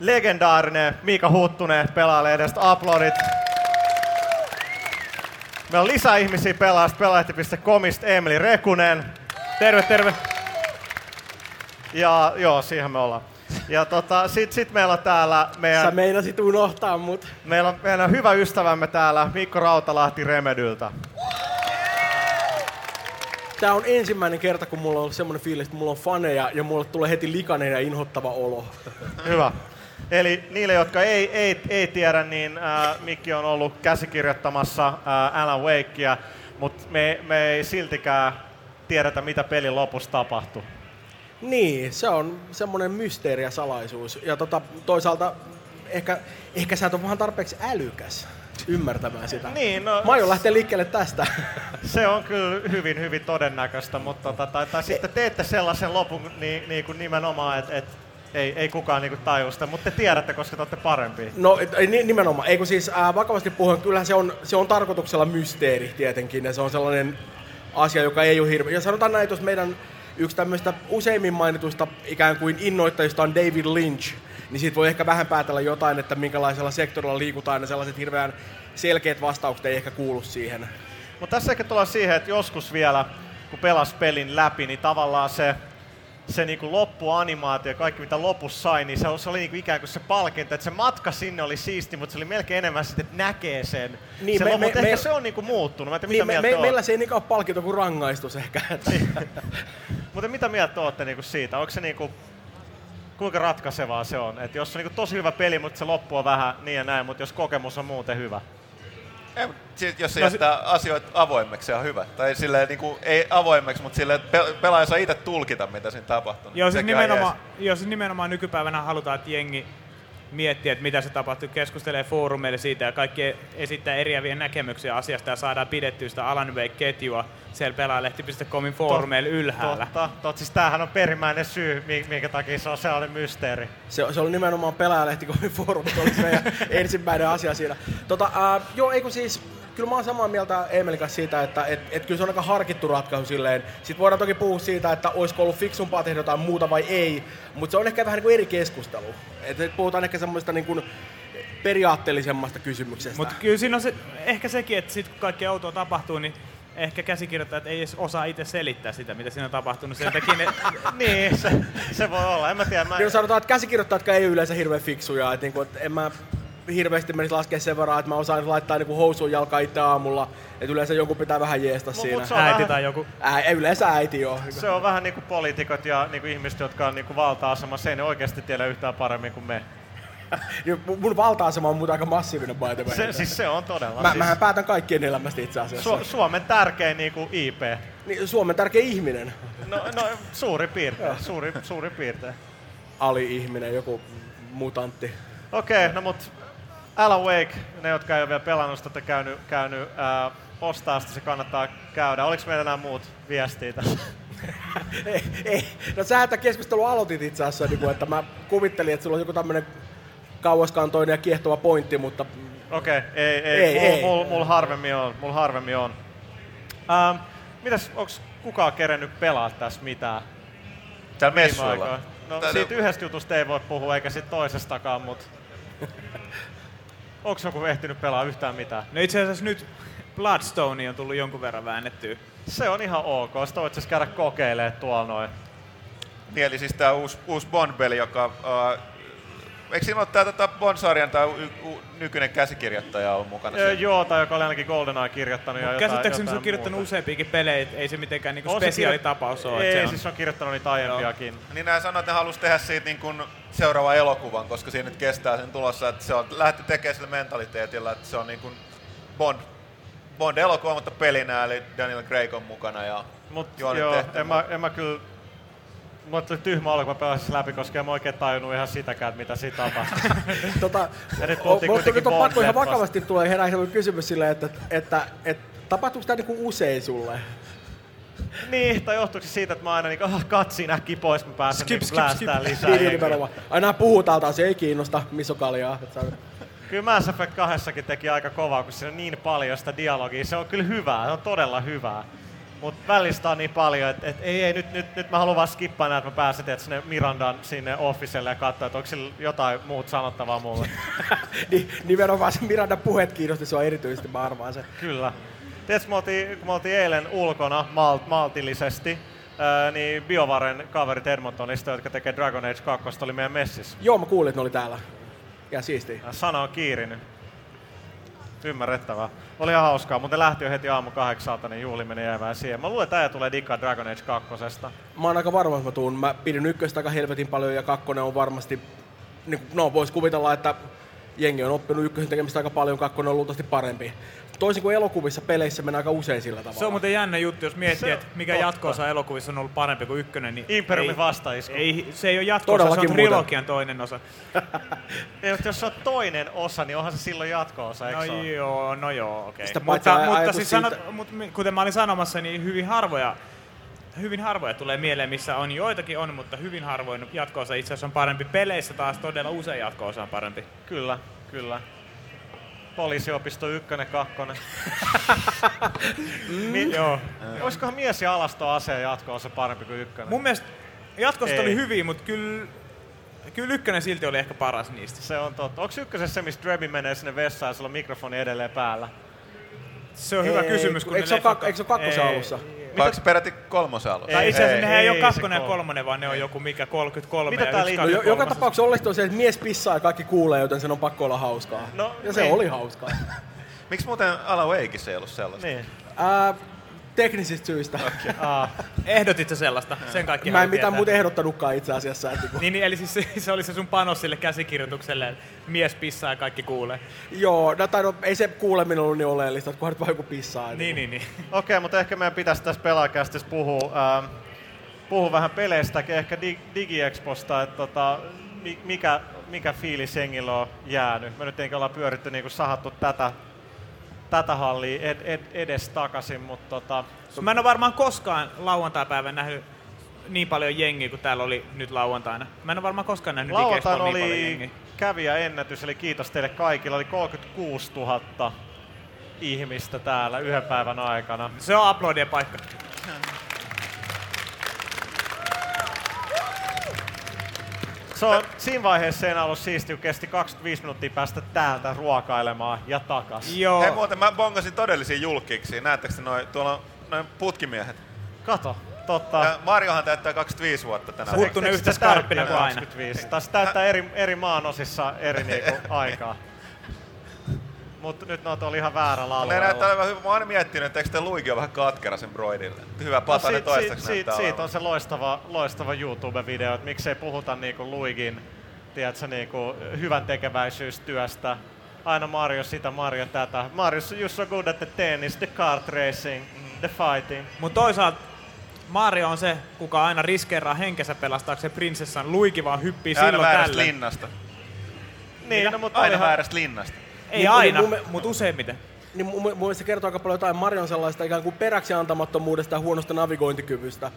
legendaarinen Miika Huttunen pelaajalle edestä uploadit. Meillä on lisää ihmisiä pelaajasta pelaajat.comista Emeli Rekunen. Terve, terve. Ja joo, siihen me ollaan. Ja tota, sit, sit meillä on täällä meidän... Sä meinasit unohtaa mut. Meillä on meidän hyvä ystävämme täällä, Mikko Rautalahti Remedyltä. Tää on ensimmäinen kerta, kun mulla on semmoinen fiilis, että mulla on faneja ja mulle tulee heti likainen ja inhottava olo. Hyvä. Eli niille, jotka ei, ei, ei tiedä, niin äh, Mikki on ollut käsikirjoittamassa äh, Alan Wakea, mutta me, me ei siltikään tiedetä, mitä pelin lopussa tapahtuu. Niin, se on semmoinen mysteeri ja salaisuus. Ja tota, toisaalta ehkä, ehkä sä et ole vähän tarpeeksi älykäs. ymmärtämään sitä. Niin, no, Mä aion lähteä liikkeelle tästä. Se on kyllä hyvin, hyvin todennäköistä, mutta tota, tai, tai sitten teette sellaisen lopun niin, niin kuin nimenomaan, että et, ei, ei kukaan niin tajua sitä, mutta te tiedätte, koska te olette parempia. No nimenomaan, eikö siis ää, vakavasti puhuen, kyllähän se on, se on tarkoituksella mysteeri tietenkin, ja se on sellainen asia, joka ei ole hirveä. Ja sanotaan näin, että jos meidän yksi tämmöistä useimmin mainituista ikään kuin innoittajista on David Lynch, niin siitä voi ehkä vähän päätellä jotain, että minkälaisella sektorilla liikutaan, ja sellaiset hirveän selkeät vastaukset ei ehkä kuulu siihen. Mutta tässä ehkä tullaan siihen, että joskus vielä, kun pelas pelin läpi, niin tavallaan se, se niinku loppuanimaatio ja kaikki mitä lopussa sai, niin se, se oli niinku ikään kuin se palkinto, että se matka sinne oli siisti, mutta se oli melkein enemmän sitten, että näkee sen. Niin, se me- me- mutta ehkä me- se on niinku muuttunut. Mä tiedä, Niin, mitä me, mieltä me, me, meillä se ei niinkään ole palkinto kuin rangaistus ehkä. Että. Mutta mitä mieltä olette niinku siitä? Onko se niinku, kuinka ratkaisevaa se on? Et jos on niinku tosi hyvä peli, mutta se loppu on vähän niin ja näin, mutta jos kokemus on muuten hyvä. Ei, sit, jos se No jättää asioita avoimeksi, se on hyvä. Tai silleen, niin kuin, ei avoimeksi, mutta silleen, että pe- pelaaja saa itse tulkita, mitä siinä tapahtuu. Joo, siis nimenomaan, joo, siis nimenomaan nykypäivänä halutaan, että jengi miettii, että mitä se tapahtuu, keskustelee foorumeille siitä ja kaikki esittää eriäviä näkemyksiä asiasta ja saadaan pidettyä sitä Alan Wake-ketjua siellä pelaalehti.comin foorumeilla ylhäällä. Totta, totta. Siis tämähän on perimmäinen syy, mi- minkä takia se on sellainen mysteeri. Se, se oli nimenomaan pelaajalehti.comin foorumit, oli se meidän ensimmäinen asia siinä. Tota, ää, joo, eikö siis, kyllä mä oon samaa mieltä Emelin kanssa siitä, että et, et kyllä se on aika harkittu ratkaisu silleen. Sitten voidaan toki puhua siitä, että olisiko ollut fiksumpaa tehdä jotain muuta vai ei, mutta se on ehkä vähän niin kuin eri keskustelu. Et, et puhutaan ehkä semmoista niin kuin periaatteellisemmasta kysymyksestä. Mutta kyllä siinä on se, ehkä sekin, että sit kun kaikki outoa tapahtuu, niin ehkä käsikirjoittajat ei edes osaa itse selittää sitä, mitä siinä on tapahtunut. Sen takia ne, niin, se, se voi olla. En mä tiedä. Mä, Niin sanotaan, että käsikirjoittajat ei ole yleensä hirveän fiksuja. Että niinku, et en mä hirveästi menisi laskea sen verran, että mä osaan laittaa niinku housuun jalkaa itse aamulla. Että yleensä jonkun pitää vähän jeesta Mut- siinä. mut äiti vähän- tai joku. Ää, yleensä äiti joo. se on vähän niin kuin poliitikot ja niin kuin ihmiset, jotka on niin kuin valta-asemassa. Ei ne oikeasti tiedä yhtään paremmin kuin me. Mun- valta-asema on muuten aika massiivinen by the way. Se, siis se on todella. Mä, siis, mähän päätän kaikkien elämästä itse asiassa. Su- Suomen tärkein niin kuin IP. Niin, Suomen tärkein ihminen. No, no suuri piirtein. Suuri, suuri piirtein. Ali-ihminen, joku mutantti. Okei, okay, no mut Alan Wake, ne jotka ei ole vielä pelannut sitä, käynyt, käynyt ää, ostaa sitä, se kannattaa käydä. Oliko meillä enää muut viestiä tässä? ei, ei. No sä että keskustelu aloitit itse asiassa, niin kuin, että mä kuvittelin, että sulla on joku tämmönen kauaskantoinen ja kiehtova pointti, mutta Okei, okay, ei, ei, Ei, ei, ei. mulla mul, mul harvemmin on, mul harvemmin on. Ähm, mitäs, onks kukaan kerennyt pelaa tässä mitään? Täällä messuilla. No siitä yhdestä jutusta ei voi puhua, eikä sit toisestakaan, mut... Onks joku ehtinyt pelaa yhtään mitään? No itse asiassa nyt Bloodstone on tullut jonkun verran väännettyä. Se on ihan ok, sitä voit siis käydä kokeilemaan tuolla noin. Niin, eli siis tää uusi, uusi Bond-peli, joka... Uh, eikö siinä ole tää tota Bond-sarjan tää y, y, nykyinen käsikirjoittaja ollut mukana? Öö, joo, tai joka oli ainakin GoldenEye kirjoittanut ja Käsittääkseni se on kirjoittanut muuta. useampiakin pelejä, ei se mitenkään niinku On se spesiaalitapaus ole. Ei, että se on, siis se on kirjoittanut niitä aiempiakin. Niin nämä sanoivat, että ne halusi tehdä siitä niin kuin seuraavan elokuvan, koska siinä nyt kestää sen tulossa, että se on lähdetty tekemään sillä mentaliteetillä, että se on niin kuin Bond, Bond-elokuva, mutta pelinä, eli Daniel Craig on mukana ja Mut joo, tehty. en mä, en mä kyllä... Mulla tuli tyhmä olo, kun mä pelasin läpi, koska en mä oikein tajunnut ihan sitäkään, että mitä siinä tapahtui. tota, Ja nyt mutta kuitenkin on pakko ihan vakavasti tulee herää sellainen kysymys silleen, että, että, että tapahtuuko tämä niinku usein sulle? niin, tai johtuuko se siitä, että mä aina niin ah, katsin äkkiä pois, mä pääsen Skip, niin skip, skip. lisää. Niin, niin nimenomaan. Aina puhutaan taas, ei kiinnosta, missä on kaljaa. Kyllä Mass Effect 2 teki aika kovaa, kun siinä on niin paljon sitä dialogia. Se on kyllä hyvää, se on todella hyvää. Mutta välistä on niin paljon, että et, ei, ei, nyt, nyt, nyt mä haluan vaan skippaa näitä, että mä pääsen tiedät, sinne Mirandan sinne officelle ja katsoa, että onko sillä jotain muut sanottavaa mulle. niin, nimenomaan se Miranda puheet kiinnosti sua erityisesti, mä arvaan se. Kyllä. Tiedätkö, me oltiin, kun me oltiin eilen ulkona malt, maltillisesti, ää, niin Biovaren kaverit Edmontonista, jotka tekee Dragon Age 2, oli meidän messissä. Joo, mä kuulin, että ne oli täällä. Ja siistiä. Ja Sana on kiirinyt. Ymmärrettävää. Oli hauskaa, mutta lähti jo heti aamu kahdeksalta, niin juhli meni jäämään siihen. Mä luulen, että äijä tulee dikkaa Dragon Age 2. Mä oon aika varma, että mä tuun. Mä pidin ykköstä aika helvetin paljon ja kakkonen on varmasti, niin, no vois kuvitella, että jengi on oppinut ykkösen tekemistä aika paljon, kakkonen on luultavasti parempi. Toisin kuin elokuvissa, peleissä mennään aika usein sillä tavalla. Se on muuten jännä juttu, jos miettii, Se- että mikä totta. jatko-osa elokuvissa on ollut parempi kuin ykkönen. Niin Imperiumin ei- vastaisku. Ei, se ei ole jatko-osa, se on trilogian toinen osa. Ei, mutta jos se on toinen osa, niin onhan se silloin jatko-osa, eikö No se ole? joo, no joo, okei. Paitsi Mutta, mutta ajatus siis siitä- sanot, mut, kuten mä olin sanomassa, niin hyvin harvoja, hyvin harvoja tulee mieleen, missä on joitakin on, mutta hyvin harvoin jatko-osa itse asiassa on parempi. Peleissä taas todella usein jatko-osa on parempi. Kyllä, kyllä. Poliisiopisto ykkönen, kakkonen. Mi- Joo. Olisikohan mies ja alastoaseen jatko-osa parempi kuin ykkönen? Mun mielestä jatko-osat Ei. oli hyviä, mutta kyllä, kyllä ykkönen silti oli ehkä paras niistä. Se on totta. Onko ykkösessä se, missä Drebi menee sinne vessaan ja sulla on mikrofoni edelleen päällä? Se on hyvä Ei, kysymys. kun- eikö ne se ole kak- eikö se ole kakkosen Ei. alussa? Vai onko se peräti kolmosen alussa? Tai itse asiassa Ei, nehän ei, ei, ole kakkonen ja kol- kolmonen, vaan ne on joku mikä 33 Mitä ja tää yksi liittyy? No, jo, joka tapauksessa oleellista on se, että mies pissaa ja kaikki kuulee, joten sen on pakko olla hauskaa. No, ja se niin. oli hauskaa. Miksi muuten Alan Wakeissa ei ollut sellaista? Niin. Ää, teknisistä syistä. Aa, Ehdotit sä sellaista? Sen kaikki Mä en mitään muuta ehdottanutkaan itse asiassa. Että niinku- Niin, niin, eli siis se, se oli se sun panos sille käsikirjoitukselle, että mies pissaa ja kaikki kuulee. Joo, no, tai no, ei se kuuleminen ollut niin oleellista, että kunhan vaan joku pissaa. että Niin, niin, niin. Okei, mutta ehkä meidän pitäisi tässä pelaajakästissä puhua, ähm, puhua vähän peleistäkin, ehkä Dig- DigiExposta, että tota, mi- mikä, mikä fiilis jengillä on jäänyt. Me nyt tietenkin ollaan pyöritty niin kuin sahattu tätä, tätä hallia ed, ed, edes takaisin, mutta tota, Mä en ole varmaan koskaan lauantai-päivän nähnyt niin paljon jengiä kuin täällä oli nyt lauantaina. Mä en ole varmaan koskaan nähnyt lauantaina Digexpolla niin paljon oli jengiä. kävijäennätys, eli kiitos teille kaikille. Oli 36 000 ihmistä täällä yhden päivän aikana. Se on uploadien paikka. Se on, siinä vaiheessa ei enää ollut siisti, kun kesti 25 minuuttia päästä täältä ruokailemaan ja takas. Joo. Hei muuten mä bongasin todellisia julkiksi. Näettekö te noin, tuolla on noin putkimiehet. Kato, totta. Ja Marjohan täyttää 25 vuotta tänä Puhuttu vuonna. ne Eikö yhtä skarppina kuin aina. 25? Taas täyttää eri, eri maanosissa eri niinku aikaa. Mutta nyt noita oli ihan väärällä Ne näyttää alueella. olevan hyvä. Mä oon aina miettinyt, että eikö te Luigi ole vähän katkera sen broidille. Hyvä No, patanen siitä, toistaiseksi siitä, näyttää siitä on se loistava, loistava YouTube-video, että miksei puhuta niinku Luigin tiedätkö, niinku hyvän tekeväisyystyöstä. Aina Mario sitä, Mario tätä. Mario you're so good at the tennis, the kart racing, the fighting. Mutta toisaalta Mario on se, kuka aina riskeeraa henkensä pelastaakseen prinsessan. Luigi vaan hyppii Ja aina silloin väärästä tällöin. linnasta. Niin, no, mutta Aina olihan- väärästä linnasta. Ei Niin, aina, niin mutta useimmiten. Niin mun, mun mielestä se kertoo aika paljon jotain Marion sellaista ikään kuin peräksi antamattomuudesta ja huonosta navigointikyvystä.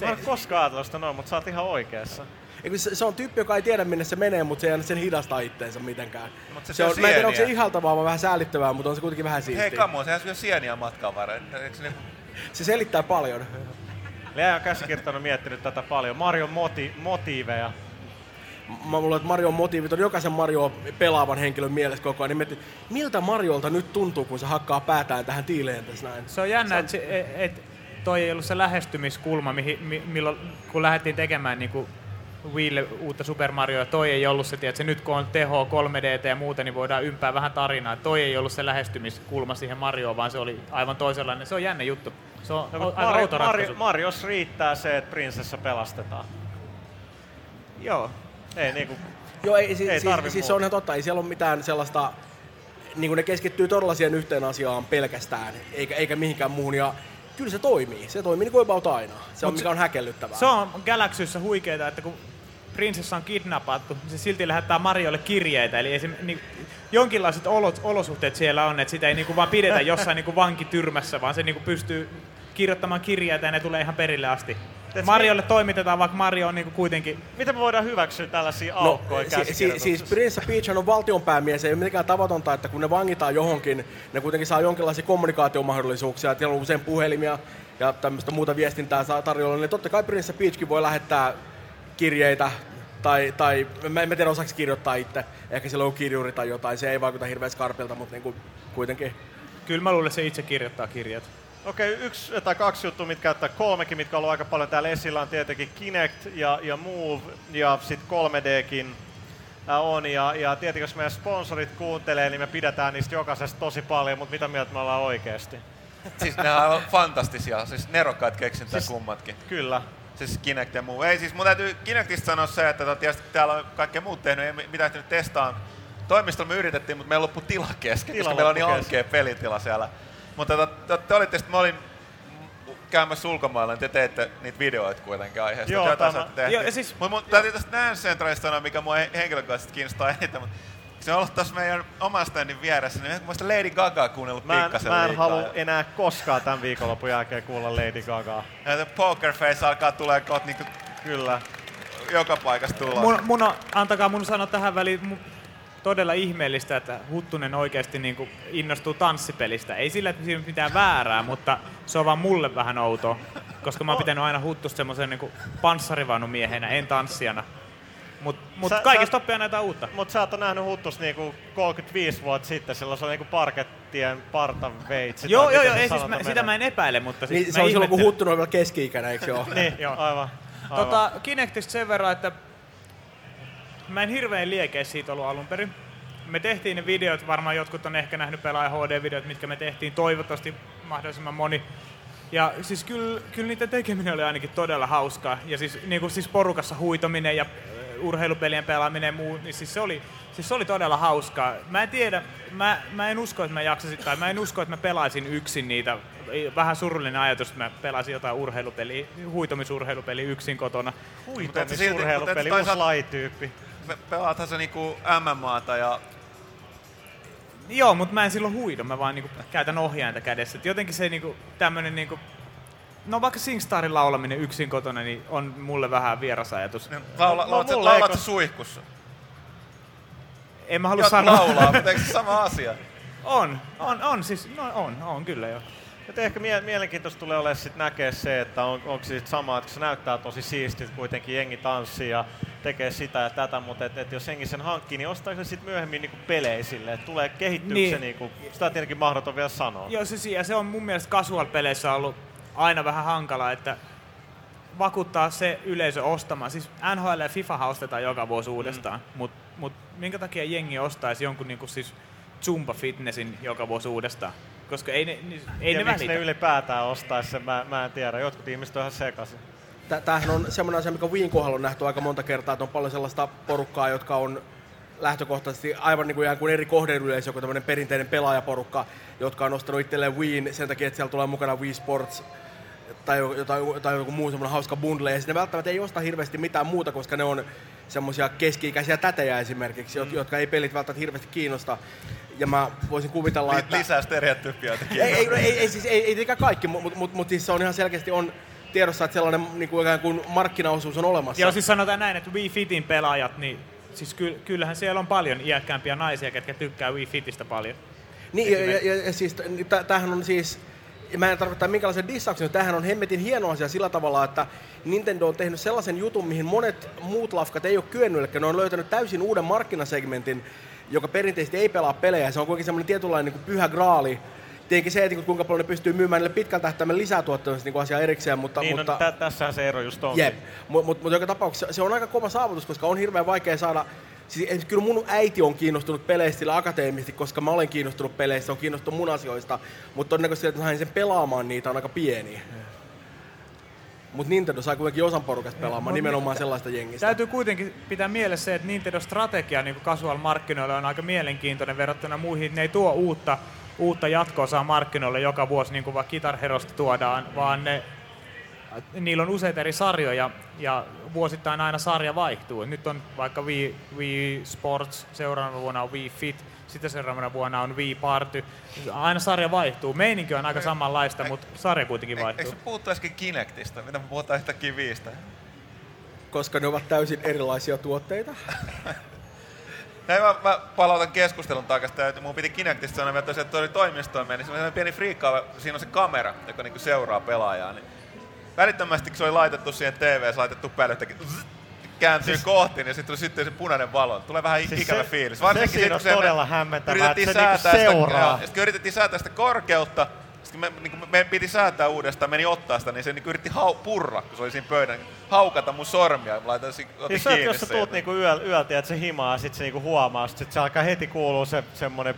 Mä en ole koskaan ajatellut sitä noin, mutta sä oot ihan oikeassa. Eikö se, se, on tyyppi, joka ei tiedä minne se menee, mutta se ei anna sen hidastaa itteensä mitenkään. Mut se se on, mä en tiedä, onko se ihaltavaa vai vähän säälittävää, mutta on se kuitenkin vähän siistiä. Hei kamo, sehän syö sieniä matkan varrella. Se niinku... Se selittää paljon. Lea on käsikirjoittanut miettinyt tätä paljon. Marion moti, motiiveja. Mä luulen, että Marion motiivit on jokaisen Mario pelaavan henkilön mielessä koko ajan. Niin mietin, miltä Mariolta nyt tuntuu, kun se hakkaa päätään tähän tiileen tässä näin. Se on jännä, että se, et, toi ei ollut se lähestymiskulma, mihin, mi, milloin, kun lähdettiin tekemään niin Wiille uutta Super Marioa, toi ei ollut se, että nyt kun on teho 3D ja muuta, niin voidaan ympää vähän tarinaa. Toi ei ollut se lähestymiskulma siihen Marioon, vaan se oli aivan toisenlainen. Se on jännä juttu. Se on No, aika Mario. Mario, Marios riittää se, että prinsessa pelastetaan. Joo. Ei niinku, Joo, ei, siis, Ei siis, siis se on ihan totta. Ei siellä ole mitään sellaista, niin kuin ne keskittyy todella siihen yhteen asiaan pelkästään, eikä, eikä mihinkään muuhun. Ja kyllä se toimii. Se toimii niin kuin about aina. Se on Mut mikä on häkellyttävää. Se on Galaxyssä huikeeta, että kun prinsessa on kidnappattu, se silti lähettää Mariolle kirjeitä. Eli esim, niin, jonkinlaiset olot, olosuhteet siellä on, että sitä ei niinku vaan pidetä jossain niinku vankityrmässä, vaan se niinku pystyy kirjoittamaan kirjeitä ja ne tulee ihan perille asti. Mariolle toimitetaan, vaikka Mario on niinku kuitenkin... miten me voidaan hyväksyä tällaisia No, aukkoja si- si- siis Prince Peach on valtionpäämies, ei ole mitenkään tavatonta, että kun ne vangitaan johonkin, ne kuitenkin saa jonkinlaisia kommunikaatiomahdollisuuksia, että on usein puhelimia ja tämmöistä muuta viestintää saa tarjolla, niin totta kai Prince Peachkin voi lähettää kirjeitä tai, tai mä en tiedä osaksi kirjoittaa itse, ehkä sillä on kirjuri tai jotain, se ei vaikuta hirveän skarpilta, mutta niin kuin, kuitenkin. Kyllä mä luulen, että se itse kirjoittaa kirjat. Okei, yksi tai kaksi juttua, mitkä käyttää kolmekin, mitkä on ollut aika paljon täällä esillä, on tietenkin Kinect ja, ja Move ja sitten 3Dkin ää, on. Ja, ja tietenkin jos meidän sponsorit kuuntelee, niin me pidetään niistä jokaisesta tosi paljon, mutta mitä mieltä me ollaan oikeasti? Siis ne on fantastisia, siis nerokkaat keksintä siis... kummatkin. Kyllä. siis Kinect ja muu. Ei siis, mun täytyy Kinectista sanoa se, että tota, tietysti täällä on kaikkea muut tehnyt, ei mitään ehtinyt testaa. Toimistolla me yritettiin, mutta meillä loppui tila kesken, Tila koska meillä on niin ankea pelitila siellä. Mutta tota, te, te olitte sitten, mä olin käymässä ulkomailla, niin te teette niitä videoita kuitenkin aiheesta. Joo, tämä-. Joo, ja siis- Mut mun täytyy tästä Dance Centralista sanoa, mikä mua he- henkilökohtaisesti kiinnostaa eniten, mutta se on ollut tässä meidän oman standin vieressä, niin mä sitä Lady Gagaa kuunnellut Mä en, pikkasen mä en liikaa. halua enää koskaan tämän viikonlopun jälkeen kuulla Lady Gagaa. Ja se Poker Face alkaa tulee kohta niinku Kyllä. joka paikasta tulla. Mun, mun on, antakaa mun sanoa tähän väliin todella ihmeellistä, että Huttunen oikeasti niin kuin innostuu tanssipelistä. Ei sillä, että siinä on mitään väärää, mutta se on vaan mulle vähän outoa. Koska mä oon pitänyt aina Huttusta semmoisen niin panssarivaunumiehenä, en tanssijana. Mutta mut kaikista oppii jotain uutta. Mut sä oot nähnyt huttus niinku 35 vuotta sitten, silloin se oli niinku parkettien partaveitsi. Joo, tai joo, joo, ei siis mä, sitä mä en epäile, mutta siis Niin, se on silloin, kun. Huttunen on vielä keski-ikäinen, eikö se ole? Niin, Joo. aivan. aivan. Tota, Kinectista sen verran, että mä en hirveän liekeä siitä ollut alun perin. Me tehtiin ne videot, varmaan jotkut on ehkä nähnyt pelaaja HD-videot, mitkä me tehtiin, toivottavasti mahdollisimman moni. Ja siis kyllä, kyllä niiden tekeminen oli ainakin todella hauskaa. Ja siis, niin kuin siis porukassa huitominen ja äh, urheilupelien pelaaminen ja muu, niin siis se oli, siis se oli todella hauskaa. Mä en tiedä, mä, mä en usko, että mä jaksasin, tai mä en usko, että mä pelaisin yksin niitä. Vähän surullinen ajatus, että mä pelasin jotain urheilupeliä, huitomisurheilupeliä yksin kotona. Huitomisurheilupeli, uusi. Pe- Pelaathan se niinku MMAta ja Joo, mutta mä en silloin huido, mä vaan niinku käytän ohjainta kädessä. Et jotenkin se niinku, tämmönen niinku, no vaikka Singstarin laulaminen yksin kotona, niin on mulle vähän vieras ajatus. laula, No, laulat, mulla laulat ei sä suihkussa. En mä halua sanoa. laulaa, mutta eikö se sama asia? on, on, on, siis, no on, on kyllä jo. Et ehkä mie- mielenkiintoista tulee olemaan sit näkeä se, että on, onko se sit sama, että se näyttää tosi siistit, kuitenkin jengi tanssii ja tekee sitä ja tätä, mutta et, et jos jengi sen hankkii, niin ostaako se sitten myöhemmin niinku pelejä että tulee kehittyykö Niin. se niinku, sitä on tietenkin mahdoton vielä sanoa. Joo, siis, ja se on mun mielestä casual-peleissä ollut aina vähän hankala, että vakuuttaa se yleisö ostamaan. Siis NHL ja FIFA ostetaan joka vuosi uudestaan, mm. mutta mut minkä takia jengi ostaisi jonkun niinku siis Zumba Fitnessin joka vuosi uudestaan? Koska ei ne, ni- ei ja ne miksi välitä. ne ylipäätään ostaisi sen, mä, mä en tiedä. Jotkut ihmiset on ihan sekaisin. Tä- Tämähän on semmoinen asia, mikä Wiin kohdalla on nähty aika monta kertaa, että on paljon sellaista porukkaa, jotka on lähtökohtaisesti aivan niin kuin, ikään kuin eri kohdeyleisö, kuin tämmöinen perinteinen pelaajaporukka, jotka on ostanut itselleen Wiin sen takia, että siellä tulee mukana Wii Sports tai, jo- jotain, tai joku muu semmoinen hauska bundle, ja ne välttämättä ei osta hirveästi mitään muuta, koska ne on semmoisia keski-ikäisiä tätejä esimerkiksi, mm. jotka ei pelit välttämättä hirveästi kiinnosta. Ja mä voisin kuvitella, Li- että... lisää stereotypioita Ei, ei, ei, ei, siis, ei, ei tietenkään kaikki, mutta mut, mut, mut siis se on ihan selkeästi on tiedossa, että sellainen niin kuin ikään kuin markkinaosuus on olemassa. Joo, siis sanotaan näin, että Wii Fitin pelaajat, niin siis ky- kyllähän siellä on paljon iäkkäämpiä naisia, ketkä tykkää Wii Fitistä paljon. Niin, ja, ja, ja, ja siis t- tämähän on siis, mä en tarkoita minkälaisen dissauksen, mutta tämähän on hemmetin hieno asia sillä tavalla, että Nintendo on tehnyt sellaisen jutun, mihin monet muut lafkat ei ole kyennyt, eli ne on löytänyt täysin uuden markkinasegmentin, joka perinteisesti ei pelaa pelejä, se on kuitenkin semmoinen tietynlainen niin kuin pyhä graali. Tietenkin se, että kuinka paljon ne pystyy myymään niille pitkän tähtäimen lisätuotteille, niin asia erikseen, mutta... Niin, mutta no, tä, tässähän se ero just on. Jep, mutta mut, mut joka tapauksessa se on aika kova saavutus, koska on hirveän vaikea saada... Siis kyllä mun äiti on kiinnostunut peleistä sillä akateemisesti, koska mä olen kiinnostunut peleistä, on kiinnostunut mun asioista, mutta todennäköisesti, että mä sen pelaamaan niitä on aika pieni. Mutta Nintendo sai kuitenkin osan porukasta pelaamaan, nimenomaan sellaista jengistä. Täytyy kuitenkin pitää mielessä se, että Nintendo-strategia niin casual-markkinoille on aika mielenkiintoinen verrattuna muihin. Ne ei tuo uutta, uutta jatko-osaa markkinoille joka vuosi, niin kuin vaikka Guitar Herosta tuodaan, vaan ne, niillä on useita eri sarjoja ja vuosittain aina sarja vaihtuu. Nyt on vaikka Wii, Wii Sports, seuraavana vuonna on Wii Fit, sitten seuraavana vuonna on Wii Party. Aina sarja vaihtuu. Meininki on aika samanlaista, mutta sarja kuitenkin Eikö vaihtuu. se puhuttu äsken Kinectista? Mitä me puhutaan yhtäkkiä viistä? Koska ne ovat täysin erilaisia tuotteita. Hei, mä, mä palautan keskustelun takaisin. että Mun piti Kinectista sanoa, että tosiaan toi toimistoon meni. Se on pieni friikkaava, siinä on se kamera, joka niinku seuraa pelaajaa. Niin välittömästi, kun se oli laitettu siihen TV, laitettu päälle, että kääntyy kohti, niin sitten sitten se punainen valo. Tulee vähän Siis siis ikävä se- fiilis. se siinä on kun todella hämmentävää, että se niinku sitä- seuraa. joo, Sitten yritettiin säätää sitä korkeutta, sitten me, niin kun me piti säätää uudestaan, meni ottaa sitä, niin se niin yritti hau, purra, kun se oli siinä pöydän, haukata mun sormia. Laitan, si- otin Siis se, kiinni jos sä tuut niinku yöl, yöltä, että se himaa, sit se niinku huomaa, sit se alkaa heti kuulua se semmonen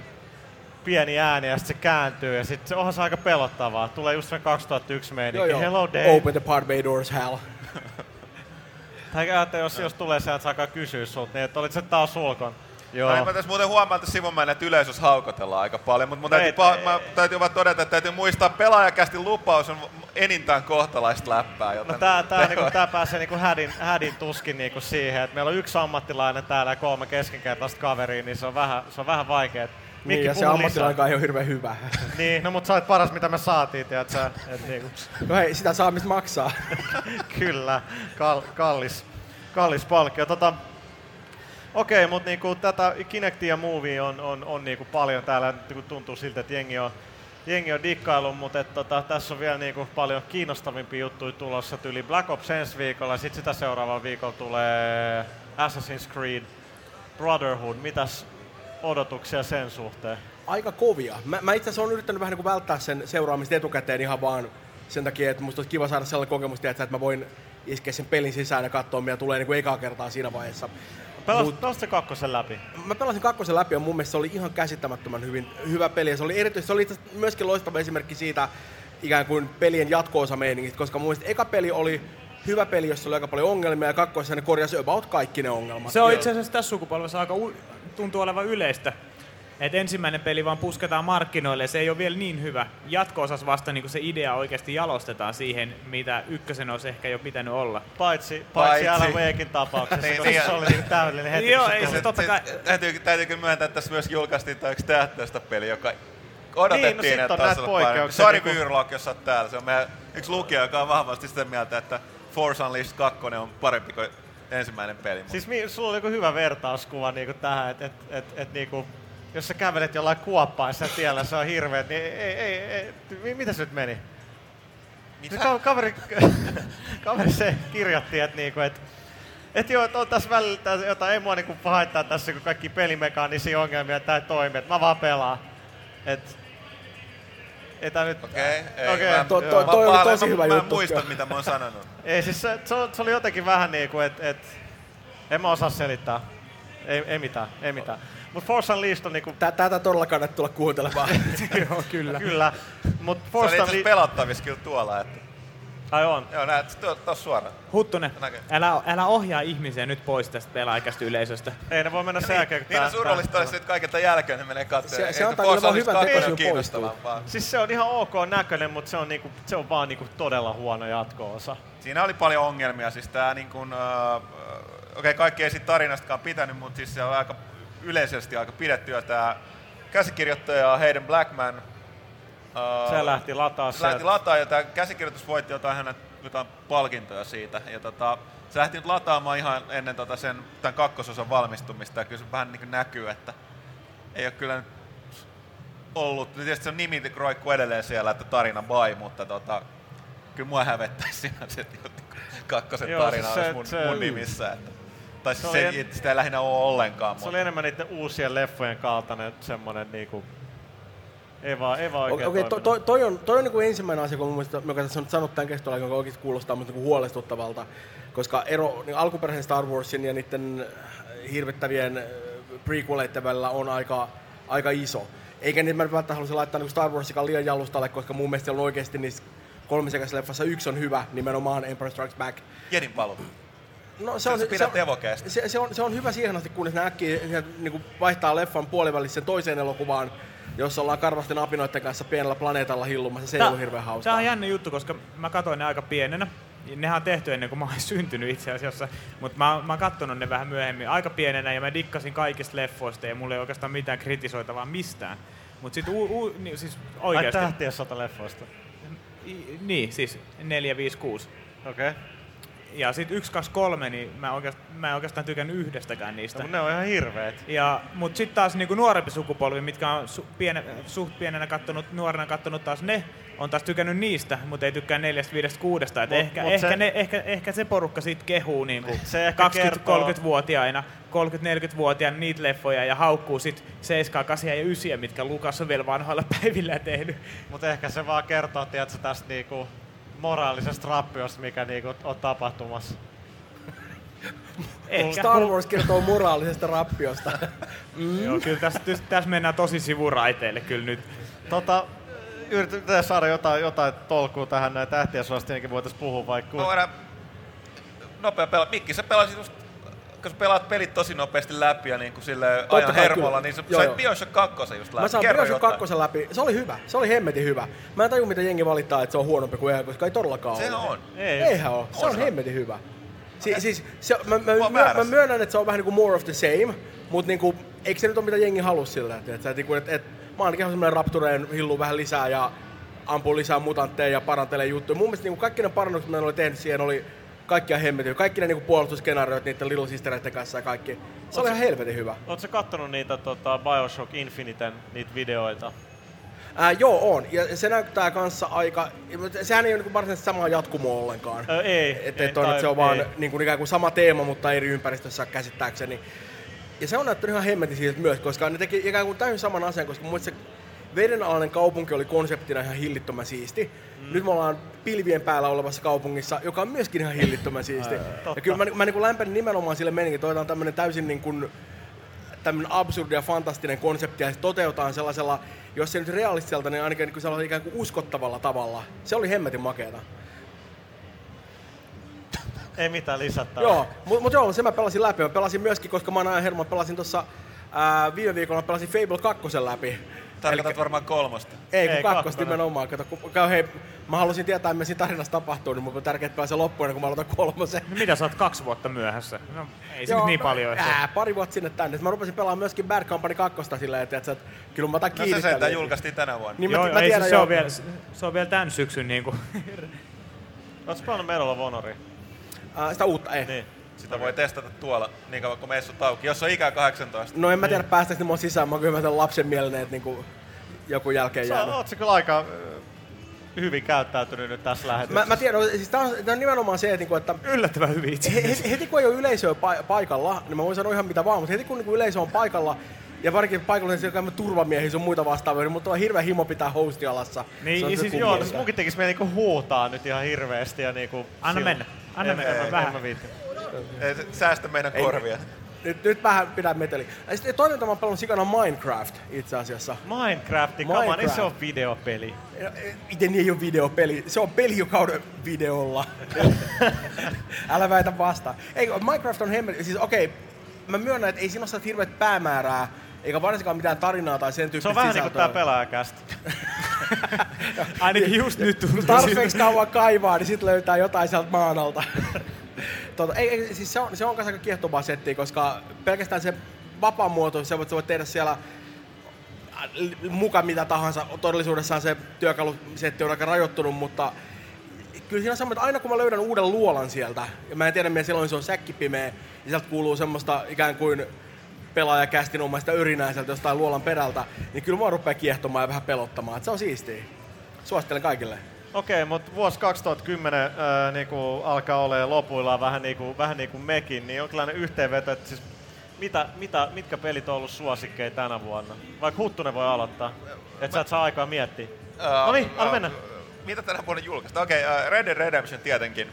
pieni ääni ja sit se kääntyy ja sit se onhan se aika pelottavaa. Tulee just se 2001 meininki. Hello Dave. Open the part bay doors, hell. Tai että jos, jos tulee se, että saakaan kysyä sulta, niin että olit se taas ulkon. Joo. No, niin mä tässä muuten huomaan, että sivumäen, että yleisössä haukotellaan aika paljon, mutta mun täytyy, Ei, pa- mä täytyy vaan todeta, että täytyy muistaa, pelaajakästi lupaus on enintään kohtalaista läppää. Joten No tää, tää, niinku, tää pääsee niinku hädin, hädin tuskin niinku siihen, että meillä on yksi ammattilainen täällä ja kolme keskinkertaista kaveria, niin se on vähän, se on vähän vaikea. Niin, ja se ammattilainen ei ole hirveän hyvä. Niin, no mut sä olet paras mitä me saatiin, tiedät sä. Et niinku, No hei, sitä saa mistä maksaa. kyllä, kal, kallis, kallis palkkio. Tota, Okei, mutta niinku tätä Kinectia ja Movie on, on, on niinku paljon täällä, niinku tuntuu siltä, että jengi on, jengi on dikkailu, mutta et, tota, tässä on vielä niinku paljon kiinnostavimpia juttuja tulossa. Tyyli Black Ops ensi viikolla, sitten sitä seuraavalla viikolla tulee Assassin's Creed Brotherhood. Mitäs odotuksia sen suhteen? Aika kovia. Mä, mä itse asiassa olen yrittänyt vähän niin kuin välttää sen seuraamista etukäteen ihan vaan sen takia, että musta olisi kiva saada sellainen kokemus, tiedätkö, että mä voin iskeä sen pelin sisään ja katsoa, mitä tulee niin kuin ekaa kertaa siinä vaiheessa. Mut- pelasit sä kakkosen läpi? Mä pelasin kakkosen läpi ja mun mielestä se oli ihan käsittämättömän hyvin, hyvä peli. Ja se oli erityisesti, se oli myöskin loistava esimerkki siitä ikään kuin pelien jatko meiningistä, koska mun mielestä eka peli oli hyvä peli, jossa oli aika paljon ongelmia ja kakkoisessa ne korjasi about kaikki ne ongelmat. Se on itse asiassa tässä sukupolvessa aika u- tuntuu olevan yleistä. Et ensimmäinen peli vaan pusketaan markkinoille ja se ei ole vielä niin hyvä. Jatko-osas vasta niin se idea oikeasti jalostetaan siihen, mitä ykkösen olisi ehkä jo pitänyt olla. Paitsi, paitsi, Paitsi. Alan tapauksessa, Niin, koska niin. se oli niinku täydellinen heti. Joo, ei se totta kai. Täytyy, täytyykö myöntää, että tässä myös julkaistiin tämä yksi tähtöistä peli, joka odotettiin, Niin, no että on taas näitä olla parempi. poikkeuksia, Sari niinku- Vyyrlock, jos oot täällä, se on meidän yksi lukija, joka on vahvasti sitä mieltä, että Force Unleashed 2 on parempi kuin ensimmäinen peli. Mutta Siis mi- sulla oli joku hyvä vertauskuva niinku tähän, että et, et, et, niinku, jos sä kävelet jollain kuoppaissa tiellä, se on hirveet, niin ei, ei, ei, mi- mitä se nyt meni? Mitä? Se ka- kaveri, kaveri se kirjoitti, että niinku, et, et joo, että on tässä välillä jotain, ei mua niinku haittaa tässä, kun kaikki pelimekaanisia ongelmia, että tää ei toimi, että mä vaan pelaan. Et, ei tää nyt... Okei, ei. Okei, mä, To- to- toi oli tosi mä, hyvä mä, juttu. Mä muistan, mitä mä oon sanonut. Ei siis se, se, oli- se oli jotenkin vähän niinku, että et, en mä osaa selittää. Ei, ei mitään, ei mitään. Mut Force Unleashed on niinku, Tä- Tätä todella kannattaa tulla kuuntelemaan. Joo, kyllä. kyllä. Mut Se oli Force itse pelattavissa kyllä tuolla. Että, Ai on. joo, näet, to- tossa suoraan. Huttunen, Näkee. älä, älä ohjaa ihmisiä nyt pois tästä pelaajakästä yleisöstä. Ei ne voi mennä sen jälkeen, kun Niin on tää- surullista olisi, että kaikilta jälkeen ne menee katsomaan. Se- se Force kyllä vaan Unleashed hyvän 2 on tekosyyn kiinnostavampaa. Siis se on ihan ok näköinen, mutta se on, niinku, se on vaan niinku todella huono jatko-osa. Siinä oli paljon ongelmia, siis tää niin kuin, äh, okei okay, kaikki ei siitä tarinastakaan pitänyt, mutta siis se on aika yleisesti aika pidettyä tää käsikirjoittaja Hayden Blackman. Se lähti lataa se lähti lataa ja tämä käsikirjoitus voitti jotain hänet jotain palkintoja siitä. Ja tota, se lähti nyt lataamaan ihan ennen tota sen, tämän kakkososan valmistumista ja kyllä se vähän niin kuin näkyy, että ei ole kyllä nyt ollut. Tietysti se on nimi roikkuu edelleen siellä, että tarina by, mutta tota, kyllä mua hävettäisi siinä se että kakkosen Joo, tarina siis olisi se- mun, se- mun nimissä. Että, tai Se siis se, en- sitä ei lähinnä ole ollenkaan. Se oli enemmän niiden uusien leffojen kaltainen semmonen niinku... Ei vaan, ei vaan Okei, oikein okay, to, toiminut. to, toi on, toi on niin kuin ensimmäinen asia, kun mun mielestä, joka tässä on sanottu tämän keskustelun aikana, joka oikeasti kuulostaa mutta niin huolestuttavalta. Koska ero niin alkuperäisen Star Warsin ja niiden äh, hirvittävien äh, prequeleiden välillä on aika, aika iso. Eikä niin mä välttämättä haluaisin laittaa niin Star Warsikaan liian jalustalle, koska mun mielestä on oikeasti niissä kolmisekäisessä leffassa yksi on hyvä, nimenomaan Empire Strikes Back. Jedin paluu. No, Sä pidät evokeesta. se, se, on, se on hyvä siihen asti, kunnes ne äkkiä niin kuin vaihtaa leffan puolivälissä toiseen elokuvaan, jossa ollaan karvasten apinoiden kanssa pienellä planeetalla hillumassa. Se ei ollut hirveän hauskaa. Tämä on jännä juttu, koska mä katsoin ne aika pienenä. Nehän on tehty ennen kuin mä olin syntynyt itse asiassa, mutta mä, mä oon kattonut ne vähän myöhemmin aika pienenä ja mä dikkasin kaikista leffoista ja mulla ei oikeastaan mitään kritisoitavaa mistään. Mutta sit u, u, niin, siis Ai oikeasti. tähtien sota leffoista. I- Niin, siis 4, 5, 6. Okei. Okay. Ja sit 1, 2, 3, niin mä, oikeastaan, mä en oikeastaan tykännyt yhdestäkään niistä. No, ne on ihan hirveet. Ja, mut sitten taas niinku nuorempi sukupolvi, mitkä on su, piene, suht pienenä kattonut, nuorena kattonut taas ne, on taas tykännyt niistä, mutta ei tykkää neljästä, viidestä, kuudesta. Et Mut- ehkä, mut ehkä, se- ne, ehkä, ehkä se porukka sit kehuu niinku Se ehkä kertoo- 20-30-vuotiaina, 30-40-vuotiaana niitä leffoja ja haukkuu sit 7, 8 ja 9, mitkä Lukas on vielä vanhoilla päivillä tehnyt. Mutta ehkä se vaan kertoo, tiedätkö, tästä niinku moraalisesta rappiosta, mikä niinku on tapahtumassa. Ehkä. Star Wars kertoo moraalisesta rappiosta. Joo, kyllä tässä, tässä mennään tosi sivuraiteille kyllä nyt. Tota, yritetään saada jotain, jotain tolkua tähän näin tähtien suosta, voitaisiin puhua vaikka. Voidaan nopea pela. Mikki, sä pelasit just kun sä pelaat pelit tosi nopeasti läpi ja niin kuin sille kai, hermolla, kyllä. niin sä Joo, sait joo. Bioshock 2 just läpi. Mä saan Bioshock jotain. 2 läpi. Se oli hyvä. Se oli hemmetin hyvä. Mä en taju, mitä jengi valittaa, että se on huonompi kuin EA, koska ei todellakaan Se ole. on. Ei. Eihän ole. Se On hemmetin hyvä. Si- siis, se, mä, mä, mä, mä, myönnän, että se on vähän niin kuin more of the same, mutta niinku, eikö se nyt ole mitä jengi halus siltä? Että, että, että, että, että mä ainakin semmoinen Raptureen hillu vähän lisää ja ampuu lisää mutantteja ja parantelee juttuja. Mun mielestä niinku kaikki ne parannukset, mitä ne oli tehnyt siihen, oli kaikkia hemmetin. Kaikki ne niinku puolustusskenaariot niiden Little Sistereiden kanssa ja kaikki. Se oli ihan helvetin hyvä. Oletko sä kattonut niitä tota, Bioshock Infiniten, niitä videoita? Ää, joo, on. Ja se näyttää kanssa aika... Sehän ei ole niinku varsinaisesti sama jatkumo ollenkaan. Ö, ei. Että ei, et on, tai se on vaan ei. niin kuin ikään kuin sama teema, mutta eri ympäristössä käsittääkseni. Ja se on näyttänyt ihan hemmetin siitä myös, koska ne teki ikään kuin täysin saman asian, koska mun se vedenalainen kaupunki oli konseptina ihan hillittömän siisti. Mm. Nyt me ollaan pilvien päällä olevassa kaupungissa, joka on myöskin ihan hillittömän siisti. ja kyllä mä, mä niin kuin lämpenin nimenomaan sille meninkin, että otetaan tämmönen täysin niin kuin tämmöinen absurdi ja fantastinen konsepti ja se toteutetaan sellaisella, jos se nyt realistiselta, niin ainakin niin sellaisella ikään kuin uskottavalla tavalla. Se oli hemmetin makeeta. Ei mitään lisättävää. Joo, mutta mut joo, se mä pelasin läpi. Mä pelasin myöskin, koska mä oon ajan hermo, pelasin tuossa viime viikolla pelasin Fable 2 läpi. Tarkoitat varmaan kolmosta. Ei, kun Ei, kakkosta nimenomaan. Kato, kun, kun, hei, mä halusin tietää, mitä siinä tarinassa tapahtuu, niin mun on tärkeää että pääsee loppuun, ennen kun mä aloitan kolmosen. Mitä sä oot kaksi vuotta myöhässä? No, ei se Joo, niin no, paljon. Ää, pari vuotta sinne tänne. Mä rupesin pelaamaan myöskin Bad Company 2 silleen, että, että, että kyllä mä otan No kiinni. se sentään julkaistiin tänä vuonna. Niin Joo, mä, mä ei, tiedän, se, joo. on vielä, se on vielä tämän syksyn niinku. Oletko pelannut Medal of Honoria? Ää, sitä uutta ei. Niin. Sitä voi testata tuolla niin kauan kuin messut auki. Jos on ikää 18. No en mä tiedä päästäkö ne mun sisään, mä oon kyllä tämän lapsen mielinen, että niinku joku jälkeen Sä jäänyt. oot sä kyllä aika ö, hyvin käyttäytynyt nyt tässä lähetyksessä. Mä, mä tiedän, siis tää on, tää on nimenomaan se, että, niinku, että Yllättävän hyvin itse. he- heti, heti kun ei ole yleisöä pa- paikalla, niin mä voin sanoa ihan mitä vaan, mutta heti kun niinku yleisö on paikalla, ja varsinkin paikalla se on turvamiehiä sun muita vastaavia, niin mutta on hirveä himo pitää hosti alassa. Niin, se on siis Joo, siis munkin tekis meidän niinku huutaa nyt ihan hirveesti ja niinku... Anna mennä. Anna en, mennä, en, vähän. En mä. Ei, se- Säästä meidän Ei. korvia. Nyt, nyt vähän pidä meteli. Ja sitten toinen, mitä mä oon pelannut sikana Minecraft itse asiassa. On, ei Minecraft. se on videopeli. Miten niin ei ole videopeli? Se on peli, joka on videolla. Älä väitä vastaan. Ei, Minecraft on hemmetin. Siis okei, mä myönnän, että ei siinä ole hirveät päämäärää, eikä varsinkaan mitään tarinaa tai sen Se tyyppistä on vähän niinku tää sisältöä. pelaajakästä. Ainakin just nyt tuntuu tarpeeksi kauan kaivaa, niin sitten löytää jotain sieltä maan alta. tota, ei, ei, siis se on, se on aika kiehtovaa settiä, koska pelkästään se vapaamuoto, se voit, sä voit tehdä siellä äh, muka mitä tahansa. Todellisuudessaan se työkalusetti on aika rajoittunut, mutta kyllä siinä on semmoinen, että aina kun mä löydän uuden luolan sieltä, ja mä en tiedä, mitä silloin se on säkkipimeä, ja sieltä kuuluu semmoista ikään kuin pelaajakästinomaista yrinää sieltä jostain luolan perältä, niin kyllä mua rupeaa kiehtomaan ja vähän pelottamaan. Et se on siistiä. Suosittelen kaikille. Okei, mutta vuosi 2010 ää, niinku alkaa olemaan lopuillaan vähän niinku, vähän niinku mekin, niin jonkinlainen yhteenveto, että siis mitä, mitä, mitkä pelit on ollut suosikkeja tänä vuonna? Vaikka Huttunen voi aloittaa, että sä et saa aikaa miettiä. No niin, anna mennä. Mitä tänä vuonna julkaista? Okei, okay, uh, Red Dead Redemption tietenkin.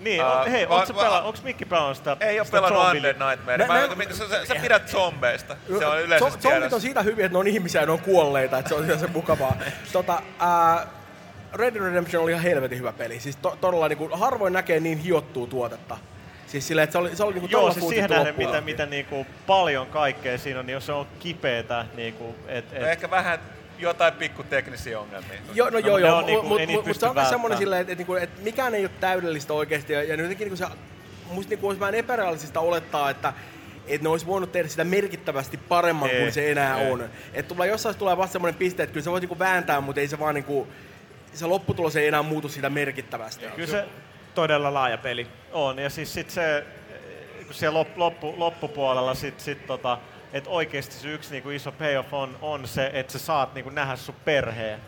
Niin, uh, hei, va- onko pela, Mikki pelannut sitä? Ei ole pelannut Undead Nightmare. Mä- Mä, mä- sä, sä, sä pidät zombeista. Se on yleisesti Zombit on siitä hyviä, että ne on ihmisiä ja ne on kuolleita, että se on se mukavaa. tota, ää, Red Dead Redemption oli ihan helvetin hyvä peli. Siis to, todella niin kuin, harvoin näkee niin hiottua tuotetta. Siis silleen, että se oli, se oli niin kuin Joo, siis siihen nähden, asti. miten niinku paljon kaikkea siinä on, niin jos se on kipeetä, niinku, et, No et, Ehkä vähän jotain pikku teknisiä ongelmia. Joo, no, No, joo, joo, on niinku- mutta mut, mut, se on myös semmoinen silleen, että, että, niinku, että mikään ei ole täydellistä oikeasti. Ja, ja nyt niinku se, musta niinku olisi vähän epärealistista olettaa, että että ne olisi voinut tehdä sitä merkittävästi paremman Ei, kuin se enää ei. on. Että tulee jossain tulee vasta semmoinen piste, että kyllä se voi niinku vääntää, mutta ei se vaan niinku, se lopputulos ei enää muutu sitä merkittävästi. kyllä se Todella laaja peli. on. Ja siis sit se, kun siellä lop, loppu, loppupuolella sit, sit tota, että oikeasti se yksi niinku iso payoff on, on se, että sä saat niinku nähdä sun perheen.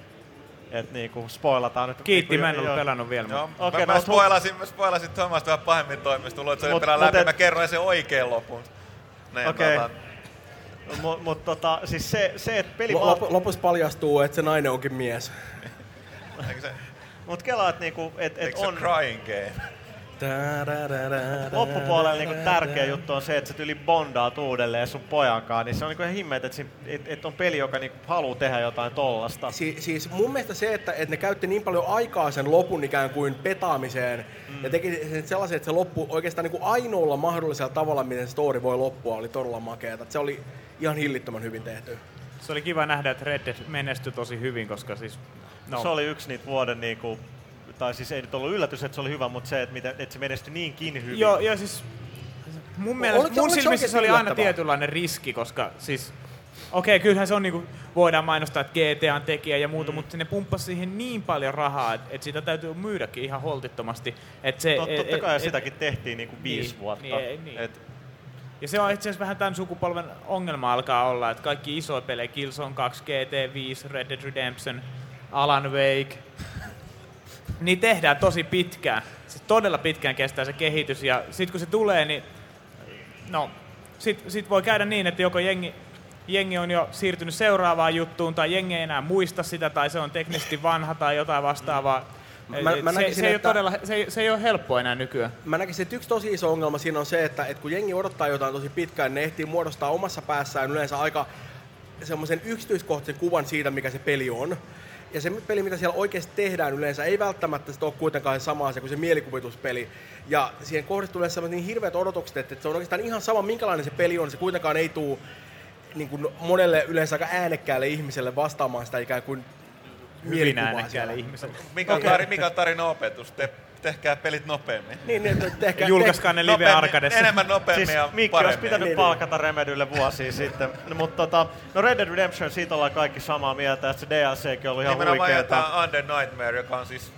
Että niinku spoilataan nyt. Kiitti, niinku, mä en ollut pelannut vielä. Joo, mutta- Okei, okay, mä, no, mä, spoilasin, mä spoilasin Tomasta vähän pahemmin toimista. Luulen, että se oli Mut- pelaa läpi. et- Mä kerroin sen oikein lopun. Niin, Okei. tota, Mut, mut tota, siis se, se että peli... Lop, lopussa paljastuu, että se nainen onkin mies. Se, Mut kelaat niinku, että et se on... crying game? loppupuolella niin tärkeä juttu on se, että sä yli bondaat uudelleen sun pojankaan, niin se on niin ihan himmeet, että, että, että on peli, joka niin haluaa tehdä jotain tollasta. Si- siis mun mielestä se, että, että ne käytti niin paljon aikaa sen lopun ikään kuin petaamiseen mm. ja teki sen sellaisen, että se loppu oikeastaan niin kuin ainoalla mahdollisella tavalla, miten story voi loppua, oli todella makeata. Se oli ihan hillittömän hyvin tehty. Se oli kiva nähdä, että Red Dead menestyi tosi hyvin, koska siis... No. Se oli yksi niitä vuoden niinku, tai siis ei nyt ollut yllätys, että se oli hyvä, mutta se, että, mitä, että se menestyi niinkin hyvin. Joo, ja siis mun mielestä, Oliko se- mun oliko silmissä se oli aina yllättävää? tietynlainen riski, koska siis Okei, kyllähän se on niinku, voidaan mainostaa, että GTA on tekijä ja muuta, mm. mutta ne pumppasi siihen niin paljon rahaa, että et sitä täytyy myydäkin ihan holtittomasti. Et se, Tot, et- totta et- kai et- sitäkin tehtiin niinku viisi Niin, vuotta. niin, niin. Et, Ja se on itse asiassa vähän tämän sukupolven ongelma alkaa olla, että kaikki isoja pelejä, Killzone 2, GT5, Red Dead Redemption, Alan Wake, niin tehdään tosi pitkään. Siis todella pitkään kestää se kehitys ja sitten kun se tulee, niin no, sit, sit voi käydä niin, että joko jengi, jengi on jo siirtynyt seuraavaan juttuun tai jengi ei enää muista sitä tai se on teknisesti vanha tai jotain vastaavaa. Mä- mä se, näkisin, se, ei että- todella, se, se ei ole helppoa enää nykyään. Mä näkisin, että yksi tosi iso ongelma siinä on se, että, että kun jengi odottaa jotain tosi pitkään, ne ehtii muodostaa omassa päässään yleensä aika semmoisen yksityiskohtaisen kuvan siitä, mikä se peli on. Ja se peli, mitä siellä oikeasti tehdään yleensä, ei välttämättä ole kuitenkaan sama asia kuin se mielikuvituspeli. Ja siihen kohdistuu yleensä niin hirveät odotukset, että se on oikeastaan ihan sama, minkälainen se peli on. Se kuitenkaan ei tule niin kuin monelle yleensä aika äänekkäälle ihmiselle vastaamaan sitä ikään kuin Hyvin mielikuvaa äänekkäälle ihmiselle. Mikä on, tari, mikä on tarinan opetus? Te, tehkää pelit nopeammin. Niin, niin, tehkää, Julkaiskaa ne live arcadessa. Enemmän nopeammin Siis ja Mikki paremmin. olisi pitänyt Niin, palkata Remedylle vuosia sitten. No, mutta tota, no Red Dead Redemption, siitä ollaan kaikki samaa mieltä, että se DLCkin on ollut ihan Nimenomaan huikeeta. jätetään Undead Nightmare, joka on siis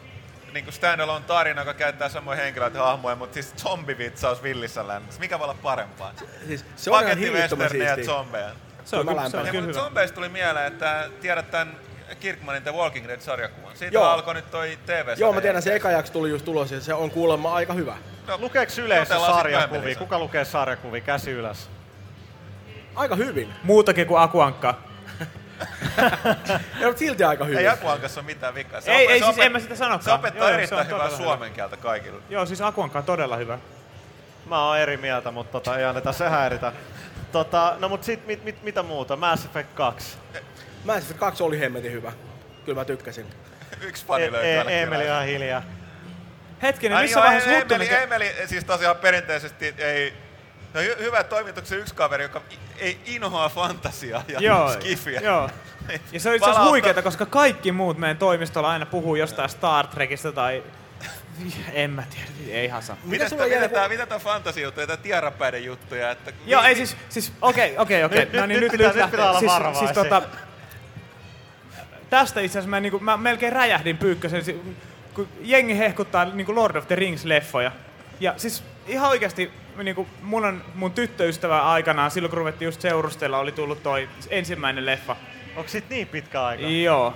niin standalone tarina, joka käyttää samoja henkilöitä ja hahmoja, mutta siis zombivitsaus villissä lännessä. Mikä voi olla parempaa? Siis se on ihan ja zombeja. Se on, Kyllä se on kyllä mutta hyvä. zombeista tuli mieleen, että tiedät tämän Kirkmanin The Walking Dead-sarjakuvan. Siitä Joo. alkoi nyt toi tv Joo, mä tiedän, se eka jakso tuli just tulos ja se on kuulemma aika hyvä. No, Lukeeko yleisö sit sarjakuvia? Kuka lukee sarjakuvia? Käsi ylös. Aika hyvin. Muutakin kuin Akuankka. Ja mutta silti aika hyvin. Ei Akuankassa ole mitään vikaa. Se Ei, opet- ei se siis opet- en mä sitä sanokaan. Se opettaa Joo, se erittäin on hyvää suomen kieltä kaikille. Joo, siis Akuankka on todella hyvä. Mä oon eri mieltä, mutta tota, ei anneta se häiritä. Tota, no mut sit mit, mit, mitä muuta? Mass Effect 2. Mass Effect 2 oli hemmetin hyvä. Kyllä mä tykkäsin. Yksi E- fani löytyy e- ainakin Emeli vielä. on hiljaa. Hetkinen, Ai missä joo, vaiheessa Emeli, Huttunen... Emeli, siis tosiaan perinteisesti ei... No hy- hyvä toimituksen yksi kaveri, joka ei inhoa fantasiaa ja Joo, skifiä. joo. Ja se on itse asiassa huikeeta, koska kaikki muut meidän toimistolla aina puhuu jostain Star Trekista tai... En mä tiedä, ei ihan saa. Mitä, sulla mitä, jäi- mitä, tää, mitä tää fantasia-juttuja, tää tiarapäiden juttuja, että... Joo, ei siis, siis okei, okei, okei. Nyt- No niin, nyt nyt, pitää- nyt pitää olla siis, siis tota, tästä itse asiassa mä, niinku, mä melkein räjähdin pyykkösen, kun jengi hehkuttaa niinku Lord of the Rings-leffoja. Ja siis ihan oikeasti niinku, mun, on, mun tyttöystävä aikanaan, silloin kun ruvettiin just seurustella, oli tullut toi ensimmäinen leffa. Onko sit niin pitkä aika? Joo.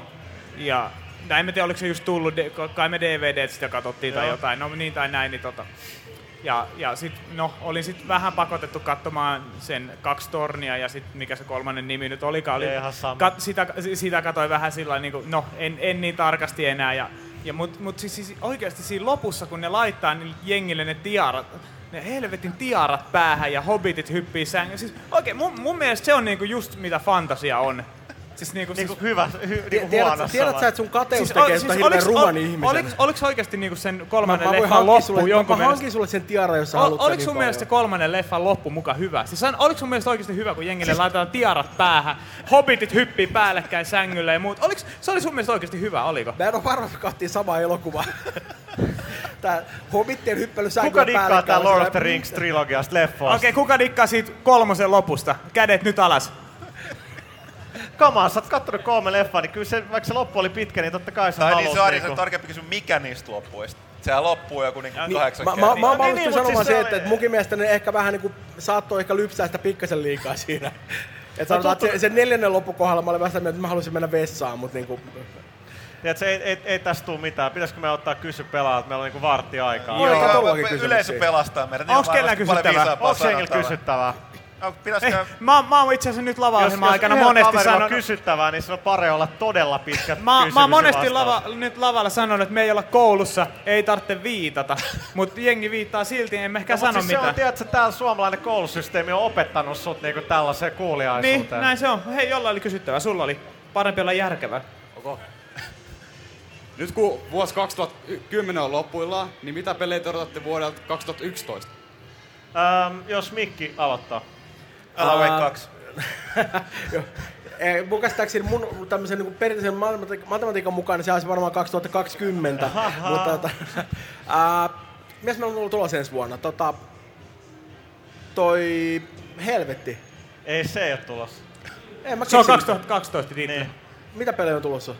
Ja no en tiedä, oliko se just tullut, kai me DVD sitä katsottiin tai Joo. jotain, no niin tai näin, niin tota. Ja, ja sit, no, olin sit vähän pakotettu katsomaan sen kaksi tornia ja sit mikä se kolmannen nimi nyt olikaan. Oli, kat, sitä, sitä katsoin vähän sillä niin kuin, no en, en niin tarkasti enää. Ja, ja mut, mut siis, siis oikeasti siinä lopussa, kun ne laittaa niin jengille ne tiarat, ne helvetin tiarat päähän ja hobbitit hyppii sängyn. Siis oikein, mun, mun mielestä se on niinku just mitä fantasia on. Siis niinku, Niinku siis, hyvä, hy, niinku Tiedät, huonossa tiedät sä, että sun kateus Siis, tekee sitä siis hirveän ruman ihmisen? Oliks, oliks oikeesti niinku sen Mä, kolmannen mä leffan loppu sulle, jonkun mä mielestä? hankin sulle sen tiara, jos sä haluat sen oliko niin sun mielestä se kolmannen leffan loppu muka hyvä? Siis oliko sun mielestä oikeasti hyvä, kun jengille laitetaan tiarat päähän, hobbitit hyppii päällekkäin sängylle ja muut? Oliks, se oli sun mielestä oikeasti hyvä, oliko? Mä en oo varma, että kattiin samaa elokuvaa. Tää Hobbitien hyppely sänkyä Kuka dikkaa tää Lord of the Rings trilogiasta leffoista? Okei, kuka dikkaa siitä kolmosen lopusta? Kädet nyt alas. Come on, sä oot kattonut kolme leffaa, niin kyllä se, vaikka se loppu oli pitkä, niin totta kai sä Tai niin se on niinku- se tarkempi kysy, mikä niistä loppuista. Sehän loppuu joku niinku Niin, kahdeksan mä, mä, mä oon Niin, valmis niin, mut sanomaan siis se se, että, että munkin mielestä ne ehkä vähän niinku saattoi ehkä lypsää sitä pikkasen liikaa siinä. Et sanotaan, että se, sen neljännen loppukohdalla mä olin vähän sitä mieltä, että mä haluaisin mennä vessaan, mutta niinku, Tiedätkö, ei, ei, ei tästä tuu mitään. Pitäisikö me ottaa kysy pelaat? Meillä on niinku vartti aikaa. Joo. Otetaan tuollakin Yleisö pelastaa meidät. Niin on kellään kysyttävää? Onko kysyttävää? No, pitäisikö... Eh, mä, mä oon itse asiassa nyt lava-ohjelman aikana yhdellä monesti sanonut... kysyttävää, niin se on parempi olla todella pitkät Mä, mä oon monesti lava, nyt lavalla sanonut, että me ei olla koulussa, ei tarvitse viitata. Mutta jengi viittaa silti, en mä ehkä No, sano siis se on, mitään. tiedätkö, täällä suomalainen koulusysteemi on opettanut sut niinku tällaiseen Niin, kuuliaisuuteen. näin se on. Hei, jolla oli kysyttävää, sulla oli parempi olla järkevä. Nyt kun vuosi 2010 on loppuillaan, niin mitä pelejä te odotatte vuodelta 2011? Ähm, jos Mikki aloittaa. Alan Wake Aa. 2. Joo. Eh, Mun käsittääkseni mun tämmöisen niin perinteisen matemati- matematiikan mukaan niin se olisi varmaan 2020. mutta tota, ää, mies meillä on tullut tulos ensi vuonna? Tota, toi helvetti. Ei se ei ole tulossa. En mä Se on keksi- 2012 Ditle. Niin. Mitä pelejä on tulossa?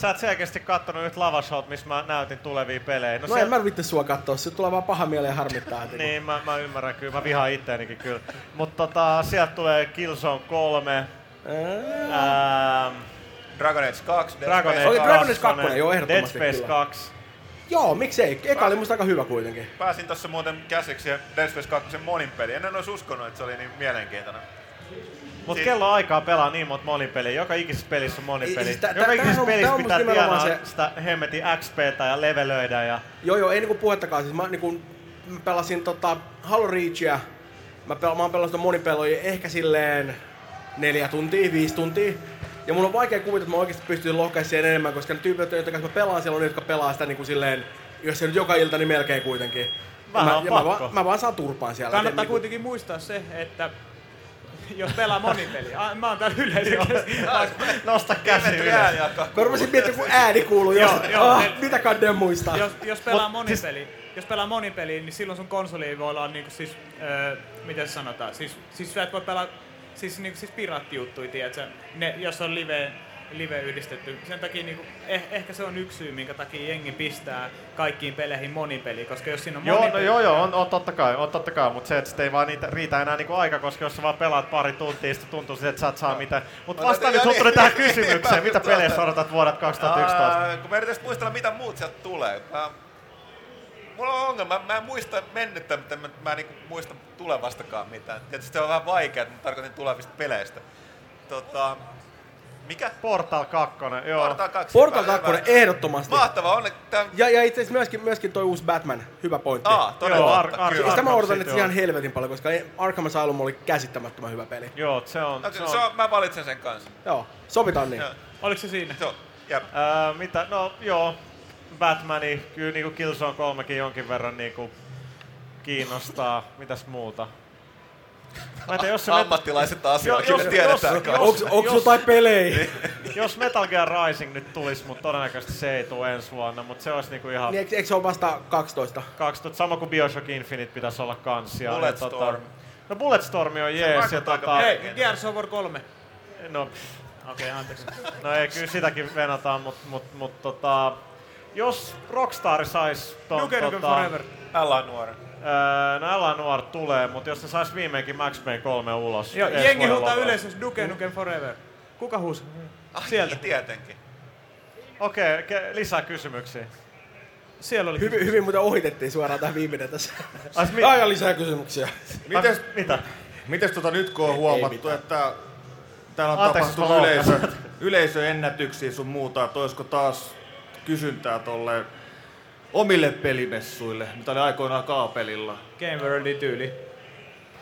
Sä et selkeästi kattonut nyt lavashot, missä mä näytin tulevia pelejä. No, No, no en mä vitte sua katsoa, se tulee vaan paha mieleen harmittaa. Niin, mä, mä ymmärrän kyllä. Mä vihaan itteenikin kyllä. Mutta tota, sieltä tulee Killzone 3, ähm, Dragon Age 2, Dead Dragon Space Age Oli 2. Dragon Age 2, joo, ehdottomasti Dead Space kyllä. 2. Joo, miksei? Eka oli musta aika hyvä kuitenkin. Pääsin tossa muuten käsiksi Dead Space 2 monin peli. En olisi uskonut, että se oli niin mielenkiintoinen. Mut Siis- kello on aikaa pelaa niin monta monipeliä. Joka ikisessä pelissä on monipeli. Siis Joka ikisessä pelissä pitää tienaa se- sitä hemmetin XPtä ja levelöidä ja... Joo, joo, ei niinku puhettakaan. Siis mä, niinku, mä pelasin tota Halo Reachia. Mä, pel- mä oon pelannut monipeloja ehkä silleen neljä tuntia, viisi tuntia. Ja mun on vaikea kuvitella, että mä oikeasti pystyisin lohkaisemaan siihen enemmän, koska ne tyypit, joiden kanssa mä pelaan, siellä on ne, jotka pelaa sitä niinku silleen, jos se nyt joka ilta, niin melkein kuitenkin. Vähän mä, on mä, vaan, mä vaan saan turpaan siellä. Kannattaa niinku- kuitenkin muistaa se, että jos pelaa monipeliä, Ah, mä oon täällä yleisö. Nosta käsi ylös. Mä rupesin miettimään, kun ääni kuuluu, jos, Joo, joo, ah, ne- mitä kannen muistaa. jos, jos pelaa Mut siis- monipeli, jos pelaa monipeliä, niin silloin sun konsoli voi olla niinku siis, öö, miten se sanotaan, siis, siis sä et voi pelaa, siis, niinku, siis piraattijuttuja, tiedätkö, ne, jos on live, live yhdistetty. Sen takia niinku, eh, ehkä se on yksi syy, minkä takia jengi pistää kaikkiin peleihin monipeli, koska jos siinä on Joo, no monipeli, joo, joo, on, on totta kai, on totta kai, mutta se, että sit ei vaan niitä, riitä enää niinku aika, koska jos sä vaan pelaat pari tuntia, sitten tuntuu siltä, että sä et saa mitään. Mutta No, vasta no, nyt joo, mut tuli niin. tähän kysymykseen, mitä pelejä sä odotat vuodet 2011? Aa, kun mä yritän muistella, mitä muut sieltä tulee. Mä, mulla on ongelma, mä en muista mennyttä, mutta mä, mä en niinku muista tulevastakaan mitään. Tietysti se on vähän vaikeaa, että mä tarkoitin tulevista peleistä. Tota, mikä? Portal 2, joo. Portal 2. Portal Hyvä, 2 hyvä. ehdottomasti. Mahtavaa, on tää... Ja, ja itse asiassa myöskin, myöskin toi uusi Batman, hyvä pointti. Aa, todella Joo, totta, Ar- Ar-. Ja sitä mä Arkham odotan, että se ihan on. helvetin paljon, koska Arkham Asylum oli käsittämättömän hyvä peli. Joo, se on, No, se se on. on, mä valitsen sen kanssa. Joo, sovitaan niin. Joo. oliko se siinä? On, jep. Ää, mitä, no joo, Batmani, kyllä niinku Killzone 3 jonkin verran niinku kiinnostaa. Mitäs muuta? Mä tiedä, jos se met- Ammattilaiset asiat, jos- kyllä tiedetään. jos- kai. Onks, onks jos- jotain pelejä? jos Metal Gear Rising nyt tulisi, mutta todennäköisesti se ei tule ensi vuonna, mutta se olisi niinku ihan Niin, eikö, eikö se ole vasta 12? 2000, sama kuin Bioshock Infinite pitäisi olla kans. Ja, Bulletstorm. Tota, no Bulletstorm on jees. Ja, tota, Hei, Gears of War 3. no, Okei, okay, anteeksi. no ei, kyllä sitäkin venataan, mutta mut, mut, tota, jos Rockstar sais ton, Duke Nukem tota, Forever. Älä nuori. Öö, no Nuor tulee, mutta jos ne sais viimeinkin Max Payne 3 ulos. Joo, jengi huutaa yleisössä Duke Nukem Forever. Kuka huusi? Ai, Sieltä. tietenkin. Okei, okay, lisää kysymyksiä. Siellä oli Hyvin, hyvin muuten ohitettiin suoraan tämä viimeinen tässä. Ai, mi- Aika lisää kysymyksiä. Mites, Ai, mitä? mites tota nyt kun on huomattu, mitään. että täällä on Anteeksi, tapahtunut yleisö, yleisöennätyksiä sun muuta, että olisiko taas kysyntää tolle omille pelimessuille, mitä oli aikoinaan kaapelilla. Game Worldin tyyli.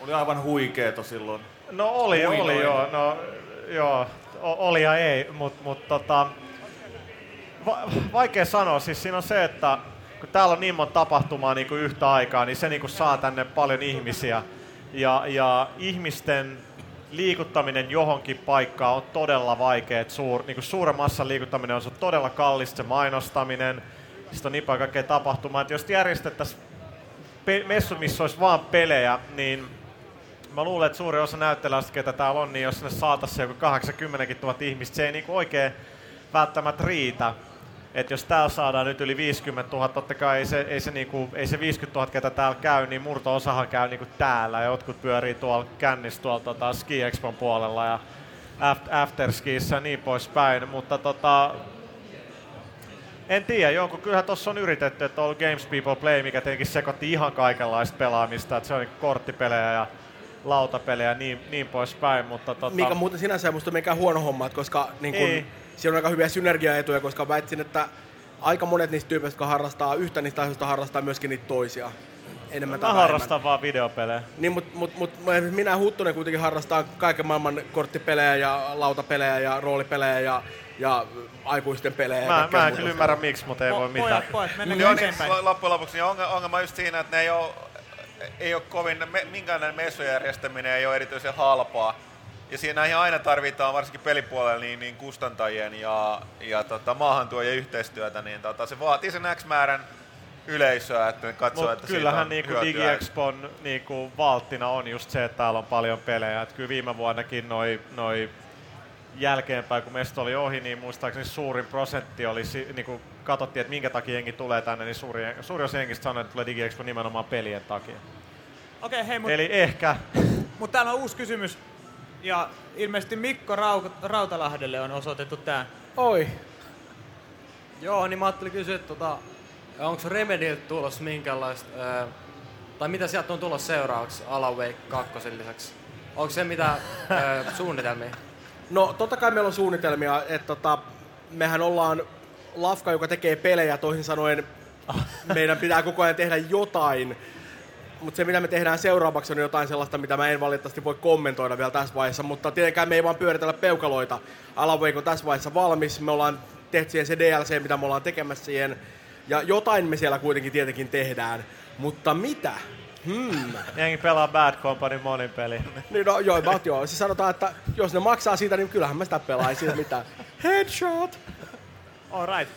Oli aivan huikeeta silloin. No oli, oli Muinoin. joo. No, joo, o- oli ja ei, mutta mut, tota, va- vaikea sanoa. Siis siinä on se, että kun täällä on niin monta tapahtumaa niin kuin yhtä aikaa, niin se niin kuin saa tänne paljon ihmisiä. Ja, ja ihmisten liikuttaminen johonkin paikkaan on todella vaikea. Suur, niin kuin suuren massan liikuttaminen on se on todella kallista, se mainostaminen. Sitten on niin paljon kaikkea tapahtumaa, että jos järjestettäisiin pe- messu, missä olisi vaan pelejä, niin mä luulen, että suuri osa näyttelijöistä, ketä täällä on, niin jos ne saataisiin joku 80 000 ihmistä, se ei niinku oikein välttämättä riitä. Et jos täällä saadaan nyt yli 50 000, totta kai ei se, ei se, niinku, ei se 50 000, ketä täällä käy, niin murto-osahan käy niinku täällä. Ja jotkut pyörii tuolla kännissä tuolla tota, Ski Expon puolella ja aft- afterskiissa ja niin poispäin. Mutta tota, en tiedä, jonkun, kyllähän tuossa on yritetty, että on Games People Play, mikä tietenkin sekoitti ihan kaikenlaista pelaamista, että se on korttipelejä ja lautapelejä ja niin, niin poispäin, mutta tota, Mikä muuten sinänsä ei musta mikään huono homma, koska niin kun, Ei. siinä on aika hyviä synergiaetuja, koska väitsin, että aika monet niistä tyypeistä, jotka harrastaa yhtä niistä asioista, harrastaa myöskin niitä toisia. Enemmän mä harrastan vaan videopelejä. Niin, mutta mut, mut, minä Huttunen kuitenkin harrastaa kaiken maailman korttipelejä ja lautapelejä ja roolipelejä ja, ja aikuisten pelejä. Mä, mä en kyllä ymmärrä miksi, mutta ei Po- voi mitään. pojat, pojat, niin, eteenpäin? loppujen lopuksi niin ongelma, ongelma on just siinä, että ne ei ole, ei ole kovin, me, minkäänlainen messujen järjestäminen ei ole erityisen halpaa. Ja siinähän aina tarvitaan, varsinkin pelipuolella, niin, niin kustantajien ja, ja tota, maahantuojien yhteistyötä, niin tota, se vaatii sen X määrän yleisöä, että ne katsoo, Mut että siitä kyllähän on niinku. DigiExpon niinku valttina on just se, että täällä on paljon pelejä. Et kyllä viime vuonnakin noi, noi jälkeenpäin, kun mesto oli ohi, niin muistaakseni suurin prosentti oli, si- niinku katsottiin, että minkä takia jengi tulee tänne, niin suuri, suuri osa jengistä sanoi, että tulee DigiExpo nimenomaan pelien takia. Okei, hei, mutta Eli ehkä mut täällä on uusi kysymys. Ja ilmeisesti Mikko Rau- Rautalahdelle on osoitettu tää. Oi, Joo, niin mä ajattelin kysyä, että tota, onko Remediltä tulossa minkälaista, ää, tai mitä sieltä on tulossa seuraavaksi Alan Wake 2 lisäksi? Onko se mitä ää, suunnitelmia? No totta kai meillä on suunnitelmia, että tota, mehän ollaan lafka, joka tekee pelejä, toisin sanoen meidän pitää koko ajan tehdä jotain. Mutta se, mitä me tehdään seuraavaksi, on jotain sellaista, mitä mä en valitettavasti voi kommentoida vielä tässä vaiheessa. Mutta tietenkään me ei vaan pyöritellä peukaloita. Alan on tässä vaiheessa valmis. Me ollaan tehty siihen se DLC, mitä me ollaan tekemässä siihen. Ja jotain me siellä kuitenkin tietenkin tehdään. Mutta mitä? Hmm. jengi pelaa Bad Company monin peli. Niin no joo, mä, joo. Siis sanotaan, että jos ne maksaa siitä, niin kyllähän mä sitä pelaan, ei siinä mitään. Headshot! Alright.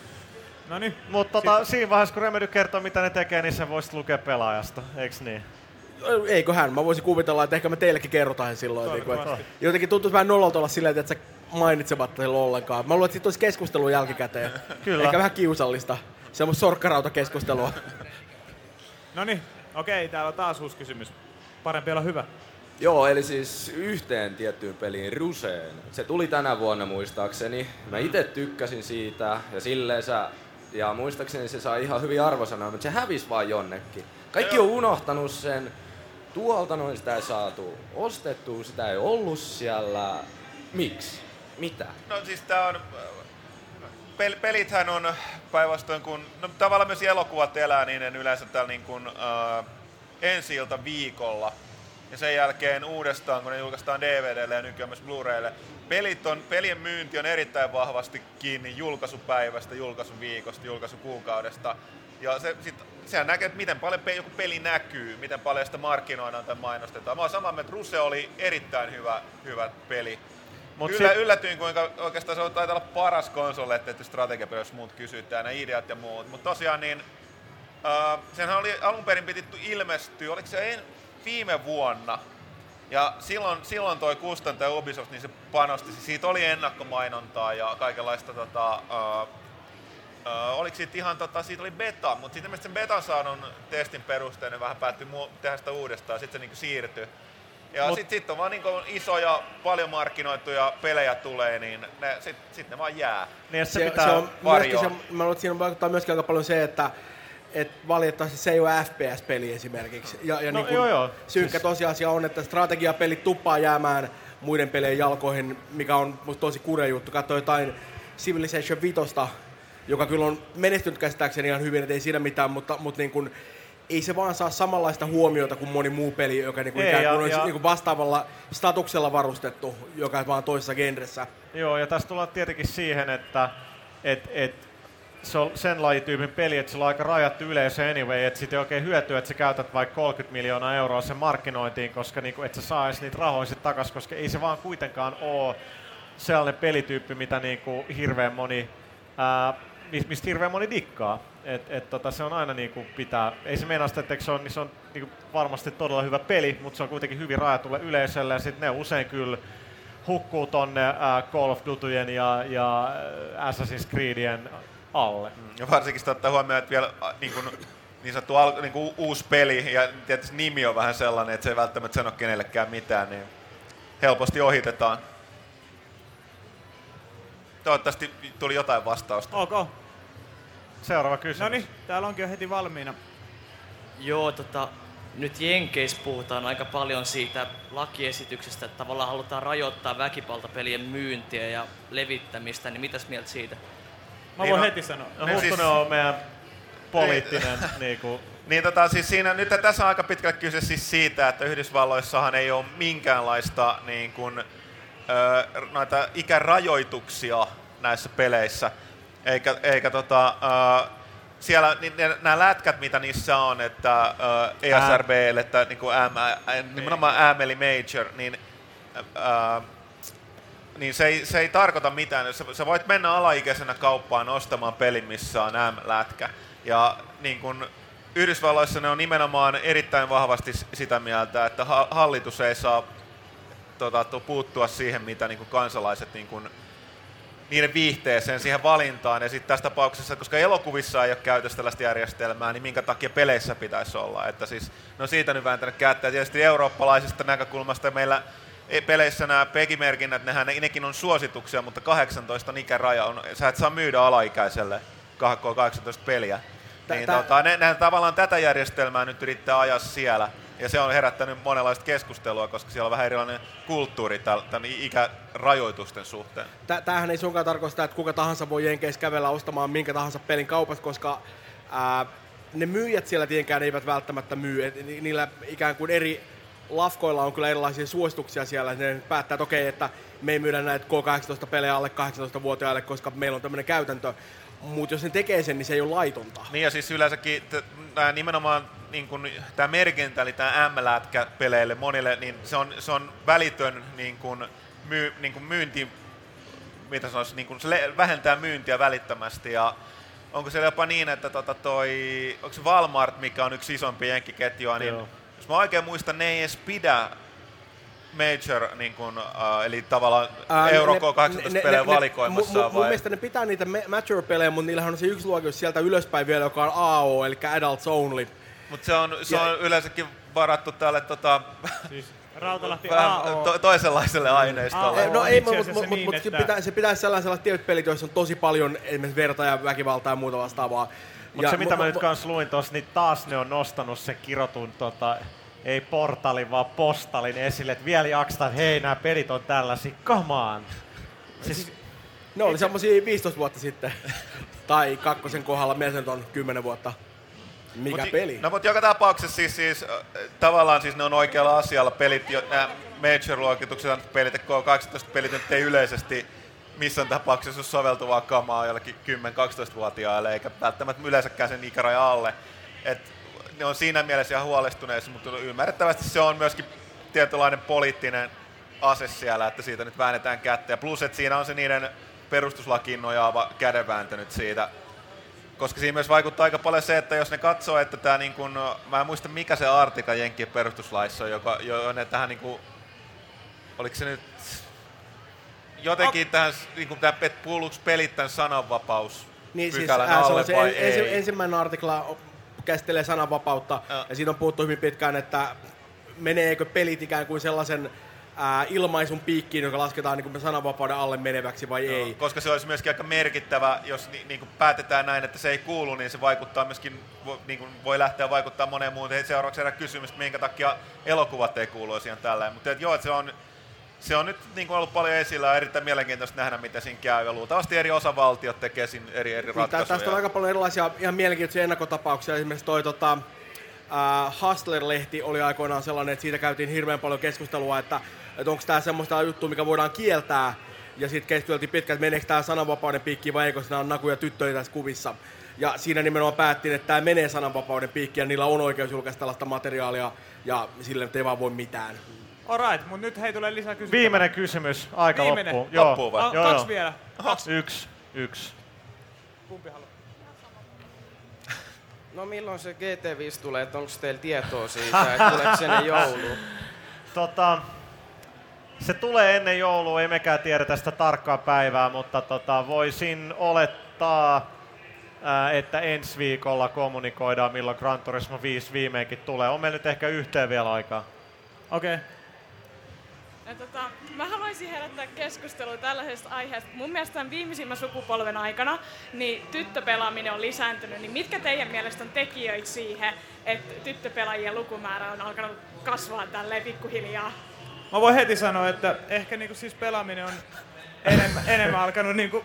No niin. Mutta tota, siinä vaiheessa, kun Remedy kertoo, mitä ne tekee, niin se voisit lukea pelaajasta, eiks niin? Eiköhän, mä voisin kuvitella, että ehkä me teillekin kerrotaan silloin. Niin kuin, että jotenkin tuntuisi vähän nololta olla silleen, että sä mainitsematta sillä ollenkaan. Mä luulen, että siitä olisi keskustelua jälkikäteen. Kyllä. Ehkä vähän kiusallista. Semmoista sorkkarautakeskustelua. No niin. Okei, täällä on taas uusi kysymys. Parempi olla hyvä. Joo, eli siis yhteen tiettyyn peliin Ruseen. Se tuli tänä vuonna muistaakseni. Mä itse tykkäsin siitä ja silleensä, ja muistaakseni se sai ihan hyvin arvosanoja, mutta se hävisi vaan jonnekin. Kaikki on unohtanut sen. Tuolta noin sitä ei saatu ostettua, sitä ei ollut siellä. Miksi? Mitä? No siis tää on... Pel- pelithän on päinvastoin kun... No tavallaan myös elokuvat elää, niin ne yleensä täällä niin kuin, äh, ensi ilta viikolla. Ja sen jälkeen uudestaan, kun ne julkaistaan DVDlle ja nykyään myös Blu-raylle. Pelit on, pelien myynti on erittäin vahvasti kiinni julkaisupäivästä, julkaisuviikosta, julkaisukuukaudesta. Ja se, sit, sehän näkee, että miten paljon joku peli näkyy, miten paljon sitä markkinoidaan tai mainostetaan. Mä oon samaa mieltä, Ruse oli erittäin hyvä, hyvä peli. Mut Kyllä sit- yllätyin, kuinka oikeastaan se on taitaa olla paras konsoli, että strategiapeli, jos muut kysytään, nämä ideat ja muut. Mutta tosiaan niin, uh, senhän oli alun perin piti ilmestyä, oliko se en, viime vuonna? Ja silloin, silloin toi kustantaja Ubisoft, niin se panosti, siitä oli ennakkomainontaa ja kaikenlaista tota, uh, Uh, oliko siitä ihan, tota, siitä oli beta, mutta sitten sen betan saanut testin perusteella vähän päättyi mu- tehdä sitä uudestaan, sitten se niinku siirtyi. Ja Mut- sitten sit on vaan niinku isoja, paljon markkinoituja pelejä tulee, niin ne, sitten sit ne vaan jää. Niin, se, Se, pitää... se on myöskin varjoa. se, mä luulen, että siinä vaikuttaa myöskin aika paljon se, että et valitettavasti se ei ole FPS-peli esimerkiksi. Ja, ja No, niin kuin joo, joo. synkkä Siis- tosiasia on, että strategiapelit tuppaa jäämään muiden pelien jalkoihin, mikä on musta tosi kurja juttu. Katso jotain Civilization 5, joka kyllä on menestynyt käsittääkseni ihan hyvin, että ei siinä mitään, mutta, mutta niin kuin, ei se vaan saa samanlaista huomiota kuin moni muu peli, joka niin kuin Ei, ikään kuin ja- olisi ja- niin kuin vastaavalla statuksella varustettu, joka vaan toisessa genressä. Joo, ja tässä tullaan tietenkin siihen, että et, et, se on sen lajityypin peli, että sillä on aika rajattu yleisö anyway, että siitä ei oikein hyötyä, että sä käytät vaikka 30 miljoonaa euroa sen markkinointiin, koska niinku, et sä saa edes niitä rahoja takas, koska ei se vaan kuitenkaan ole sellainen pelityyppi, mitä niinku hirveän moni, ää, mis- mistä hirveän moni dikkaa. Et, et, tota, se on aina niinku pitää, ei se meinaa sitä, että se on, niin se on niinku varmasti todella hyvä peli, mutta se on kuitenkin hyvin rajatulle yleisölle ja sitten ne usein kyllä hukkuu tonne äh, Call of Dutyjen ja, ja Assassin's Creedien alle. Ja varsinkin sitä ottaa huomioon, että vielä äh, niin, kuin, niin sanottu al, niin kuin uusi peli ja tietysti nimi on vähän sellainen, että se ei välttämättä sano kenellekään mitään, niin helposti ohitetaan. Toivottavasti tuli jotain vastausta. Ok. Seuraava kysymys. No niin, täällä onkin jo heti valmiina. Joo, tota, nyt Jenkeissä puhutaan aika paljon siitä lakiesityksestä, että tavallaan halutaan rajoittaa väkivaltapelien myyntiä ja levittämistä, niin mitäs mieltä siitä? Mä voin heti sanoa. No, Niin Huttunen siis- on meidän poliittinen niinku, Niin tota, siis siinä, nyt tässä on aika pitkälle kyse siis siitä, että Yhdysvalloissahan ei ole minkäänlaista niin kuin, ö, noita ikärajoituksia näissä peleissä. Eikä, eikä tota, ö, siellä niin, ne, nämä lätkät, mitä niissä on, että ö, ESRB, että niin kuin M, nimenomaan M eli Major, niin ö, niin se ei, se ei tarkoita mitään. Sä, sä voit mennä alaikäisenä kauppaan ostamaan pelin, missä on M-lätkä. Ja niin kun Yhdysvalloissa ne on nimenomaan erittäin vahvasti sitä mieltä, että ha- hallitus ei saa tota, tu- puuttua siihen, mitä niin kun kansalaiset niin kun, niiden viihteeseen, siihen valintaan. Ja sitten tässä tapauksessa, koska elokuvissa ei ole käytössä tällaista järjestelmää, niin minkä takia peleissä pitäisi olla. Että siis, no siitä nyt vääntänyt kättä. Ja tietysti eurooppalaisesta näkökulmasta meillä e- peleissä nämä PEGI-merkinnät, nehän, ne, nekin on suosituksia, mutta 18 on ikäraja. On, sä et saa myydä alaikäiselle 18 peliä. Niin, tota, ne, ne, tavallaan tätä järjestelmää nyt yrittää ajaa siellä. Ja se on herättänyt monenlaista keskustelua, koska siellä on vähän erilainen kulttuuri tämän ikärajoitusten suhteen. Tä- Tämähän ei sunkaan tarkoita että kuka tahansa voi Jenkeissä kävellä ostamaan minkä tahansa pelin kaupassa, koska ää, ne myyjät siellä tietenkään eivät välttämättä myy. Et ni- niillä ikään kuin eri lafkoilla on kyllä erilaisia suosituksia siellä. Ne päättää, että okei, että me ei myydä näitä K18-pelejä alle 18-vuotiaille, koska meillä on tämmöinen käytäntö. Mutta jos ne tekee sen, niin se ei ole laitonta. Niin ja siis yleensäkin t- nimenomaan niin kun, tämä merkintä, eli tämä M-lätkä peleille monille, niin se on, se on välitön niin kun, myy, niin kun myynti, mitä sanoisi, niin kun se le- vähentää myyntiä välittömästi ja onko se jopa niin, että tota toi, onko se Walmart, mikä on yksi isompi jenkkiketjua, niin Joo. jos mä oikein muistan, ne ei edes pidä Major, niin kun, uh, eli tavallaan Ää, Euro ne- K18 ne- ne- pelejä ne- valikoimassa mu- mu- Mun vai? mielestä ne pitää niitä ma- Mature-pelejä, mutta niillähän on se yksi luokitus sieltä ylöspäin vielä, joka on AO, eli Adults Only. Mutta se on, se Ja- on yleensäkin varattu tälle tota, Siis Rautalahti AO. to, toisenlaiselle aineistolle. Eh, No ei, mutta mut, mut, niin, mut että- pitää, se pitäisi sellaiset tietyt pelit, joissa on tosi paljon esimerkiksi verta ja väkivaltaa ja muuta vastaavaa. Mutta se mitä mä nyt kans luin tossa, niin taas ne on nostanut sen kirotun tota, ei portalin, vaan postalin esille, että vielä jaksetaan, että hei, nämä pelit on tällaisia, come on. Siis, Ne oli semmosia 15 vuotta sitten. tai kakkosen kohdalla, meillä on 10 vuotta. Mikä Mut, peli? No mutta joka tapauksessa siis, siis äh, tavallaan siis ne on oikealla asialla pelit, jo, nämä major-luokitukset pelit, ja K18-pelit nyt ei yleisesti missään tapauksessa ole soveltuvaa kamaa jollekin 10-12-vuotiaille, eikä välttämättä yleensäkään sen ikäraja alle. Et ne on siinä mielessä ihan huolestuneissa, mutta ymmärrettävästi se on myöskin tietynlainen poliittinen ase siellä, että siitä nyt väännetään kättä. Ja plus, että siinä on se niiden perustuslakiin nojaava kädenvääntö nyt siitä, koska siinä myös vaikuttaa aika paljon se, että jos ne katsoo, että tämä niin kuin, mä en muista mikä se artika Jenkkien perustuslaissa on, joka, jo ne tähän niin kuin, oliko se nyt jotenkin tähän, niin kuin, tämä, että kuuluuko pelit tämän sananvapaus Niin siis pykälän se alle se vai en, ensi, ei? ensimmäinen artikla käsittelee sananvapautta Joo. ja siitä on puhuttu hyvin pitkään, että meneekö pelit ikään kuin sellaisen ää, ilmaisun piikkiin, joka lasketaan niin kuin sananvapauden alle meneväksi vai Joo, ei. Koska se olisi myöskin aika merkittävä, jos ni, niin kuin päätetään näin, että se ei kuulu, niin se vaikuttaa myöskin, vo- niin kuin voi lähteä vaikuttaa moneen muuhun. Seuraavaksi herää kysymys, että minkä takia elokuvat ei kuulu siihen tälleen. Mutta et joo, että se on, se on nyt niin kuin ollut paljon esillä ja erittäin mielenkiintoista nähdä, miten siinä käy. Ja luultavasti eri osavaltiot tekee siinä eri, eri Niin, ratkaisuja. tästä on aika paljon erilaisia ihan mielenkiintoisia ennakkotapauksia. Esimerkiksi toi tota, äh, Hustler-lehti oli aikoinaan sellainen, että siitä käytiin hirveän paljon keskustelua, että, että onko tämä semmoista juttua, mikä voidaan kieltää. Ja sitten keskusteltiin pitkään, että meneekö tämä sananvapauden piikki vai eikö siinä on nakuja tyttöjä tässä kuvissa. Ja siinä nimenomaan päättiin, että tämä menee sananvapauden piikkiin ja niillä on oikeus julkaista tällaista materiaalia ja sille ei vaan voi mitään. Alright, mut nyt hei tulee lisää kysymyksiä. viimeinen kysymys, aika Viimeinen. loppuu. Joo. Loppuu vai? Ah, Joo, kaksi joo. vielä. Kaksi. Yksi, yksi. Kumpi haluaa? No milloin se GT5 tulee, että onko teillä tietoa siitä, että tuleeko se ennen joulua? Tota, se tulee ennen joulua, ei mekään tiedä tästä tarkkaa päivää, mutta tota, voisin olettaa, ää, että ensi viikolla kommunikoidaan, milloin Gran Turismo 5 viimeinkin tulee. On meillä nyt ehkä yhteen vielä aikaa. Okei. Okay. Ja tota, mä haluaisin herättää keskustelua tällaisesta aiheesta. Mun mielestä tämän viimeisimmän sukupolven aikana niin tyttöpelaaminen on lisääntynyt. Niin mitkä teidän mielestä on tekijöitä siihen, että tyttöpelaajien lukumäärä on alkanut kasvaa tälleen pikkuhiljaa? Mä voin heti sanoa, että ehkä niinku siis pelaaminen on enemmän, enemmän alkanut niinku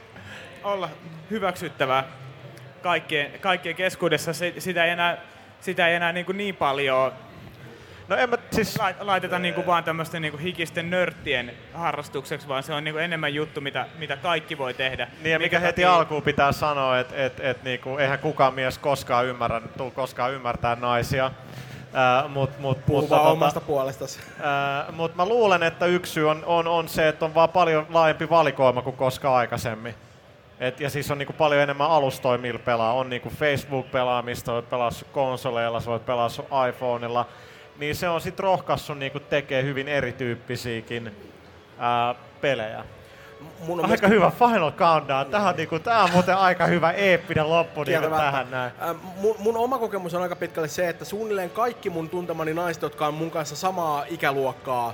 olla hyväksyttävää kaikkien, kaikkien keskuudessa. Se, sitä ei enää, sitä ei enää niinku niin paljon No en mä siis... laiteta niinku vaan tämmöisten niinku hikisten nörttien harrastukseksi, vaan se on niinku enemmän juttu, mitä, mitä kaikki voi tehdä. Niin ja mikä heti alkuun pitää sanoa, että et, et niinku, eihän kukaan mies koskaan ymmärrä, tuu koskaan ymmärtää naisia. Mut, mut, Puhu mutta, tota, omasta puolestasi. Mutta mä luulen, että yksi syy on, on, on se, että on vaan paljon laajempi valikoima kuin koskaan aikaisemmin. Et, ja siis on niinku paljon enemmän alustoja, millä pelaa. On niinku Facebook-pelaamista, voit pelaa sun konsoleilla, voit pelaa sun iPhoneilla. Niin se on sitten rohkaissut niinku tekee hyvin erityyppisiäkin ää, pelejä. Mun aika mielestä- hyvä Final Countdown. Tähän on, niinku, tää on muuten aika hyvä eeppinen loppu niinku tähän näin. Mun, mun oma kokemus on aika pitkälle se, että suunnilleen kaikki mun tuntemani naiset, jotka on mun kanssa samaa ikäluokkaa,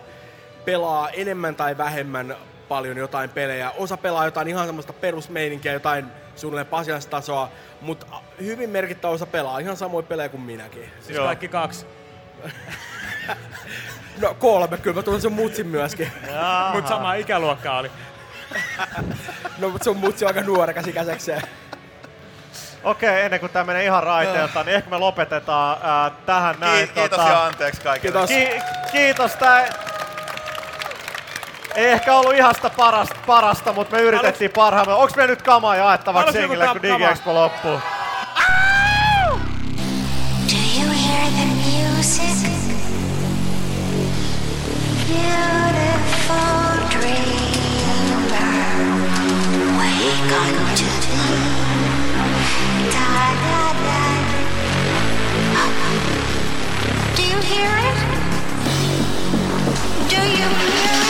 pelaa enemmän tai vähemmän paljon jotain pelejä. Osa pelaa jotain ihan semmoista perusmeininkiä, jotain suunnilleen pasiastasoa, mutta hyvin merkittävä osa pelaa ihan samoja pelejä kuin minäkin. Siis kaikki kaksi. No kolme, kyllä mä tulen sun mutsin myöskin. Mut sama ikäluokka oli. No sun mutsi on aika nuorekas ikäisekseen. Okei, ennen kuin tämä menee ihan raiteelta, niin ehkä me lopetetaan ää, tähän näin. tota- kiitos ja anteeksi kaikille. Ki- kiitos. Tää ei ehkä ollut ihan sitä parasta, parasta mutta me yritettiin parhaamme. Onks me nyt kamaa jaettavaksi jengille, kun? DigiExpo loppuu? Do you hear the music? Beautiful Do you hear it? Do you hear it?